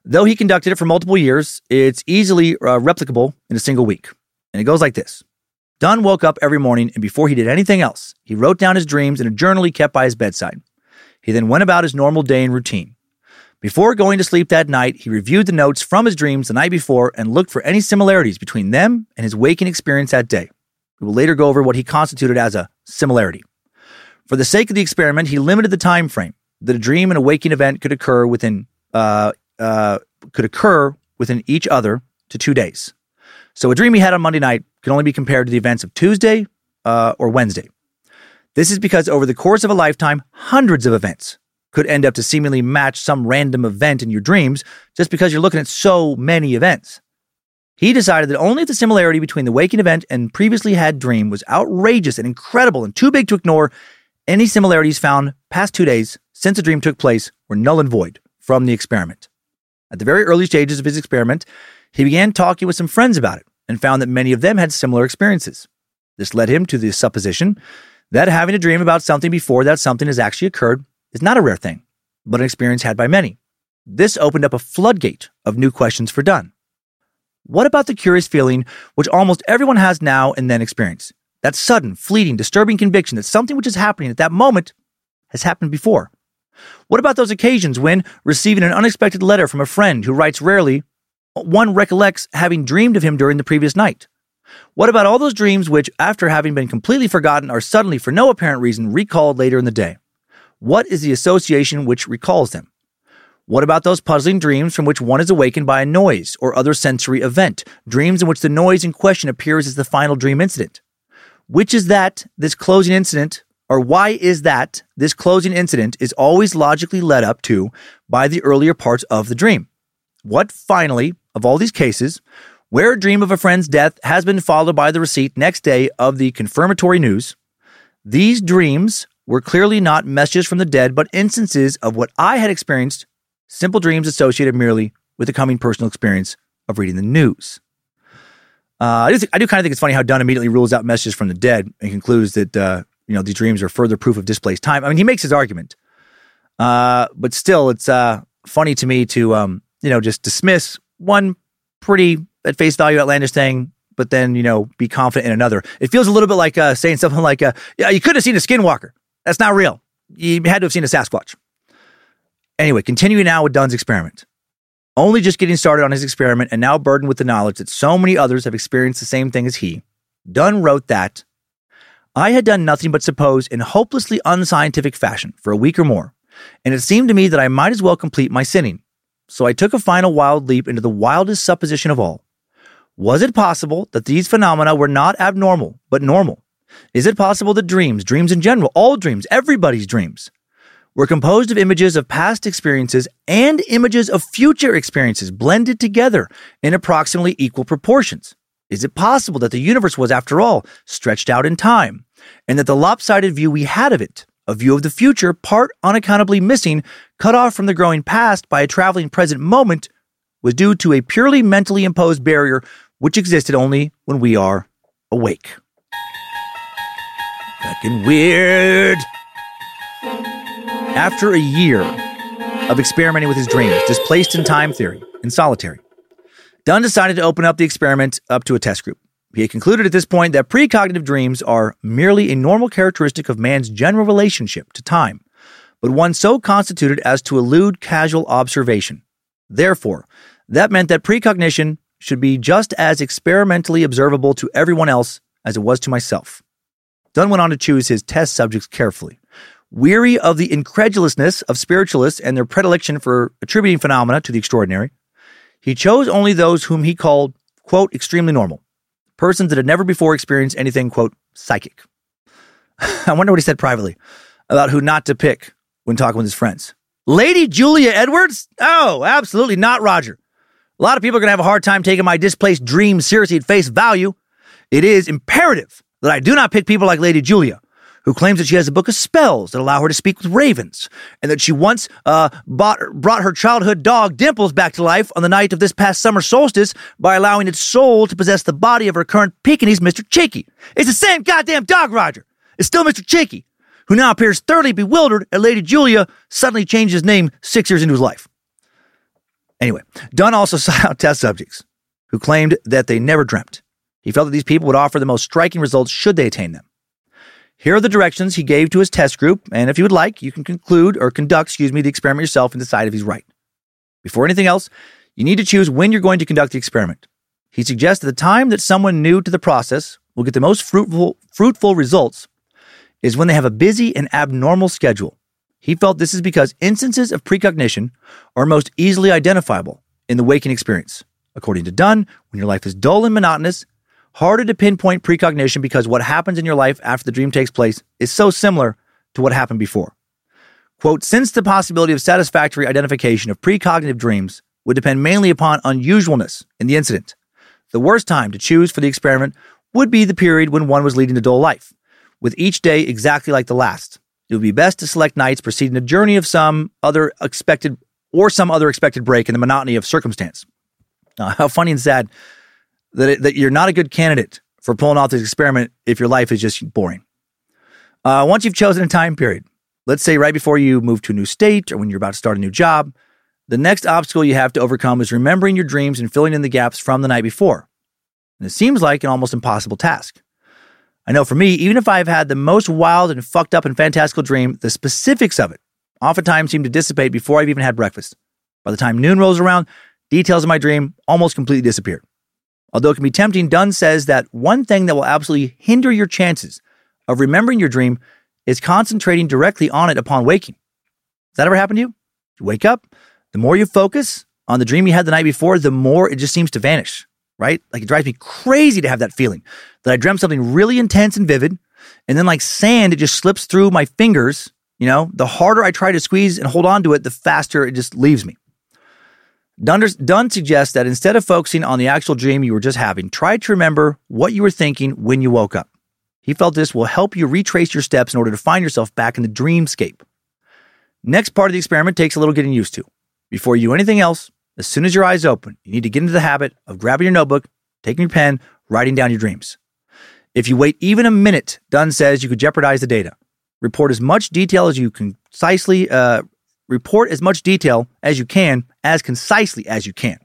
Though he conducted it for multiple years, it's easily uh, replicable in a single week. And it goes like this Dunne woke up every morning, and before he did anything else, he wrote down his dreams in a journal he kept by his bedside. He then went about his normal day and routine. Before going to sleep that night, he reviewed the notes from his dreams the night before and looked for any similarities between them and his waking experience that day. We will later go over what he constituted as a similarity. For the sake of the experiment, he limited the time frame that a dream and a waking event could occur within uh, uh, could occur within each other to two days. So a dream he had on Monday night can only be compared to the events of Tuesday uh, or Wednesday. This is because over the course of a lifetime, hundreds of events could end up to seemingly match some random event in your dreams just because you're looking at so many events. He decided that only if the similarity between the waking event and previously had dream was outrageous and incredible and too big to ignore, any similarities found past two days since the dream took place were null and void from the experiment. At the very early stages of his experiment, he began talking with some friends about it and found that many of them had similar experiences. This led him to the supposition that having a dream about something before that something has actually occurred is not a rare thing, but an experience had by many. This opened up a floodgate of new questions for Dunne. What about the curious feeling which almost everyone has now and then experienced? That sudden, fleeting, disturbing conviction that something which is happening at that moment has happened before. What about those occasions when, receiving an unexpected letter from a friend who writes rarely, one recollects having dreamed of him during the previous night? What about all those dreams which, after having been completely forgotten, are suddenly, for no apparent reason, recalled later in the day? What is the association which recalls them? What about those puzzling dreams from which one is awakened by a noise or other sensory event? Dreams in which the noise in question appears as the final dream incident? Which is that this closing incident, or why is that this closing incident is always logically led up to by the earlier parts of the dream? What finally, of all these cases, where a dream of a friend's death has been followed by the receipt next day of the confirmatory news, these dreams were clearly not messages from the dead, but instances of what I had experienced simple dreams associated merely with the coming personal experience of reading the news. Uh, I do, I do kind of think it's funny how Dunne immediately rules out messages from the dead and concludes that uh, you know these dreams are further proof of displaced time. I mean, he makes his argument, uh, but still, it's uh, funny to me to um, you know just dismiss one pretty at face value outlandish thing, but then you know be confident in another. It feels a little bit like uh, saying something like, uh, "Yeah, you could have seen a skinwalker. That's not real. You had to have seen a Sasquatch." Anyway, continuing now with Dunne's experiment. Only just getting started on his experiment and now burdened with the knowledge that so many others have experienced the same thing as he, Dunne wrote that I had done nothing but suppose in hopelessly unscientific fashion for a week or more, and it seemed to me that I might as well complete my sinning. So I took a final wild leap into the wildest supposition of all. Was it possible that these phenomena were not abnormal, but normal? Is it possible that dreams, dreams in general, all dreams, everybody's dreams, were composed of images of past experiences and images of future experiences blended together in approximately equal proportions? Is it possible that the universe was, after all, stretched out in time, and that the lopsided view we had of it, a view of the future, part unaccountably missing, cut off from the growing past by a traveling present moment, was due to a purely mentally imposed barrier which existed only when we are awake? Fucking weird. After a year of experimenting with his dreams, displaced in time theory, in solitary, Dunne decided to open up the experiment up to a test group. He had concluded at this point that precognitive dreams are merely a normal characteristic of man's general relationship to time, but one so constituted as to elude casual observation. Therefore, that meant that precognition should be just as experimentally observable to everyone else as it was to myself. Dunne went on to choose his test subjects carefully. Weary of the incredulousness of spiritualists and their predilection for attributing phenomena to the extraordinary, he chose only those whom he called, quote, extremely normal, persons that had never before experienced anything, quote, psychic. I wonder what he said privately about who not to pick when talking with his friends. Lady Julia Edwards? Oh, absolutely not, Roger. A lot of people are going to have a hard time taking my displaced dream seriously at face value. It is imperative that I do not pick people like Lady Julia, who claims that she has a book of spells that allow her to speak with ravens, and that she once uh, bought, brought her childhood dog Dimples back to life on the night of this past summer solstice by allowing its soul to possess the body of her current Pekingese, Mr. Cheeky. It's the same goddamn dog, Roger. It's still Mr. Cheeky, who now appears thoroughly bewildered at Lady Julia suddenly changed his name six years into his life. Anyway, Dunne also sought out test subjects who claimed that they never dreamt. He felt that these people would offer the most striking results should they attain them. Here are the directions he gave to his test group, and if you would like, you can conclude or conduct, excuse me, the experiment yourself and decide if he's right. Before anything else, you need to choose when you're going to conduct the experiment. He suggests that the time that someone new to the process will get the most fruitful, fruitful results is when they have a busy and abnormal schedule. He felt this is because instances of precognition are most easily identifiable in the waking experience. According to Dunne, when your life is dull and monotonous, harder to pinpoint precognition because what happens in your life after the dream takes place is so similar to what happened before. Quote, since the possibility of satisfactory identification of precognitive dreams would depend mainly upon unusualness in the incident, the worst time to choose for the experiment would be the period when one was leading a dull life, with each day exactly like the last. It would be best to select nights preceding a journey of some other expected or some other expected break in the monotony of circumstance. Uh, how funny and sad that, it, that you're not a good candidate for pulling off this experiment if your life is just boring. Uh, once you've chosen a time period, let's say right before you move to a new state or when you're about to start a new job, the next obstacle you have to overcome is remembering your dreams and filling in the gaps from the night before. And it seems like an almost impossible task. I know for me, even if I've had the most wild and fucked up and fantastical dream, the specifics of it oftentimes seem to dissipate before I've even had breakfast. By the time noon rolls around, details of my dream almost completely disappear. Although it can be tempting, Dunne says that one thing that will absolutely hinder your chances of remembering your dream is concentrating directly on it upon waking. Has that ever happened to you? You wake up, the more you focus on the dream you had the night before, the more it just seems to vanish, right? Like it drives me crazy to have that feeling that I dreamt something really intense and vivid, and then like sand, it just slips through my fingers. You know, the harder I try to squeeze and hold on to it, the faster it just leaves me. Dunne suggests that instead of focusing on the actual dream you were just having, try to remember what you were thinking when you woke up. He felt this will help you retrace your steps in order to find yourself back in the dreamscape. Next part of the experiment takes a little getting used to. Before you do anything else, as soon as your eyes open, you need to get into the habit of grabbing your notebook, taking your pen, writing down your dreams. If you wait even a minute, Dunne says you could jeopardize the data. Report as much detail as you concisely uh, report as much detail as you can, as concisely as you can.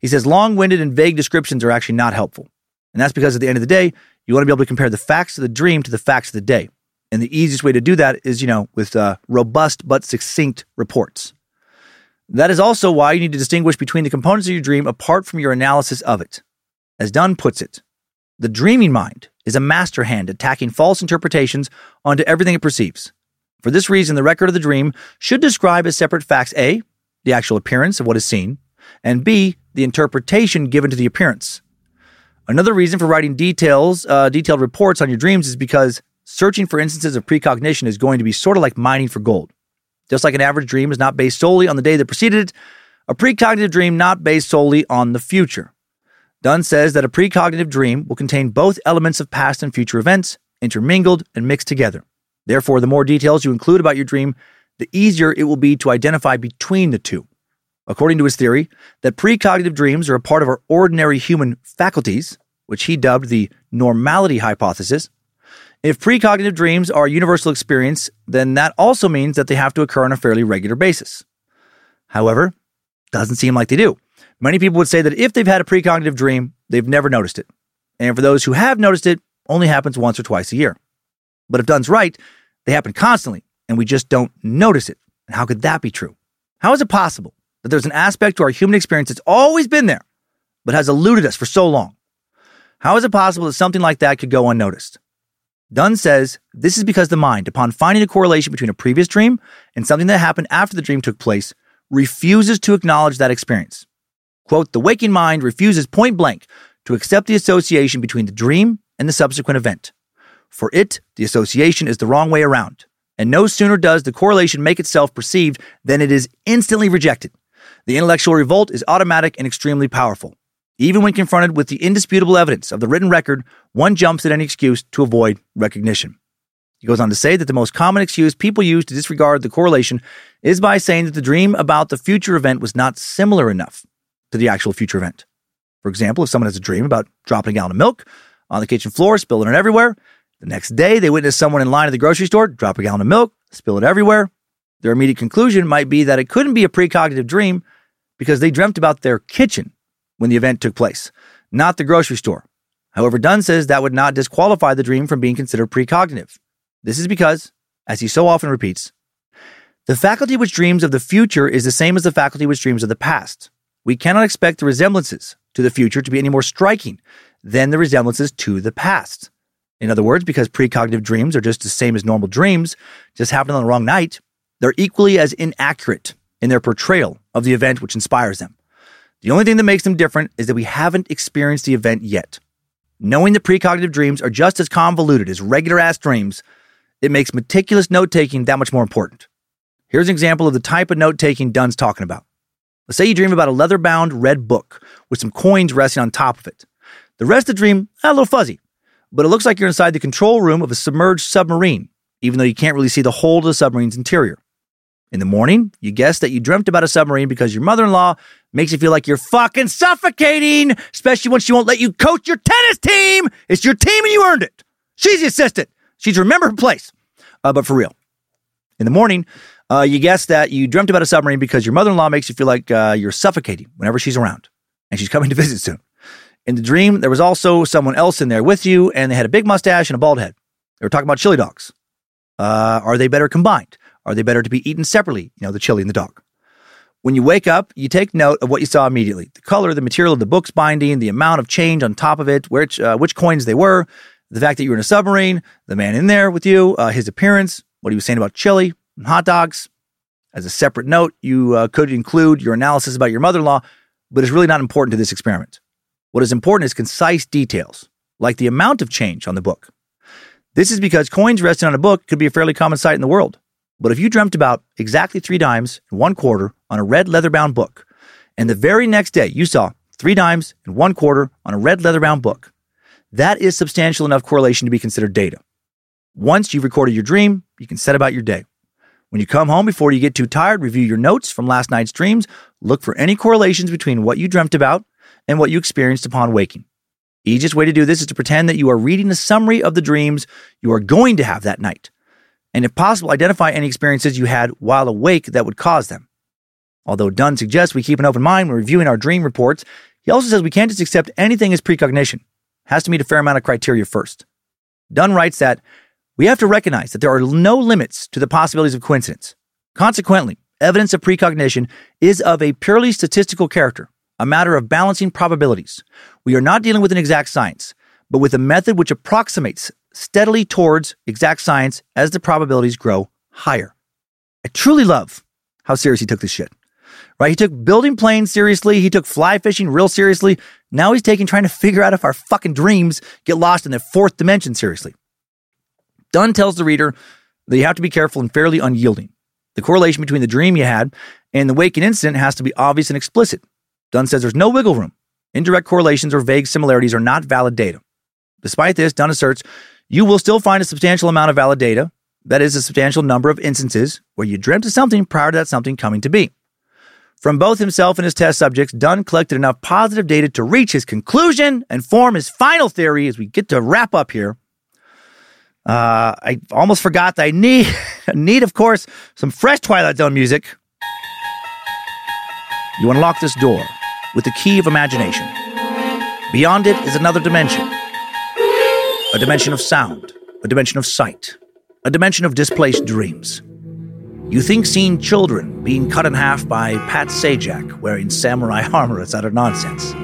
He says long winded and vague descriptions are actually not helpful. And that's because at the end of the day, you want to be able to compare the facts of the dream to the facts of the day. And the easiest way to do that is, you know, with uh, robust but succinct reports. That is also why you need to distinguish between the components of your dream apart from your analysis of it. As Dunne puts it, the dreaming mind is a master hand attacking false interpretations onto everything it perceives. For this reason, the record of the dream should describe as separate facts A, the actual appearance of what is seen, and B, the interpretation given to the appearance. Another reason for writing details, uh, detailed reports on your dreams is because searching for instances of precognition is going to be sort of like mining for gold. Just like an average dream is not based solely on the day that preceded it, a precognitive dream not based solely on the future. Dunne says that a precognitive dream will contain both elements of past and future events, intermingled and mixed together. Therefore, the more details you include about your dream, the easier it will be to identify between the two. According to his theory, that precognitive dreams are a part of our ordinary human faculties, which he dubbed the normality hypothesis. If precognitive dreams are a universal experience, then that also means that they have to occur on a fairly regular basis. However, doesn't seem like they do. Many people would say that if they've had a precognitive dream, they've never noticed it. And for those who have noticed it, only happens once or twice a year. But if Dunne's right, they happen constantly, and we just don't notice it. And how could that be true? How is it possible that there's an aspect to our human experience that's always been there, but has eluded us for so long? How is it possible that something like that could go unnoticed? Dunne says this is because the mind, upon finding a correlation between a previous dream and something that happened after the dream took place, refuses to acknowledge that experience. Quote, the waking mind refuses point blank to accept the association between the dream and the subsequent event. For it, the association is the wrong way around. And no sooner does the correlation make itself perceived than it is instantly rejected. The intellectual revolt is automatic and extremely powerful. Even when confronted with the indisputable evidence of the written record, one jumps at any excuse to avoid recognition. He goes on to say that the most common excuse people use to disregard the correlation is by saying that the dream about the future event was not similar enough to the actual future event. For example, if someone has a dream about dropping a gallon of milk on the kitchen floor, spilling it everywhere, the next day, they witness someone in line at the grocery store drop a gallon of milk, spill it everywhere. Their immediate conclusion might be that it couldn't be a precognitive dream because they dreamt about their kitchen when the event took place, not the grocery store. However, Dunne says that would not disqualify the dream from being considered precognitive. This is because, as he so often repeats, the faculty which dreams of the future is the same as the faculty which dreams of the past. We cannot expect the resemblances to the future to be any more striking than the resemblances to the past. In other words, because precognitive dreams are just the same as normal dreams, just happened on the wrong night, they're equally as inaccurate in their portrayal of the event which inspires them. The only thing that makes them different is that we haven't experienced the event yet. Knowing that precognitive dreams are just as convoluted as regular ass dreams, it makes meticulous note taking that much more important. Here's an example of the type of note taking Dunne's talking about. Let's say you dream about a leather bound red book with some coins resting on top of it. The rest of the dream, a little fuzzy but it looks like you're inside the control room of a submerged submarine, even though you can't really see the whole of the submarine's interior. In the morning, you guess that you dreamt about a submarine because your mother in law makes you feel like you're fucking suffocating, especially when she won't let you coach your tennis team. It's your team and you earned it. She's the assistant. She's remember her place. Uh, but for real. In the morning, uh, you guess that you dreamt about a submarine because your mother in law makes you feel like uh, you're suffocating whenever she's around. And she's coming to visit soon. In the dream, there was also someone else in there with you, and they had a big mustache and a bald head. They were talking about chili dogs. Uh, are they better combined? Are they better to be eaten separately? You know, the chili and the dog. When you wake up, you take note of what you saw immediately the color, the material of the book's binding, the amount of change on top of it, which, uh, which coins they were, the fact that you were in a submarine, the man in there with you, uh, his appearance, what he was saying about chili and hot dogs. As a separate note, you uh, could include your analysis about your mother in law, but it's really not important to this experiment. What is important is concise details, like the amount of change on the book. This is because coins resting on a book could be a fairly common sight in the world. But if you dreamt about exactly three dimes and one quarter on a red leather bound book, and the very next day you saw three dimes and one quarter on a red leather bound book, that is substantial enough correlation to be considered data. Once you've recorded your dream, you can set about your day. When you come home before you get too tired, review your notes from last night's dreams, look for any correlations between what you dreamt about and what you experienced upon waking. The easiest way to do this is to pretend that you are reading a summary of the dreams you are going to have that night and if possible, identify any experiences you had while awake that would cause them. Although Dunne suggests we keep an open mind when reviewing our dream reports, he also says we can't just accept anything as precognition. It has to meet a fair amount of criteria first. Dunne writes that we have to recognize that there are no limits to the possibilities of coincidence. Consequently, evidence of precognition is of a purely statistical character, a matter of balancing probabilities. We are not dealing with an exact science, but with a method which approximates steadily towards exact science as the probabilities grow higher. I truly love how serious he took this shit. Right? He took building planes seriously. He took fly fishing real seriously. Now he's taking trying to figure out if our fucking dreams get lost in the fourth dimension seriously. Dunne tells the reader that you have to be careful and fairly unyielding. The correlation between the dream you had and the waking incident has to be obvious and explicit. Dunne says there's no wiggle room. Indirect correlations or vague similarities are not valid data. Despite this, Dunne asserts you will still find a substantial amount of valid data. That is a substantial number of instances where you dreamt of something prior to that something coming to be. From both himself and his test subjects, Dunne collected enough positive data to reach his conclusion and form his final theory as we get to wrap up here. Uh, I almost forgot that I need, need, of course, some fresh Twilight Zone music. You unlock this door with the key of imagination. Beyond it is another dimension a dimension of sound, a dimension of sight, a dimension of displaced dreams. You think seeing children being cut in half by Pat Sajak wearing samurai armor is utter nonsense.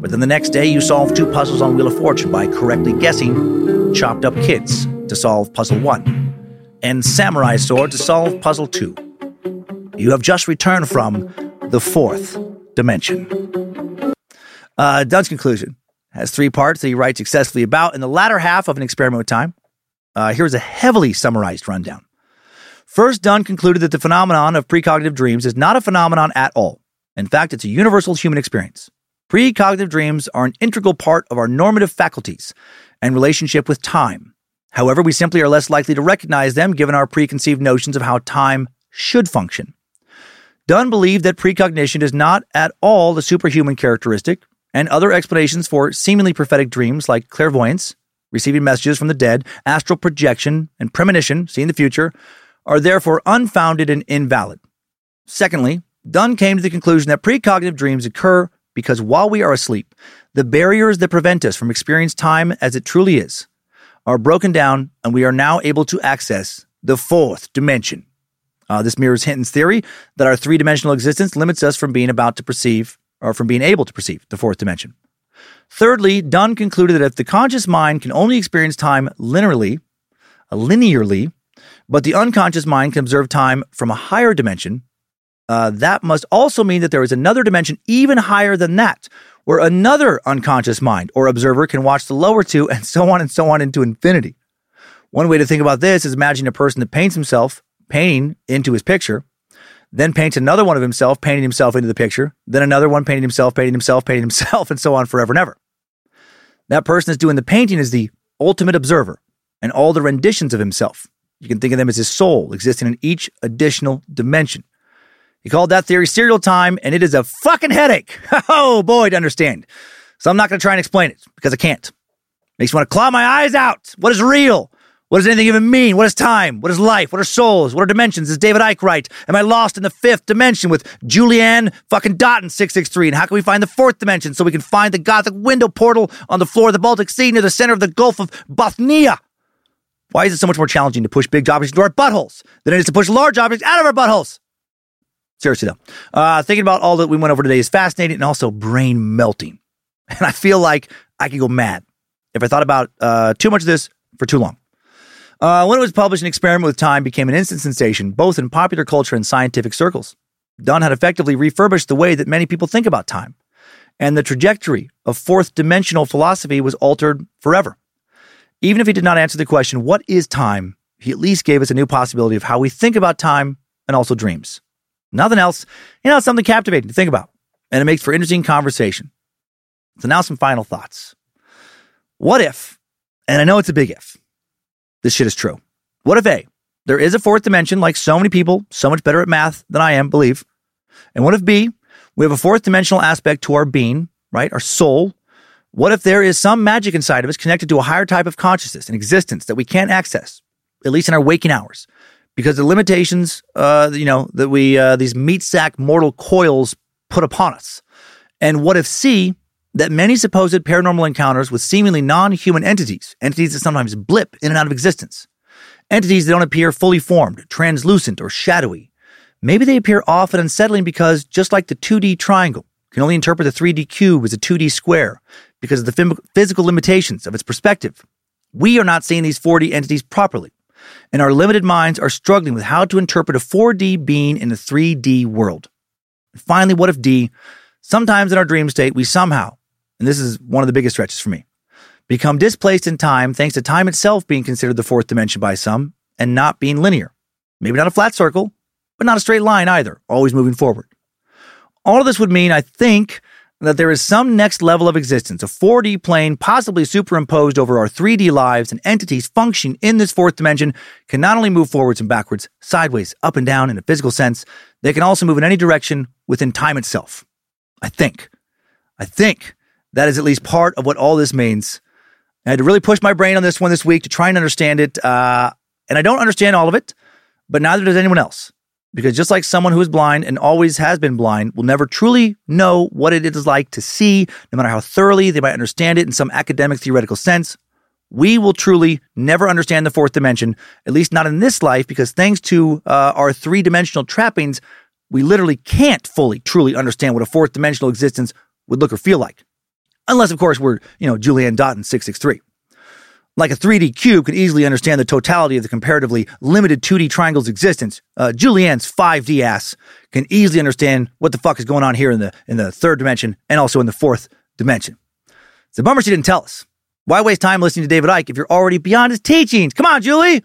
But then the next day you solve two puzzles on Wheel of Fortune by correctly guessing chopped up kids to solve puzzle one and samurai sword to solve puzzle two. You have just returned from the fourth dimension. Uh, Dunne's conclusion has three parts that he writes successfully about in the latter half of an experiment with time. Uh, here's a heavily summarized rundown. First, Dunne concluded that the phenomenon of precognitive dreams is not a phenomenon at all. In fact, it's a universal human experience. Precognitive dreams are an integral part of our normative faculties and relationship with time. However, we simply are less likely to recognize them given our preconceived notions of how time should function. Dunne believed that precognition is not at all a superhuman characteristic, and other explanations for seemingly prophetic dreams like clairvoyance, receiving messages from the dead, astral projection, and premonition, seeing the future, are therefore unfounded and invalid. Secondly, Dunne came to the conclusion that precognitive dreams occur because while we are asleep, the barriers that prevent us from experiencing time as it truly is are broken down, and we are now able to access the fourth dimension. Uh, this mirrors Hinton's theory that our three dimensional existence limits us from being about to perceive or from being able to perceive the fourth dimension. Thirdly, Dunne concluded that if the conscious mind can only experience time linearly, uh, linearly, but the unconscious mind can observe time from a higher dimension, uh, that must also mean that there is another dimension even higher than that, where another unconscious mind or observer can watch the lower two, and so on and so on into infinity. One way to think about this is imagine a person that paints himself painting into his picture, then paints another one of himself, painting himself into the picture, then another one painting himself, painting himself, painting himself, and so on forever and ever. That person that's doing the painting is the ultimate observer and all the renditions of himself. You can think of them as his soul existing in each additional dimension. He called that theory serial time, and it is a fucking headache. Oh boy, to understand. So I'm not going to try and explain it because I can't. Makes me want to claw my eyes out. What is real? What does anything even mean? What is time? What is life? What are souls? What are dimensions? Is David Icke right? Am I lost in the fifth dimension with Julianne fucking Dotton 663? And how can we find the fourth dimension so we can find the Gothic window portal on the floor of the Baltic Sea near the center of the Gulf of Bothnia? Why is it so much more challenging to push big objects into our buttholes than it is to push large objects out of our buttholes? Seriously though, uh, thinking about all that we went over today is fascinating and also brain melting. And I feel like I could go mad if I thought about uh, too much of this for too long. Uh, when it was published, an experiment with time became an instant sensation, both in popular culture and scientific circles. Dunne had effectively refurbished the way that many people think about time, and the trajectory of fourth dimensional philosophy was altered forever. Even if he did not answer the question, what is time? He at least gave us a new possibility of how we think about time and also dreams. Nothing else, you know, something captivating to think about, and it makes for interesting conversation. So now some final thoughts. What if, and I know it's a big if, this shit is true. What if A, there is a fourth dimension like so many people, so much better at math than I am, believe. And what if B, we have a fourth dimensional aspect to our being, right? Our soul. What if there is some magic inside of us connected to a higher type of consciousness and existence that we can't access, at least in our waking hours? Because the limitations, uh, you know, that we, uh, these meat sack mortal coils put upon us. And what if C, that many supposed paranormal encounters with seemingly non human entities, entities that sometimes blip in and out of existence, entities that don't appear fully formed, translucent, or shadowy. Maybe they appear off and unsettling because, just like the 2D triangle, can only interpret the 3D cube as a 2D square because of the physical limitations of its perspective. We are not seeing these 4D entities properly, and our limited minds are struggling with how to interpret a 4D being in a 3D world. Finally, what if D? Sometimes in our dream state, we somehow, and this is one of the biggest stretches for me, become displaced in time thanks to time itself being considered the fourth dimension by some and not being linear. Maybe not a flat circle, but not a straight line either, always moving forward. All of this would mean, I think, that there is some next level of existence, a 4D plane possibly superimposed over our 3D lives, and entities functioning in this fourth dimension can not only move forwards and backwards, sideways, up and down in a physical sense, they can also move in any direction within time itself. I think. I think that is at least part of what all this means. I had to really push my brain on this one this week to try and understand it. Uh, and I don't understand all of it, but neither does anyone else. Because just like someone who is blind and always has been blind will never truly know what it is like to see, no matter how thoroughly they might understand it in some academic theoretical sense, we will truly never understand the fourth dimension, at least not in this life, because thanks to uh, our three dimensional trappings, we literally can't fully, truly understand what a fourth dimensional existence would look or feel like. Unless, of course, we're, you know, Julianne Dotton 663. Like a 3D cube could easily understand the totality of the comparatively limited 2D triangle's existence, uh, Julianne's 5D ass can easily understand what the fuck is going on here in the in the third dimension and also in the fourth dimension. It's a bummer she didn't tell us. Why waste time listening to David Icke if you're already beyond his teachings? Come on, Julie.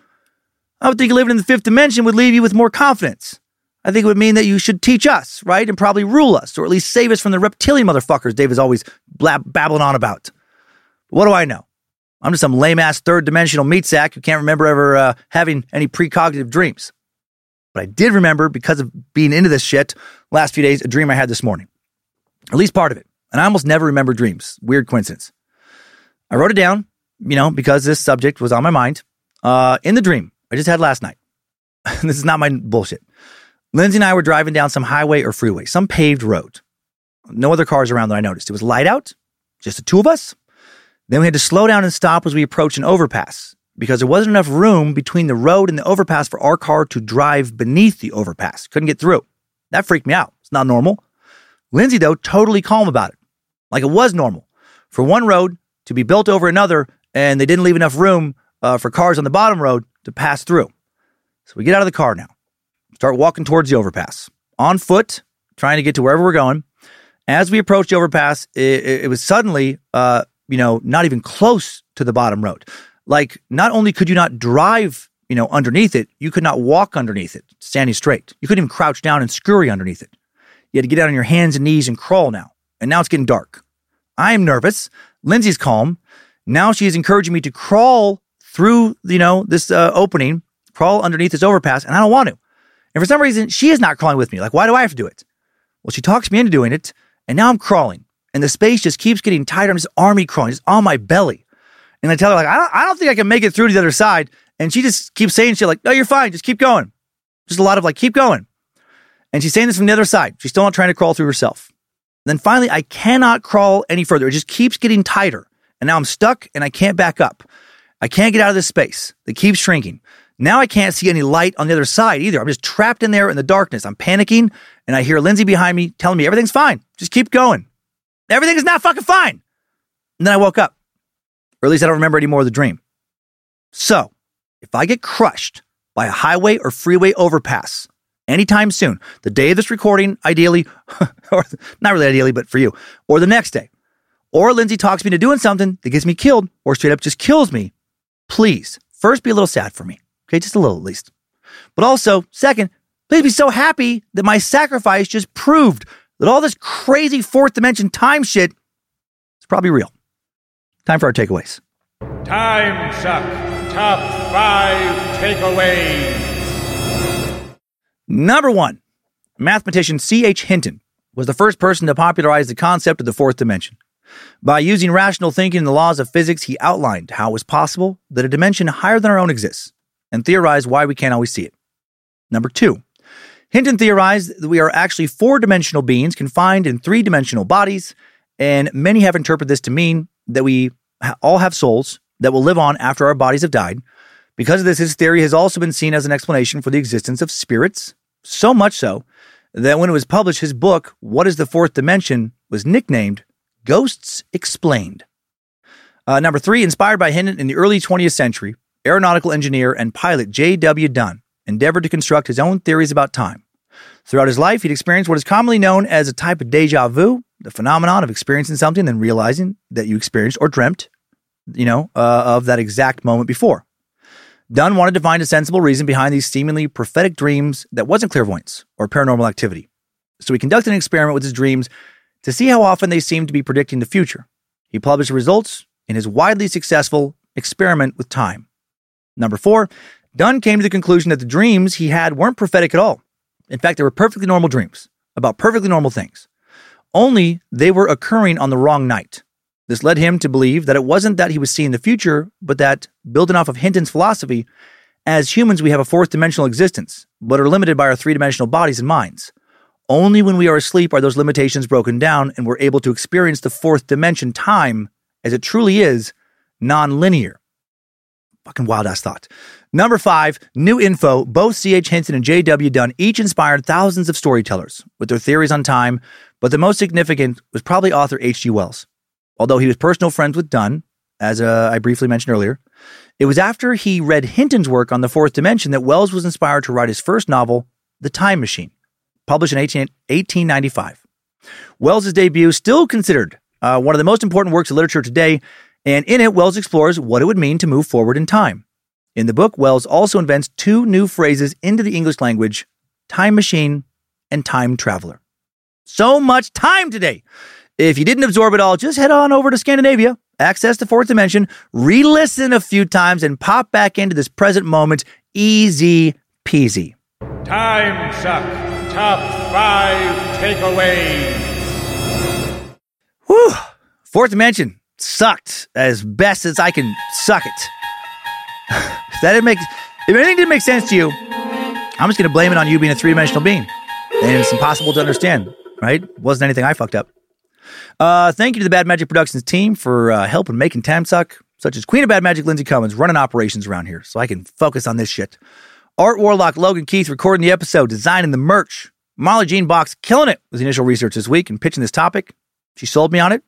I would think living in the fifth dimension would leave you with more confidence. I think it would mean that you should teach us, right? And probably rule us, or at least save us from the reptilian motherfuckers Dave is always blab- babbling on about. What do I know? I'm just some lame ass third dimensional meat sack who can't remember ever uh, having any precognitive dreams. But I did remember, because of being into this shit last few days, a dream I had this morning. At least part of it. And I almost never remember dreams. Weird coincidence. I wrote it down, you know, because this subject was on my mind. Uh, in the dream I just had last night. this is not my bullshit. Lindsay and I were driving down some highway or freeway, some paved road. No other cars around that I noticed. It was light out, just the two of us. Then we had to slow down and stop as we approached an overpass because there wasn't enough room between the road and the overpass for our car to drive beneath the overpass. Couldn't get through. That freaked me out. It's not normal. Lindsay, though, totally calm about it. Like it was normal for one road to be built over another, and they didn't leave enough room uh, for cars on the bottom road to pass through. So we get out of the car now start walking towards the overpass on foot, trying to get to wherever we're going. As we approached the overpass, it, it was suddenly, uh, you know, not even close to the bottom road. Like, not only could you not drive, you know, underneath it, you could not walk underneath it, standing straight. You couldn't even crouch down and scurry underneath it. You had to get down on your hands and knees and crawl now. And now it's getting dark. I am nervous. Lindsay's calm. Now she is encouraging me to crawl through, you know, this uh, opening, crawl underneath this overpass, and I don't want to. And for some reason, she is not crawling with me. Like, why do I have to do it? Well, she talks me into doing it, and now I'm crawling, and the space just keeps getting tighter. I'm just army crawling, just on my belly. And I tell her, like, I don't, I don't think I can make it through to the other side. And she just keeps saying shit like, no, you're fine. Just keep going. Just a lot of like, keep going. And she's saying this from the other side. She's still not trying to crawl through herself. then finally, I cannot crawl any further. It just keeps getting tighter. And now I'm stuck and I can't back up. I can't get out of this space It keeps shrinking. Now I can't see any light on the other side either. I'm just trapped in there in the darkness. I'm panicking and I hear Lindsay behind me telling me everything's fine. Just keep going. Everything is not fucking fine. And then I woke up. Or at least I don't remember any more of the dream. So, if I get crushed by a highway or freeway overpass anytime soon, the day of this recording, ideally, or not really ideally, but for you, or the next day, or Lindsay talks me into doing something that gets me killed or straight up just kills me, please, first be a little sad for me. Okay, just a little at least. But also, second, please be so happy that my sacrifice just proved that all this crazy fourth dimension time shit is probably real. Time for our takeaways. Timesuck Top 5 Takeaways. Number one, mathematician C.H. Hinton was the first person to popularize the concept of the fourth dimension. By using rational thinking and the laws of physics, he outlined how it was possible that a dimension higher than our own exists and theorize why we can't always see it. Number two, Hinton theorized that we are actually four dimensional beings confined in three dimensional bodies, and many have interpreted this to mean that we all have souls that will live on after our bodies have died. Because of this, his theory has also been seen as an explanation for the existence of spirits, so much so that when it was published, his book, What is the Fourth Dimension, was nicknamed Ghosts Explained. Uh, number three, inspired by Hinton in the early 20th century, aeronautical engineer and pilot J.W. Dunne endeavored to construct his own theories about time. Throughout his life, he'd experienced what is commonly known as a type of deja vu, the phenomenon of experiencing something and then realizing that you experienced or dreamt, you know, uh, of that exact moment before. Dunne wanted to find a sensible reason behind these seemingly prophetic dreams that wasn't clairvoyance or paranormal activity. So he conducted an experiment with his dreams to see how often they seemed to be predicting the future. He published the results in his widely successful experiment with time. Number four, Dunne came to the conclusion that the dreams he had weren't prophetic at all. In fact, they were perfectly normal dreams about perfectly normal things. Only they were occurring on the wrong night. This led him to believe that it wasn't that he was seeing the future, but that, building off of Hinton's philosophy, as humans we have a fourth dimensional existence, but are limited by our three dimensional bodies and minds. Only when we are asleep are those limitations broken down and we're able to experience the fourth dimension time as it truly is, non linear. Fucking wild ass thought. Number five, new info. Both C.H. Hinton and J.W. Dunne each inspired thousands of storytellers with their theories on time, but the most significant was probably author H.G. Wells. Although he was personal friends with Dunne, as uh, I briefly mentioned earlier, it was after he read Hinton's work on the fourth dimension that Wells was inspired to write his first novel, The Time Machine, published in 18, 1895. Wells' debut still considered uh, one of the most important works of literature today and in it, Wells explores what it would mean to move forward in time. In the book, Wells also invents two new phrases into the English language time machine and time traveler. So much time today. If you didn't absorb it all, just head on over to Scandinavia, access the fourth dimension, re listen a few times, and pop back into this present moment easy peasy. Timesuck Top 5 Takeaways. Whew. Fourth dimension sucked as best as I can suck it. if that didn't make, if anything didn't make sense to you, I'm just going to blame it on you being a three dimensional being. And it's impossible to understand, right? Wasn't anything I fucked up. Uh, thank you to the Bad Magic Productions team for uh, helping making Timesuck, such as Queen of Bad Magic Lindsay Cummins running operations around here so I can focus on this shit. Art Warlock Logan Keith recording the episode, designing the merch. Molly Jean Box killing it with the initial research this week and pitching this topic. She sold me on it.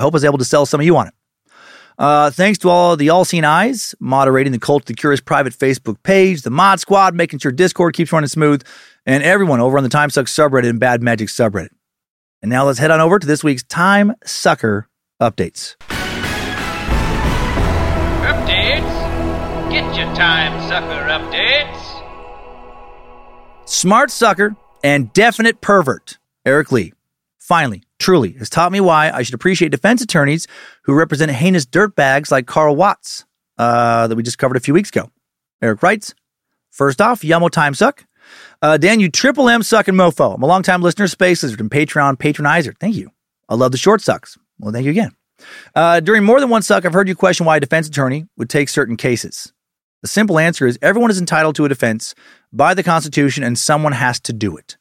I hope I was able to sell some of you on it. Uh, thanks to all the All Seen Eyes moderating the Cult of the Curious private Facebook page, the Mod Squad making sure Discord keeps running smooth, and everyone over on the Timesuck subreddit and Bad Magic subreddit. And now let's head on over to this week's Time Sucker updates. Updates? Get your Time Sucker updates. Smart sucker and definite pervert, Eric Lee. Finally, truly has taught me why I should appreciate defense attorneys who represent heinous dirtbags like Carl Watts uh, that we just covered a few weeks ago. Eric writes, First off, Yummo Timesuck. Uh, Dan, you triple M suck and mofo. I'm a longtime listener Space Lizard and Patreon patronizer. Thank you. I love the short sucks. Well, thank you again. Uh, during more than one suck, I've heard you question why a defense attorney would take certain cases. The simple answer is everyone is entitled to a defense by the Constitution and someone has to do it.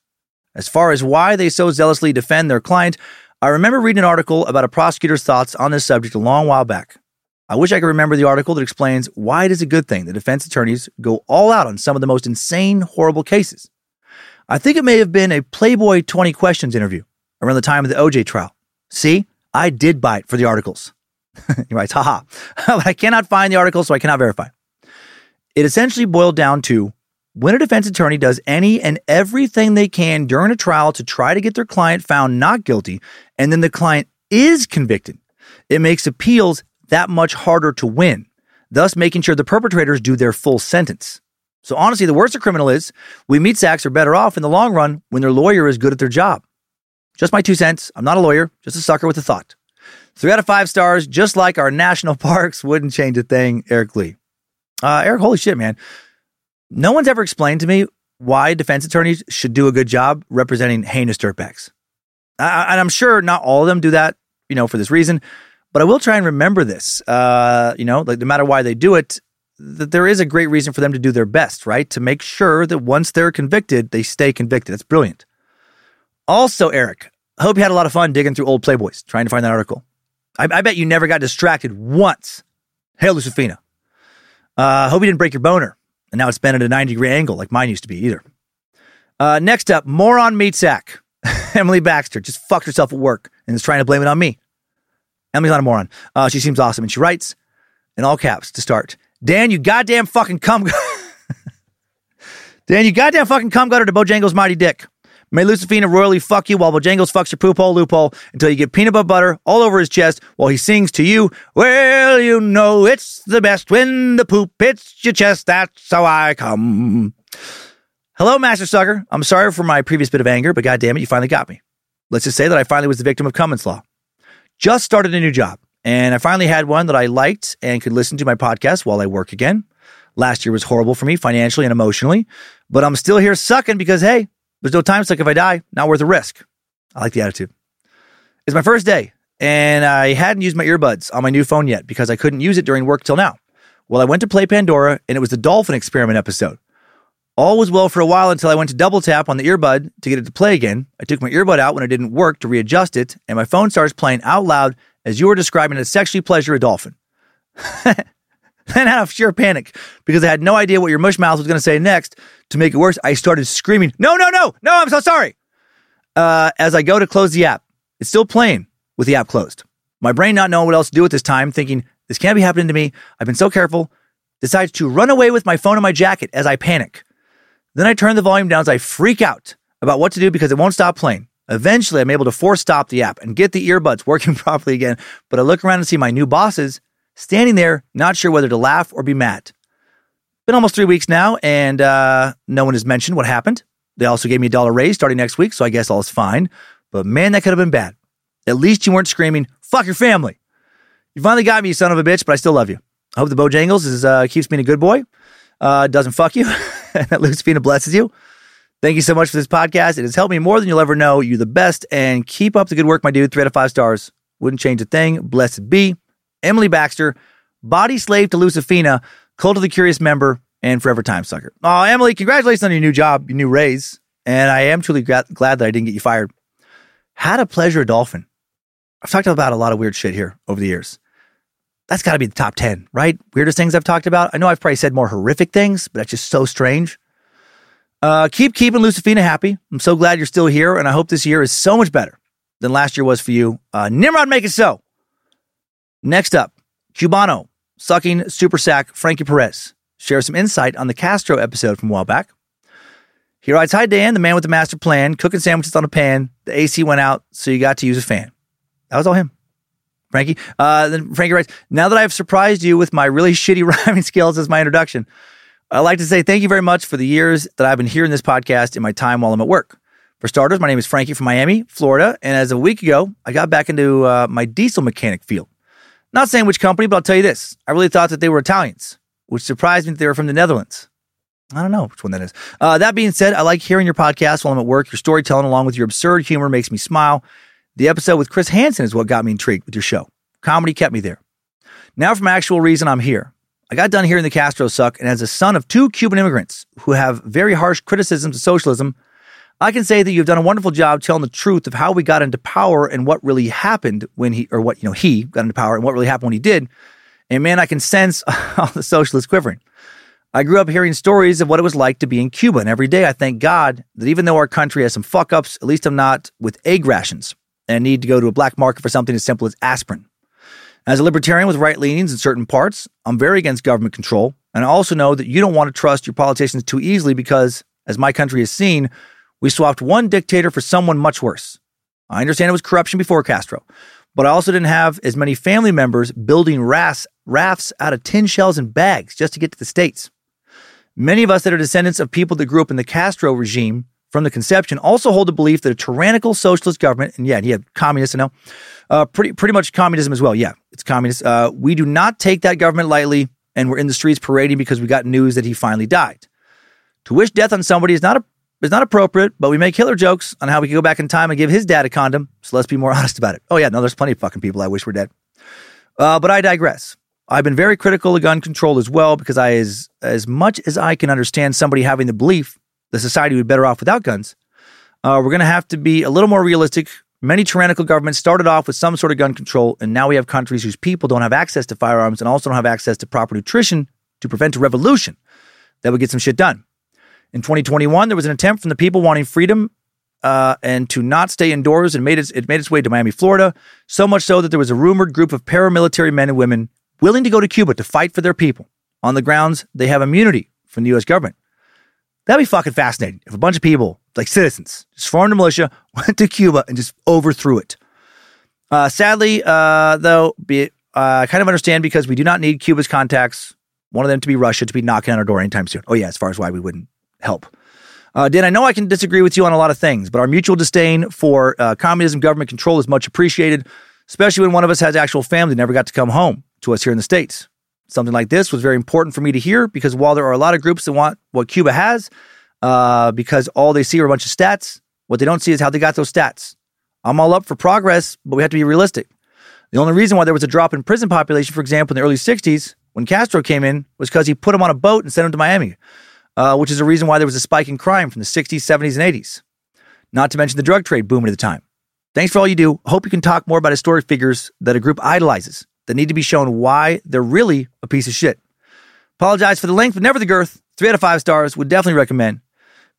As far as why they so zealously defend their client, I remember reading an article about a prosecutor's thoughts on this subject a long while back. I wish I could remember the article that explains why it is a good thing that defense attorneys go all out on some of the most insane, horrible cases. I think it may have been a Playboy 20 Questions interview around the time of the OJ trial. See, I did buy it for the articles. he writes, haha, but I cannot find the article, so I cannot verify. It essentially boiled down to when a defense attorney does any and everything they can during a trial to try to get their client found not guilty, and then the client is convicted, it makes appeals that much harder to win, thus making sure the perpetrators do their full sentence. So honestly, the worse a criminal is, we meat sacks are better off in the long run when their lawyer is good at their job. Just my two cents. I'm not a lawyer, just a sucker with a thought. Three out of five stars, just like our national parks wouldn't change a thing, Eric Lee. Uh, Eric, holy shit, man. No one's ever explained to me why defense attorneys should do a good job representing heinous dirtbags. I, and I'm sure not all of them do that, you know, for this reason, but I will try and remember this. Uh, you know, like no matter why they do it, that there is a great reason for them to do their best, right? To make sure that once they're convicted, they stay convicted. That's brilliant. Also, Eric, I hope you had a lot of fun digging through old Playboys, trying to find that article. I, I bet you never got distracted once. Hey, Lucifina. I uh, hope you didn't break your boner. And now it's bent at a 90 degree angle like mine used to be either. Uh, next up, moron meat sack. Emily Baxter just fucked herself at work and is trying to blame it on me. Emily's not a moron. Uh, she seems awesome. And she writes in all caps to start Dan, you goddamn fucking cum. Dan, you goddamn fucking cum gutter to Bojangles' mighty dick. May Lucifina royally fuck you while Bojangles fucks your poop hole loophole until you get peanut butter all over his chest while he sings to you, Well, you know it's the best when the poop hits your chest. That's how I come. Hello, Master Sucker. I'm sorry for my previous bit of anger, but goddamn it, you finally got me. Let's just say that I finally was the victim of Cummins Law. Just started a new job, and I finally had one that I liked and could listen to my podcast while I work again. Last year was horrible for me financially and emotionally, but I'm still here sucking because, hey, there's no time suck if I die, not worth the risk. I like the attitude. It's my first day, and I hadn't used my earbuds on my new phone yet because I couldn't use it during work till now. Well, I went to play Pandora, and it was the dolphin experiment episode. All was well for a while until I went to double tap on the earbud to get it to play again. I took my earbud out when it didn't work to readjust it, and my phone starts playing out loud as you were describing it sexually pleasure a dolphin. then out of sheer panic, because I had no idea what your mush mouth was going to say next, to make it worse, I started screaming, No, no, no, no, I'm so sorry. Uh, as I go to close the app, it's still playing with the app closed. My brain not knowing what else to do at this time, thinking, This can't be happening to me. I've been so careful, decides to run away with my phone in my jacket as I panic. Then I turn the volume down as I freak out about what to do because it won't stop playing. Eventually, I'm able to force stop the app and get the earbuds working properly again. But I look around and see my new bosses standing there, not sure whether to laugh or be mad. Been almost three weeks now, and uh, no one has mentioned what happened. They also gave me a dollar raise starting next week, so I guess all is fine. But man, that could have been bad. At least you weren't screaming, fuck your family. You finally got me, you son of a bitch, but I still love you. I hope the Bojangles is, uh, keeps being a good boy, uh, doesn't fuck you, and that Lucifina blesses you. Thank you so much for this podcast. It has helped me more than you'll ever know. You're the best, and keep up the good work, my dude. Three out of five stars. Wouldn't change a thing. Blessed be. Emily Baxter, body slave to Lucifina, cult of the curious member, and forever time sucker. Oh, Emily, congratulations on your new job, your new raise. And I am truly glad that I didn't get you fired. How to pleasure a dolphin. I've talked about a lot of weird shit here over the years. That's got to be the top 10, right? Weirdest things I've talked about. I know I've probably said more horrific things, but that's just so strange. Uh, keep keeping Lucifina happy. I'm so glad you're still here, and I hope this year is so much better than last year was for you. Uh, Nimrod, make it so. Next up, Cubano, sucking super sack Frankie Perez, shares some insight on the Castro episode from a while back. He writes, Hi, Dan, the man with the master plan, cooking sandwiches on a pan. The AC went out, so you got to use a fan. That was all him. Frankie. Uh, then Frankie writes, Now that I've surprised you with my really shitty rhyming skills as my introduction, I'd like to say thank you very much for the years that I've been hearing this podcast in my time while I'm at work. For starters, my name is Frankie from Miami, Florida, and as a week ago, I got back into uh, my diesel mechanic field. Not saying which company, but I'll tell you this. I really thought that they were Italians, which surprised me that they were from the Netherlands. I don't know which one that is. Uh, that being said, I like hearing your podcast while I'm at work. Your storytelling, along with your absurd humor, makes me smile. The episode with Chris Hansen is what got me intrigued with your show. Comedy kept me there. Now, from my actual reason I'm here. I got done hearing the Castro suck, and as a son of two Cuban immigrants who have very harsh criticisms of socialism, I can say that you've done a wonderful job telling the truth of how we got into power and what really happened when he, or what, you know, he got into power and what really happened when he did. And man, I can sense all the socialists quivering. I grew up hearing stories of what it was like to be in Cuba, and every day I thank God that even though our country has some fuck ups, at least I'm not with egg rations and need to go to a black market for something as simple as aspirin. As a libertarian with right leanings in certain parts, I'm very against government control, and I also know that you don't want to trust your politicians too easily because, as my country has seen, we swapped one dictator for someone much worse. I understand it was corruption before Castro, but I also didn't have as many family members building rafts, rafts out of tin shells and bags just to get to the States. Many of us that are descendants of people that grew up in the Castro regime from the conception also hold the belief that a tyrannical socialist government, and yeah, he had communists, I know, uh, pretty, pretty much communism as well. Yeah, it's communist. Uh, we do not take that government lightly, and we're in the streets parading because we got news that he finally died. To wish death on somebody is not a, is not appropriate, but we make killer jokes on how we could go back in time and give his dad a condom. So let's be more honest about it. Oh yeah, no, there's plenty of fucking people I wish were dead. Uh, but I digress. I've been very critical of gun control as well because I, as as much as I can understand somebody having the belief the society would be better off without guns, uh, we're going to have to be a little more realistic. Many tyrannical governments started off with some sort of gun control, and now we have countries whose people don't have access to firearms and also don't have access to proper nutrition to prevent a revolution that would get some shit done. In 2021, there was an attempt from the people wanting freedom uh, and to not stay indoors, and made its, it made its way to Miami, Florida. So much so that there was a rumored group of paramilitary men and women willing to go to Cuba to fight for their people on the grounds they have immunity from the U.S. government. That'd be fucking fascinating if a bunch of people, like citizens, just formed a militia, went to Cuba and just overthrew it. Uh, sadly, uh, though, be, uh, I kind of understand because we do not need Cuba's contacts, one of them to be Russia, to be knocking on our door anytime soon. Oh, yeah, as far as why we wouldn't help. Uh, Dan, I know I can disagree with you on a lot of things, but our mutual disdain for uh, communism government control is much appreciated, especially when one of us has actual family never got to come home to us here in the States. Something like this was very important for me to hear because while there are a lot of groups that want what Cuba has, uh, because all they see are a bunch of stats, what they don't see is how they got those stats. I'm all up for progress, but we have to be realistic. The only reason why there was a drop in prison population, for example, in the early 60s when Castro came in was because he put them on a boat and sent them to Miami, uh, which is a reason why there was a spike in crime from the 60s, 70s, and 80s. Not to mention the drug trade booming at the time. Thanks for all you do. Hope you can talk more about historic figures that a group idolizes that need to be shown why they're really a piece of shit. Apologize for the length, but never the girth. Three out of five stars. Would definitely recommend.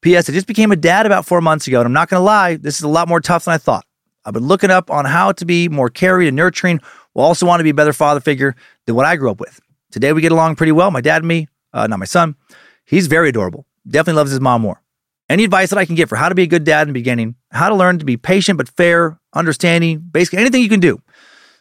P.S. I just became a dad about four months ago, and I'm not going to lie, this is a lot more tough than I thought. I've been looking up on how to be more caring and nurturing, while also want to be a better father figure than what I grew up with. Today we get along pretty well. My dad and me, uh, not my son. He's very adorable. Definitely loves his mom more. Any advice that I can give for how to be a good dad in the beginning, how to learn to be patient but fair, understanding, basically anything you can do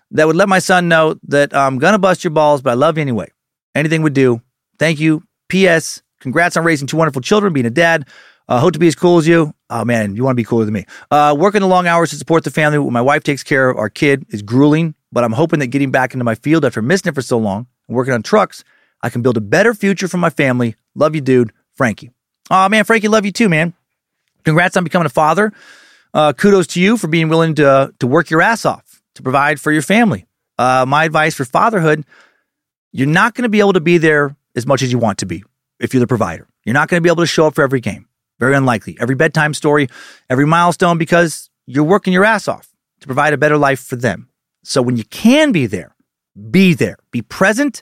that would let my son know that I'm going to bust your balls, but I love you anyway. Anything would do. Thank you. P.S. Congrats on raising two wonderful children, being a dad. Uh, hope to be as cool as you. Oh man, you want to be cooler than me. Uh, working the long hours to support the family when my wife takes care of our kid is grueling, but I'm hoping that getting back into my field after missing it for so long and working on trucks, I can build a better future for my family. Love you, dude. Frankie. Oh man, Frankie, love you too, man. Congrats on becoming a father. Uh, kudos to you for being willing to to work your ass off to provide for your family. Uh, my advice for fatherhood you're not going to be able to be there as much as you want to be if you're the provider. You're not going to be able to show up for every game. Very unlikely. Every bedtime story, every milestone, because you're working your ass off to provide a better life for them. So when you can be there, be there, be present.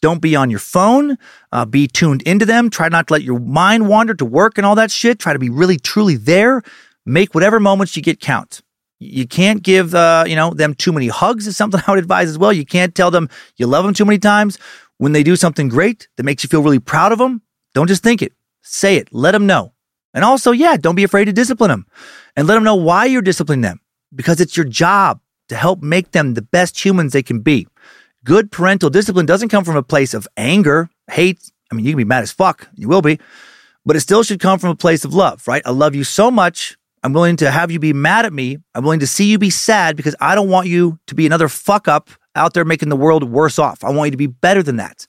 Don't be on your phone. Uh, be tuned into them. Try not to let your mind wander to work and all that shit. Try to be really, truly there. Make whatever moments you get count. You can't give uh, you know them too many hugs is something I would advise as well. You can't tell them you love them too many times. When they do something great that makes you feel really proud of them, don't just think it. Say it. Let them know. And also, yeah, don't be afraid to discipline them and let them know why you're disciplining them because it's your job to help make them the best humans they can be. Good parental discipline doesn't come from a place of anger, hate. I mean, you can be mad as fuck. You will be, but it still should come from a place of love, right? I love you so much I'm willing to have you be mad at me. I'm willing to see you be sad because I don't want you to be another fuck up out there making the world worse off. I want you to be better than that.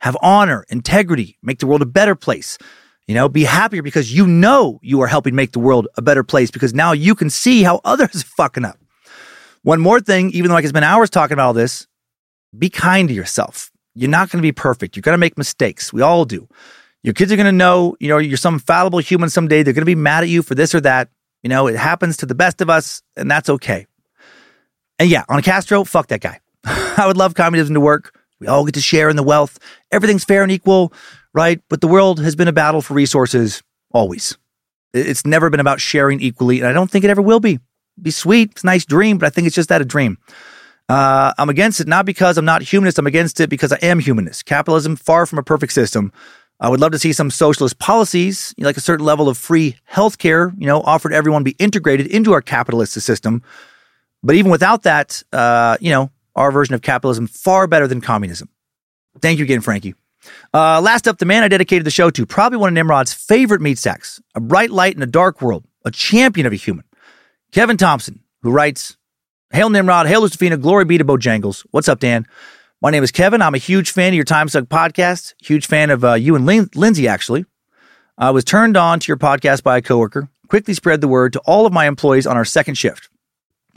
Have honor, integrity, make the world a better place. You know, be happier because you know you are helping make the world a better place because now you can see how others are fucking up. One more thing, even though I can spend hours talking about all this, be kind to yourself. You're not going to be perfect. You're going to make mistakes. We all do. Your kids are going to know, you know, you're some fallible human someday. They're going to be mad at you for this or that. You know, it happens to the best of us, and that's okay. And yeah, on Castro, fuck that guy. I would love communism to work. We all get to share in the wealth. Everything's fair and equal, right? But the world has been a battle for resources always. It's never been about sharing equally, and I don't think it ever will be. Be sweet, it's a nice dream, but I think it's just that a dream. Uh, I'm against it not because I'm not humanist. I'm against it because I am humanist. Capitalism, far from a perfect system. I would love to see some socialist policies, you know, like a certain level of free healthcare, you know, offered everyone be integrated into our capitalist system. But even without that, uh, you know, our version of capitalism far better than communism. Thank you again, Frankie. Uh, last up, the man I dedicated the show to, probably one of Nimrod's favorite meat sacks, a bright light in a dark world, a champion of a human, Kevin Thompson, who writes, Hail Nimrod, hail Lucifina, glory be to Bojangles. What's up, Dan? My name is Kevin. I'm a huge fan of your Timesuck podcast, huge fan of uh, you and Lin- Lindsay, actually. I was turned on to your podcast by a coworker, quickly spread the word to all of my employees on our second shift.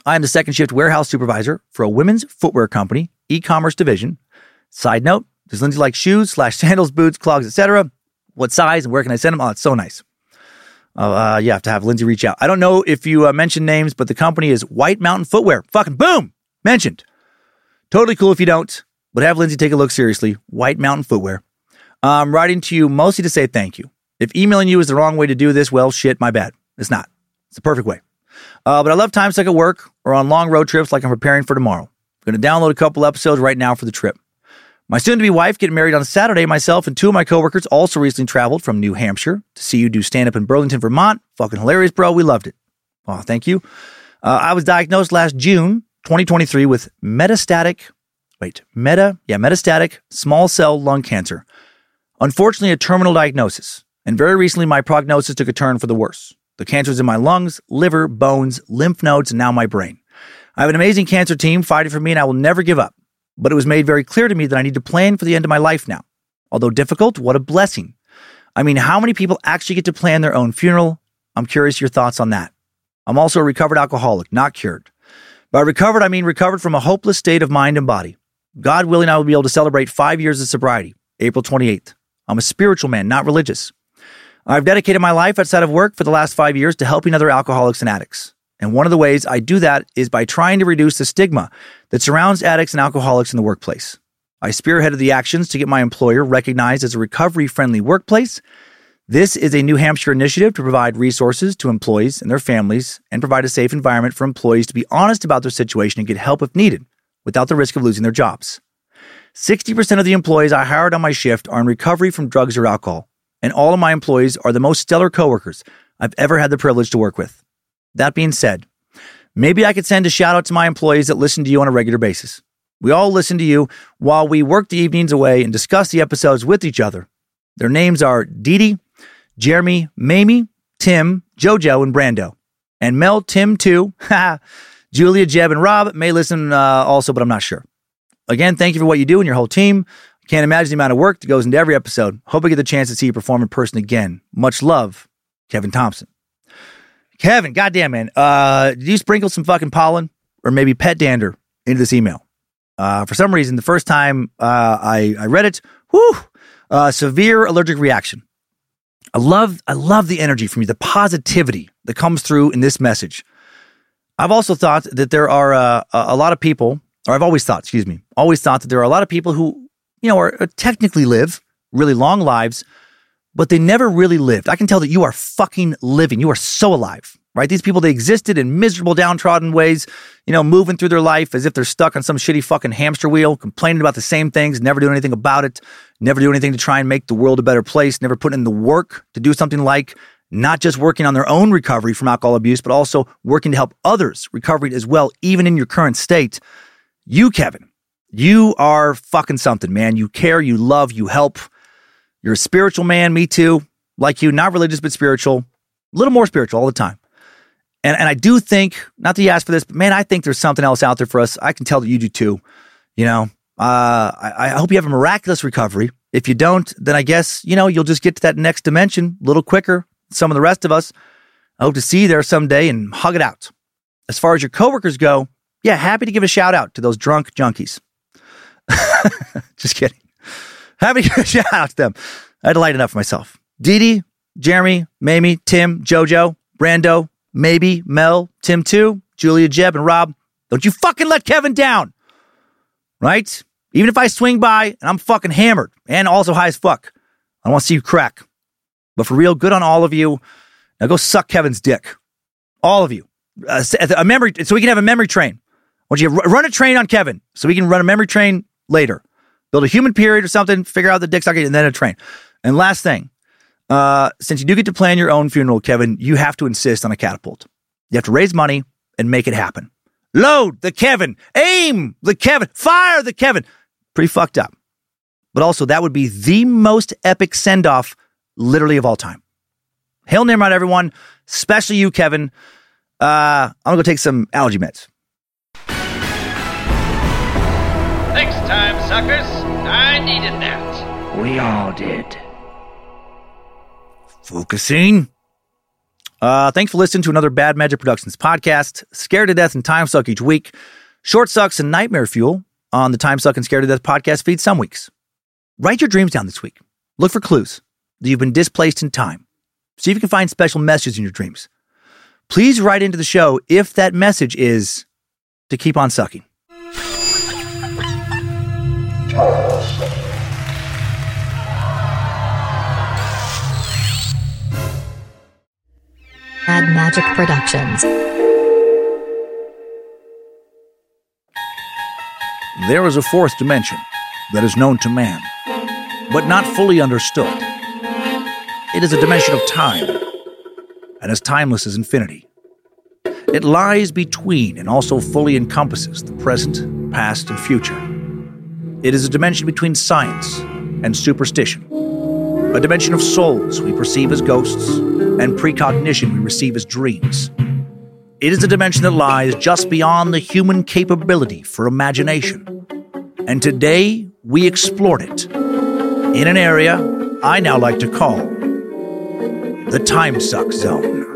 I am the second shift warehouse supervisor for a women's footwear company, e-commerce division. Side note, does Lindsay like shoes slash sandals, boots, clogs, etc.? What size and where can I send them? Oh, it's so nice. Uh, you have to have Lindsay reach out. I don't know if you uh, mentioned names, but the company is White Mountain Footwear. Fucking boom! Mentioned. Totally cool if you don't, but have Lindsay take a look seriously. White Mountain Footwear. I'm writing to you mostly to say thank you. If emailing you is the wrong way to do this, well, shit, my bad. It's not. It's the perfect way. Uh, but I love Timesuck at work or on long road trips like I'm preparing for tomorrow. I'm going to download a couple episodes right now for the trip. My soon to be wife getting married on Saturday. Myself and two of my coworkers also recently traveled from New Hampshire to see you do stand up in Burlington, Vermont. Fucking hilarious, bro. We loved it. Oh, thank you. Uh, I was diagnosed last June 2023 with metastatic, wait, meta, yeah, metastatic small cell lung cancer. Unfortunately, a terminal diagnosis. And very recently, my prognosis took a turn for the worse. The cancer's in my lungs, liver, bones, lymph nodes, and now my brain. I have an amazing cancer team fighting for me, and I will never give up but it was made very clear to me that I need to plan for the end of my life now. Although difficult, what a blessing. I mean, how many people actually get to plan their own funeral? I'm curious your thoughts on that. I'm also a recovered alcoholic, not cured. By recovered, I mean recovered from a hopeless state of mind and body. God willing, I will be able to celebrate five years of sobriety, April 28th. I'm a spiritual man, not religious. I've dedicated my life outside of work for the last five years to helping other alcoholics and addicts. And one of the ways I do that is by trying to reduce the stigma that surrounds addicts and alcoholics in the workplace. I spearheaded the actions to get my employer recognized as a recovery friendly workplace. This is a New Hampshire initiative to provide resources to employees and their families and provide a safe environment for employees to be honest about their situation and get help if needed without the risk of losing their jobs. 60% of the employees I hired on my shift are in recovery from drugs or alcohol, and all of my employees are the most stellar coworkers I've ever had the privilege to work with. That being said, maybe I could send a shout out to my employees that listen to you on a regular basis. We all listen to you while we work the evenings away and discuss the episodes with each other. Their names are Dee Jeremy, Mamie, Tim, JoJo, and Brando. And Mel, Tim, too. Julia, Jeb, and Rob may listen uh, also, but I'm not sure. Again, thank you for what you do and your whole team. Can't imagine the amount of work that goes into every episode. Hope I get the chance to see you perform in person again. Much love, Kevin Thompson. Kevin, goddamn man, uh, did you sprinkle some fucking pollen or maybe pet dander into this email? Uh, for some reason, the first time uh, I I read it, whew, uh, severe allergic reaction. I love I love the energy from you, the positivity that comes through in this message. I've also thought that there are uh, a lot of people, or I've always thought, excuse me, always thought that there are a lot of people who, you know, are, technically live really long lives, but they never really lived. I can tell that you are fucking living. You are so alive, right? These people, they existed in miserable, downtrodden ways, you know, moving through their life as if they're stuck on some shitty fucking hamster wheel, complaining about the same things, never doing anything about it, never do anything to try and make the world a better place, never putting in the work to do something like not just working on their own recovery from alcohol abuse, but also working to help others recover as well, even in your current state. You, Kevin, you are fucking something, man. You care, you love, you help. You're a spiritual man, me too. Like you, not religious, but spiritual. A little more spiritual all the time. And, and I do think, not that you asked for this, but man, I think there's something else out there for us. I can tell that you do too. You know, uh, I, I hope you have a miraculous recovery. If you don't, then I guess, you know, you'll just get to that next dimension a little quicker. Some of the rest of us. I hope to see you there someday and hug it out. As far as your coworkers go, yeah, happy to give a shout out to those drunk junkies. just kidding. Happy shout out to them. I had to light it up for myself. Dee, Jeremy, Mamie, Tim, JoJo, Brando, maybe Mel, Tim too, Julia, Jeb, and Rob. Don't you fucking let Kevin down. Right? Even if I swing by and I'm fucking hammered and also high as fuck, I don't want to see you crack. But for real, good on all of you. Now go suck Kevin's dick. All of you. Uh, a memory, so we can have a memory train. I want you run a train on Kevin so we can run a memory train later. Build a human period or something, figure out the dick sucking, and then a train. And last thing, uh, since you do get to plan your own funeral, Kevin, you have to insist on a catapult. You have to raise money and make it happen. Load the Kevin, aim the Kevin, fire the Kevin. Pretty fucked up. But also, that would be the most epic send off, literally, of all time. Hail Nimrod, everyone, especially you, Kevin. Uh, I'm gonna go take some allergy meds. Next time, suckers. I needed that. We all did. Focusing. Uh, thanks for listening to another Bad Magic Productions podcast. Scared to Death and Timesuck each week. Short Sucks and Nightmare Fuel on the Timesuck and Scared to Death podcast feed some weeks. Write your dreams down this week. Look for clues that you've been displaced in time. See if you can find special messages in your dreams. Please write into the show if that message is to keep on sucking. Magic Productions. There is a fourth dimension that is known to man, but not fully understood. It is a dimension of time, and as timeless as infinity. It lies between and also fully encompasses the present, past, and future. It is a dimension between science and superstition, a dimension of souls we perceive as ghosts and precognition we receive as dreams. It is a dimension that lies just beyond the human capability for imagination. And today we explored it in an area I now like to call the Timesuck Zone.